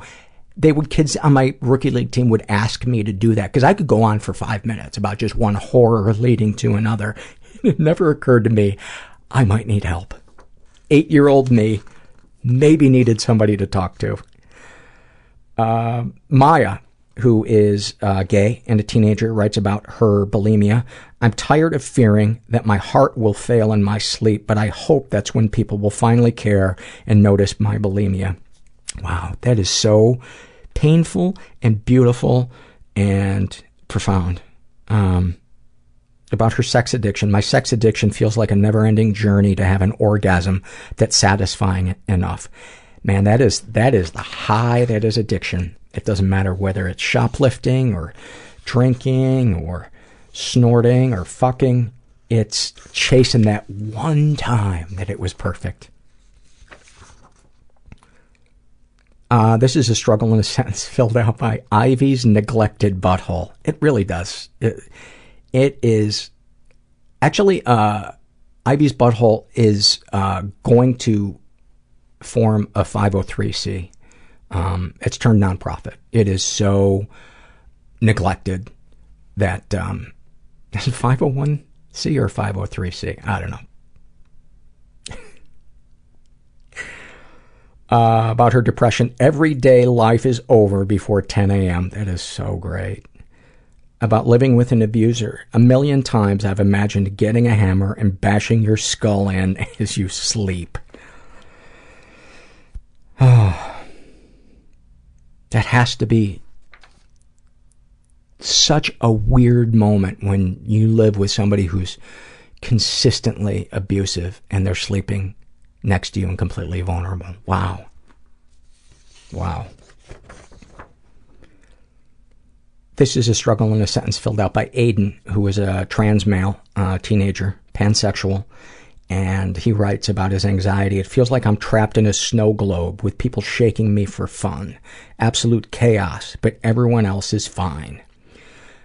they would, kids on my rookie league team would ask me to do that because I could go on for five minutes about just one horror leading to another. It never occurred to me I might need help. Eight year old me maybe needed somebody to talk to. Uh, Maya, who is uh, gay and a teenager, writes about her bulimia. I'm tired of fearing that my heart will fail in my sleep, but I hope that's when people will finally care and notice my bulimia. Wow, that is so painful and beautiful and profound. Um, about her sex addiction. My sex addiction feels like a never-ending journey to have an orgasm that's satisfying enough. Man, that is that is the high that is addiction. It doesn't matter whether it's shoplifting or drinking or snorting or fucking. It's chasing that one time that it was perfect. Uh, this is a struggle in a sentence filled out by Ivy's neglected butthole. It really does. It, it is actually uh, Ivy's butthole is uh, going to form a 503c. Um, it's turned nonprofit. It is so neglected that um, is it 501c or 503c? I don't know. uh, about her depression. Every day life is over before 10 a.m. That is so great. About living with an abuser. A million times I've imagined getting a hammer and bashing your skull in as you sleep. that has to be such a weird moment when you live with somebody who's consistently abusive and they're sleeping next to you and completely vulnerable. Wow. Wow. This is a struggle in a sentence filled out by Aiden, who is a trans male uh, teenager, pansexual, and he writes about his anxiety. It feels like I'm trapped in a snow globe with people shaking me for fun. Absolute chaos, but everyone else is fine.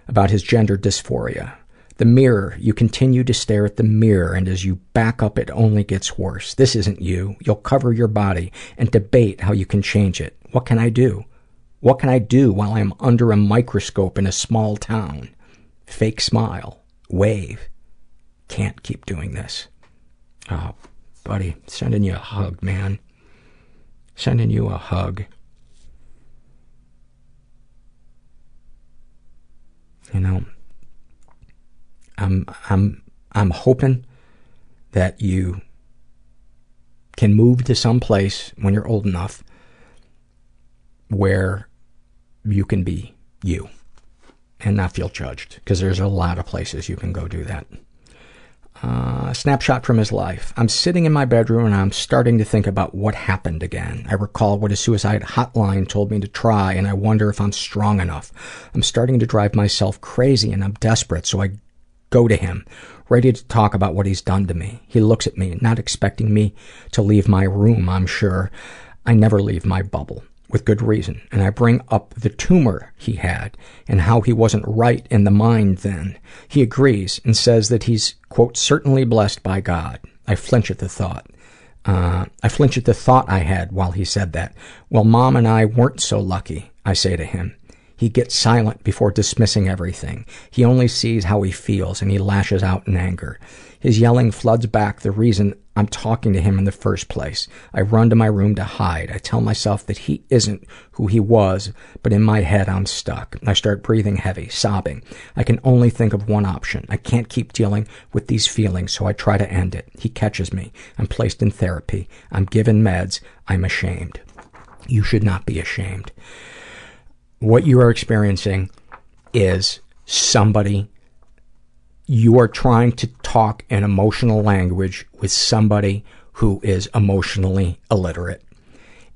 About his gender dysphoria. The mirror. You continue to stare at the mirror, and as you back up, it only gets worse. This isn't you. You'll cover your body and debate how you can change it. What can I do? What can I do while I'm under a microscope in a small town? Fake smile. Wave. Can't keep doing this. Oh, buddy, sending you a hug, man. Sending you a hug. You know, I'm I'm I'm hoping that you can move to some place when you're old enough where you can be you and not feel judged because there's a lot of places you can go do that. Uh, snapshot from his life. I'm sitting in my bedroom and I'm starting to think about what happened again. I recall what a suicide hotline told me to try and I wonder if I'm strong enough. I'm starting to drive myself crazy and I'm desperate, so I go to him, ready to talk about what he's done to me. He looks at me, not expecting me to leave my room, I'm sure. I never leave my bubble with good reason, and I bring up the tumor he had and how he wasn't right in the mind then. He agrees and says that he's, quote, certainly blessed by God. I flinch at the thought. Uh, I flinch at the thought I had while he said that. Well, mom and I weren't so lucky, I say to him. He gets silent before dismissing everything. He only sees how he feels and he lashes out in anger. His yelling floods back the reason I'm talking to him in the first place. I run to my room to hide. I tell myself that he isn't who he was, but in my head I'm stuck. I start breathing heavy, sobbing. I can only think of one option. I can't keep dealing with these feelings, so I try to end it. He catches me. I'm placed in therapy. I'm given meds. I'm ashamed. You should not be ashamed what you are experiencing is somebody you are trying to talk in emotional language with somebody who is emotionally illiterate.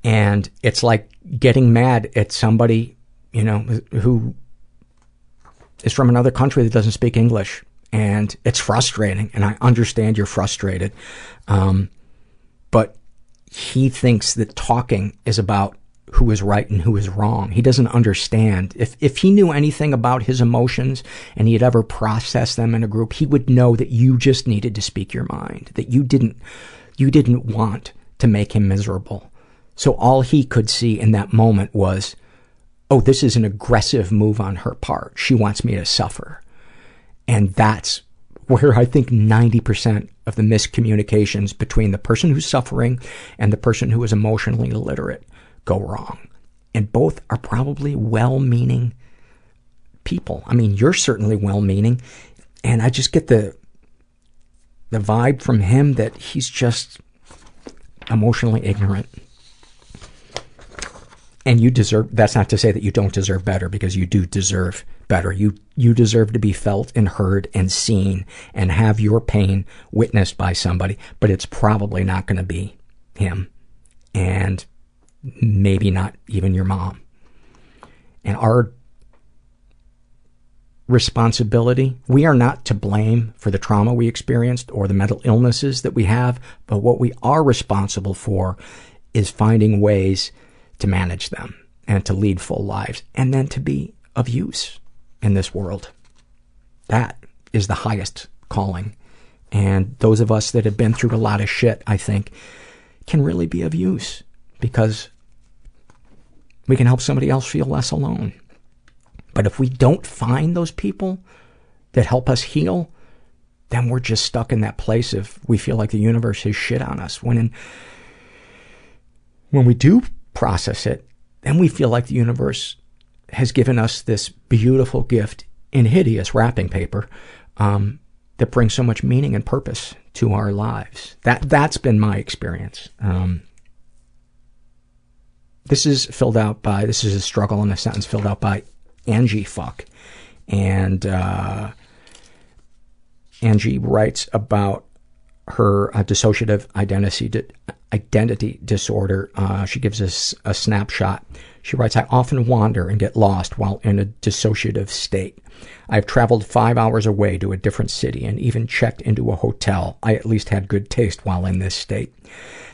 And it's like getting mad at somebody, you know, who is from another country that doesn't speak English. And it's frustrating, and I understand you're frustrated. Um, but he thinks that talking is about who is right and who is wrong. He doesn't understand. If, if he knew anything about his emotions and he had ever processed them in a group, he would know that you just needed to speak your mind, that you didn't, you didn't want to make him miserable. So all he could see in that moment was, oh, this is an aggressive move on her part. She wants me to suffer. And that's where I think 90% of the miscommunications between the person who's suffering and the person who is emotionally illiterate go wrong. And both are probably well-meaning people. I mean, you're certainly well-meaning, and I just get the the vibe from him that he's just emotionally ignorant. And you deserve that's not to say that you don't deserve better because you do deserve better. You you deserve to be felt and heard and seen and have your pain witnessed by somebody, but it's probably not going to be him. And maybe not even your mom. And our responsibility. We are not to blame for the trauma we experienced or the mental illnesses that we have, but what we are responsible for is finding ways to manage them and to lead full lives and then to be of use in this world. That is the highest calling. And those of us that have been through a lot of shit, I think, can really be of use because we can help somebody else feel less alone. But if we don't find those people that help us heal, then we're just stuck in that place of we feel like the universe has shit on us. When in, when we do process it, then we feel like the universe has given us this beautiful gift in hideous wrapping paper um, that brings so much meaning and purpose to our lives. That that's been my experience. Um, this is filled out by this is a struggle in a sentence filled out by Angie Fuck, and uh, Angie writes about her uh, dissociative identity di- identity disorder. Uh, she gives us a snapshot. She writes, I often wander and get lost while in a dissociative state. I've traveled five hours away to a different city and even checked into a hotel. I at least had good taste while in this state.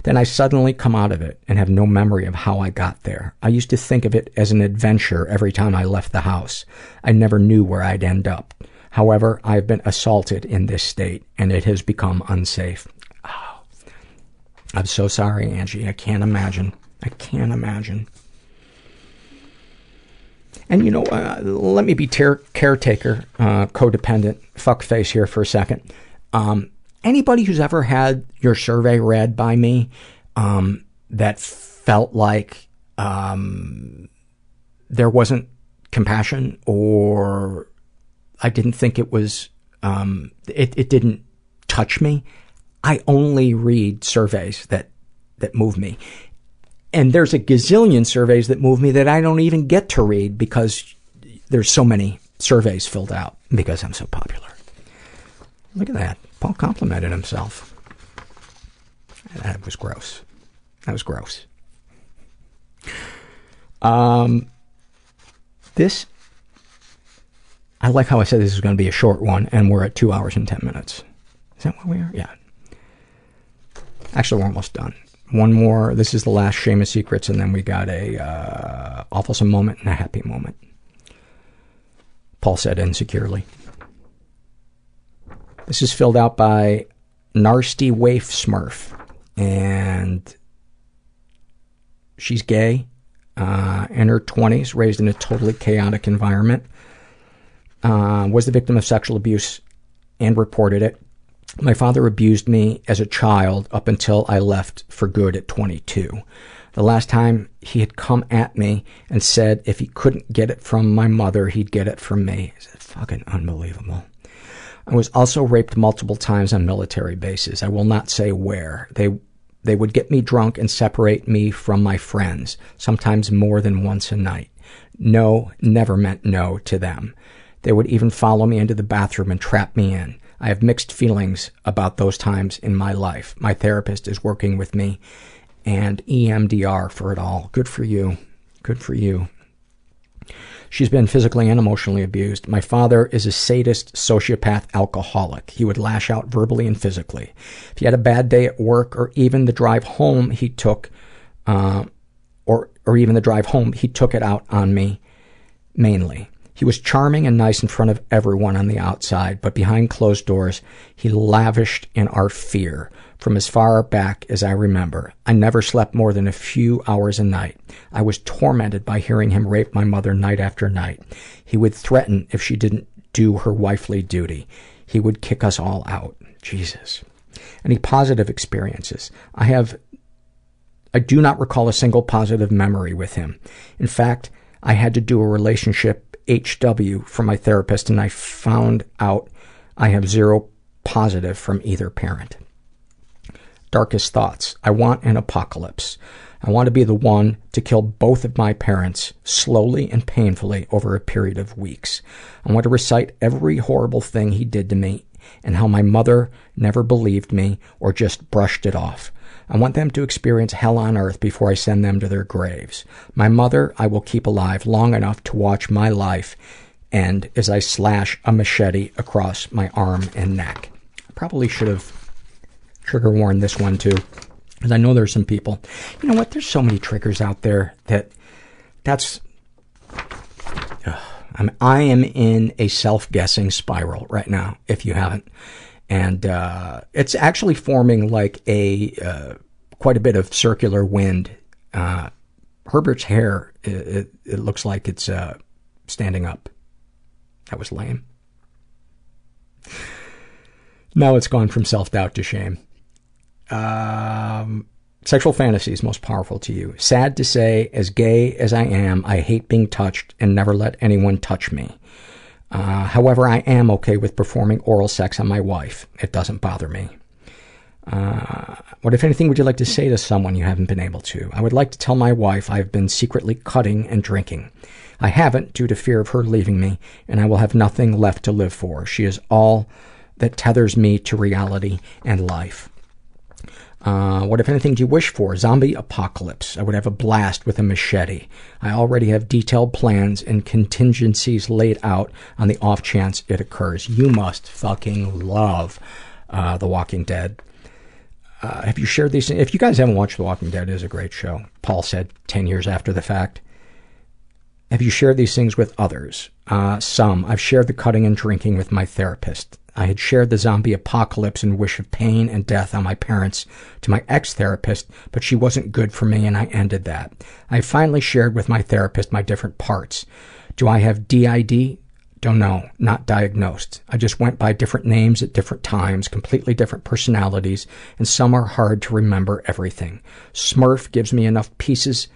Then I suddenly come out of it and have no memory of how I got there. I used to think of it as an adventure every time I left the house. I never knew where I'd end up. However, I've been assaulted in this state and it has become unsafe. Oh. I'm so sorry, Angie. I can't imagine. I can't imagine. And you know, uh, let me be ter- caretaker, uh, codependent, fuckface here for a second. Um, anybody who's ever had your survey read by me um, that felt like um, there wasn't compassion or I didn't think it was, um, it, it didn't touch me. I only read surveys that, that move me. And there's a gazillion surveys that move me that I don't even get to read because there's so many surveys filled out because I'm so popular. Look at that. Paul complimented himself. That was gross. That was gross. Um, this, I like how I said this is going to be a short one, and we're at two hours and ten minutes. Is that where we are? Yeah. Actually, we're almost done. One more. This is the last shame of secrets, and then we got a uh, awfulsome moment and a happy moment. Paul said insecurely. This is filled out by Narsty Waif Smurf, and she's gay, uh, in her 20s, raised in a totally chaotic environment, uh, was the victim of sexual abuse and reported it. My father abused me as a child up until I left for good at 22. The last time he had come at me and said if he couldn't get it from my mother, he'd get it from me. Is fucking unbelievable? I was also raped multiple times on military bases. I will not say where. They they would get me drunk and separate me from my friends, sometimes more than once a night. No never meant no to them. They would even follow me into the bathroom and trap me in. I have mixed feelings about those times in my life. My therapist is working with me and EMDR for it all. Good for you. Good for you. She's been physically and emotionally abused. My father is a sadist, sociopath, alcoholic. He would lash out verbally and physically. If he had a bad day at work or even the drive home, he took, uh, or, or even the drive home, he took it out on me mainly. He was charming and nice in front of everyone on the outside, but behind closed doors, he lavished in our fear from as far back as I remember. I never slept more than a few hours a night. I was tormented by hearing him rape my mother night after night. He would threaten if she didn't do her wifely duty. He would kick us all out. Jesus. Any positive experiences? I have, I do not recall a single positive memory with him. In fact, I had to do a relationship HW from my therapist and I found out I have zero positive from either parent darkest thoughts. I want an apocalypse. I want to be the one to kill both of my parents slowly and painfully over a period of weeks. I want to recite every horrible thing he did to me and how my mother never believed me or just brushed it off. I want them to experience hell on earth before I send them to their graves. My mother I will keep alive long enough to watch my life end as I slash a machete across my arm and neck. I probably should have trigger warned this one too, because I know there's some people. You know what? There's so many triggers out there that that's. I'm, I am in a self-guessing spiral right now. If you haven't, and uh, it's actually forming like a uh, quite a bit of circular wind. Uh, Herbert's hair, it, it, it looks like it's standing up. That was lame. Now it's gone from self-doubt to shame. Um, sexual fantasies most powerful to you. Sad to say, as gay as I am, I hate being touched and never let anyone touch me. Uh, however, I am okay with performing oral sex on my wife. It doesn't bother me. Uh, what, if anything, would you like to say to someone you haven't been able to? I would like to tell my wife I've been secretly cutting and drinking. I haven't due to fear of her leaving me, and I will have nothing left to live for. She is all that tethers me to reality and life. Uh, what, if anything, do you wish for? Zombie apocalypse. I would have a blast with a machete. I already have detailed plans and contingencies laid out on the off chance it occurs. You must fucking love uh, The Walking Dead. Uh, have you shared these? If you guys haven't watched The Walking Dead, it is a great show. Paul said 10 years after the fact. Have you shared these things with others? Uh, some. I've shared the cutting and drinking with my therapist. I had shared the zombie apocalypse and wish of pain and death on my parents to my ex-therapist, but she wasn't good for me and I ended that. I finally shared with my therapist my different parts. Do I have DID? Don't know. Not diagnosed. I just went by different names at different times, completely different personalities, and some are hard to remember everything. Smurf gives me enough pieces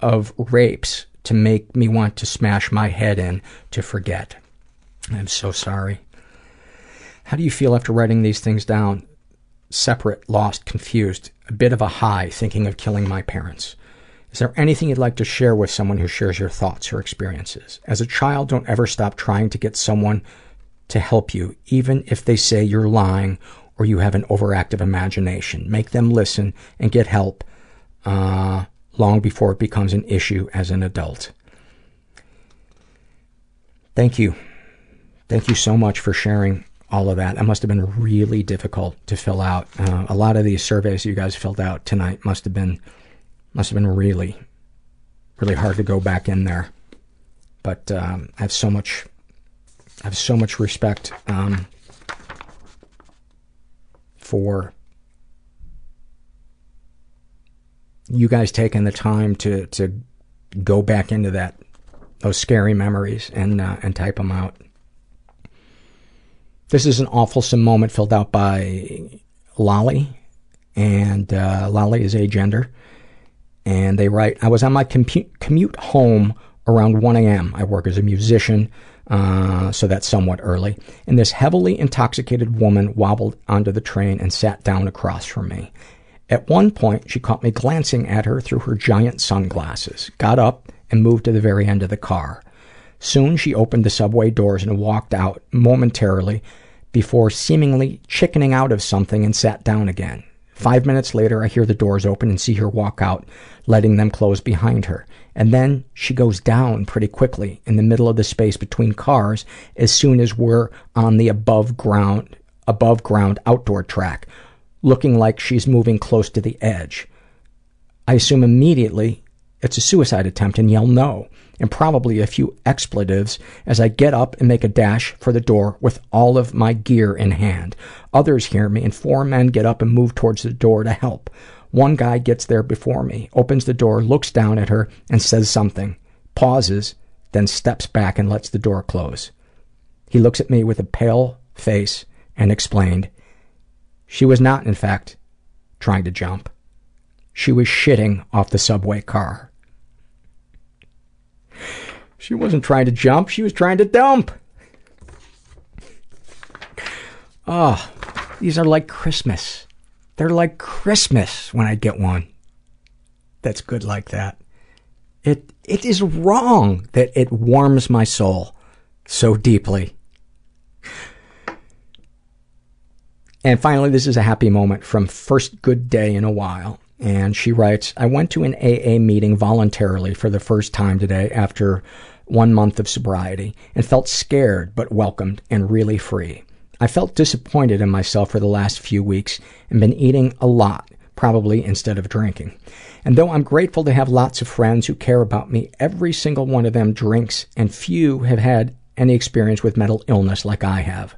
of rapes to make me want to smash my head in to forget. I'm so sorry. How do you feel after writing these things down? Separate, lost, confused, a bit of a high, thinking of killing my parents. Is there anything you'd like to share with someone who shares your thoughts or experiences? As a child, don't ever stop trying to get someone to help you, even if they say you're lying or you have an overactive imagination. Make them listen and get help uh, long before it becomes an issue as an adult. Thank you. Thank you so much for sharing all of that. That must have been really difficult to fill out. Uh, a lot of these surveys you guys filled out tonight must have been must have been really, really hard to go back in there. But um, I have so much, I have so much respect um, for you guys taking the time to to go back into that those scary memories and uh, and type them out. This is an awful moment filled out by Lolly, and uh, Lolly is agender. And they write, I was on my compu- commute home around 1 a.m. I work as a musician, uh, so that's somewhat early. And this heavily intoxicated woman wobbled onto the train and sat down across from me. At one point, she caught me glancing at her through her giant sunglasses, got up, and moved to the very end of the car. Soon she opened the subway doors and walked out momentarily before seemingly chickening out of something and sat down again. Five minutes later, I hear the doors open and see her walk out, letting them close behind her. And then she goes down pretty quickly in the middle of the space between cars as soon as we're on the above ground, above ground outdoor track, looking like she's moving close to the edge. I assume immediately it's a suicide attempt and yell no and probably a few expletives as I get up and make a dash for the door with all of my gear in hand. Others hear me and four men get up and move towards the door to help. One guy gets there before me, opens the door, looks down at her, and says something, pauses, then steps back and lets the door close. He looks at me with a pale face and explained, She was not, in fact, trying to jump. She was shitting off the subway car. She wasn't trying to jump, she was trying to dump. Oh, these are like Christmas. They're like Christmas when I get one. That's good like that. It it is wrong that it warms my soul so deeply. And finally, this is a happy moment from First Good Day in a While. And she writes, I went to an AA meeting voluntarily for the first time today after one month of sobriety and felt scared but welcomed and really free. I felt disappointed in myself for the last few weeks and been eating a lot, probably instead of drinking. And though I'm grateful to have lots of friends who care about me, every single one of them drinks and few have had any experience with mental illness like I have.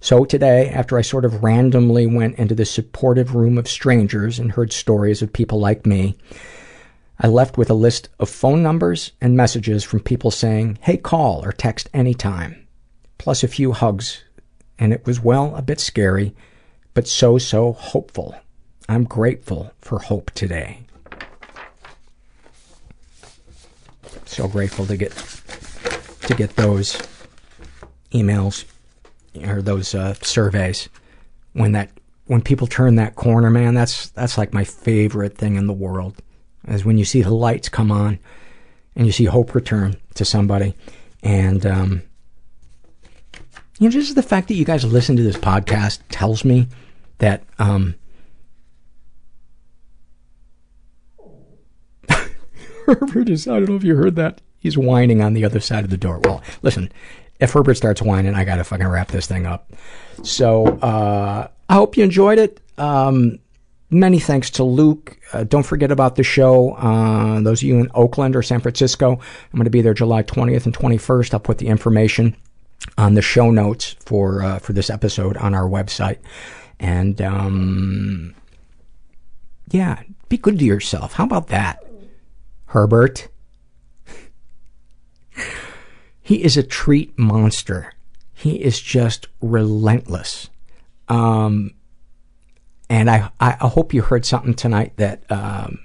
So today, after I sort of randomly went into the supportive room of strangers and heard stories of people like me, I left with a list of phone numbers and messages from people saying, hey, call or text anytime, plus a few hugs. And it was, well, a bit scary, but so, so hopeful. I'm grateful for hope today. So grateful to get to get those emails or those uh, surveys when that when people turn that corner, man. That's that's like my favorite thing in the world is when you see the lights come on and you see hope return to somebody, and um, you know just the fact that you guys listen to this podcast tells me that um, Herbert is, I don't know if you heard that. He's whining on the other side of the door. Well, listen, if Herbert starts whining, I gotta fucking wrap this thing up. So, uh, I hope you enjoyed it. Um, many thanks to Luke. Uh, don't forget about the show. Uh, those of you in Oakland or San Francisco, I'm gonna be there July 20th and 21st. I'll put the information on the show notes for, uh, for this episode on our website. And, um, yeah, be good to yourself. How about that? Herbert. he is a treat monster. He is just relentless. Um, and I, I, hope you heard something tonight that, um,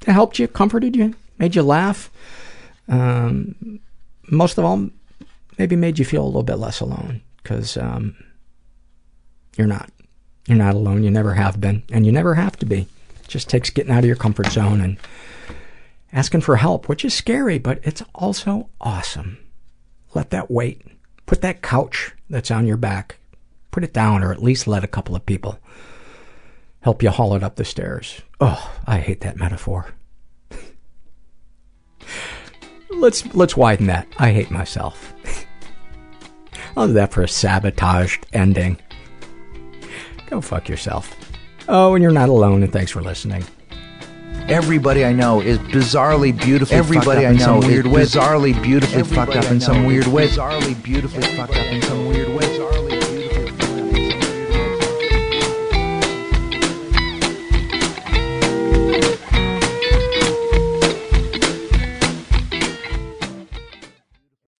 that helped you, comforted you, made you laugh. Um, most of all, maybe made you feel a little bit less alone because um, you're not. You're not alone. You never have been, and you never have to be. It just takes getting out of your comfort zone and asking for help, which is scary, but it's also awesome. Let that weight, put that couch that's on your back, put it down, or at least let a couple of people help you haul it up the stairs. Oh, I hate that metaphor. let's let's widen that. I hate myself. I'll do that for a sabotaged ending. Go fuck yourself. Oh, and you're not alone, and thanks for listening.
Everybody I know is bizarrely beautifully
Everybody
fucked up
I
in
know
some
is
weird way.
bizarrely beautifully
Everybody
fucked up in some weird way.
Bizarrely beautifully fucked up in some weird way.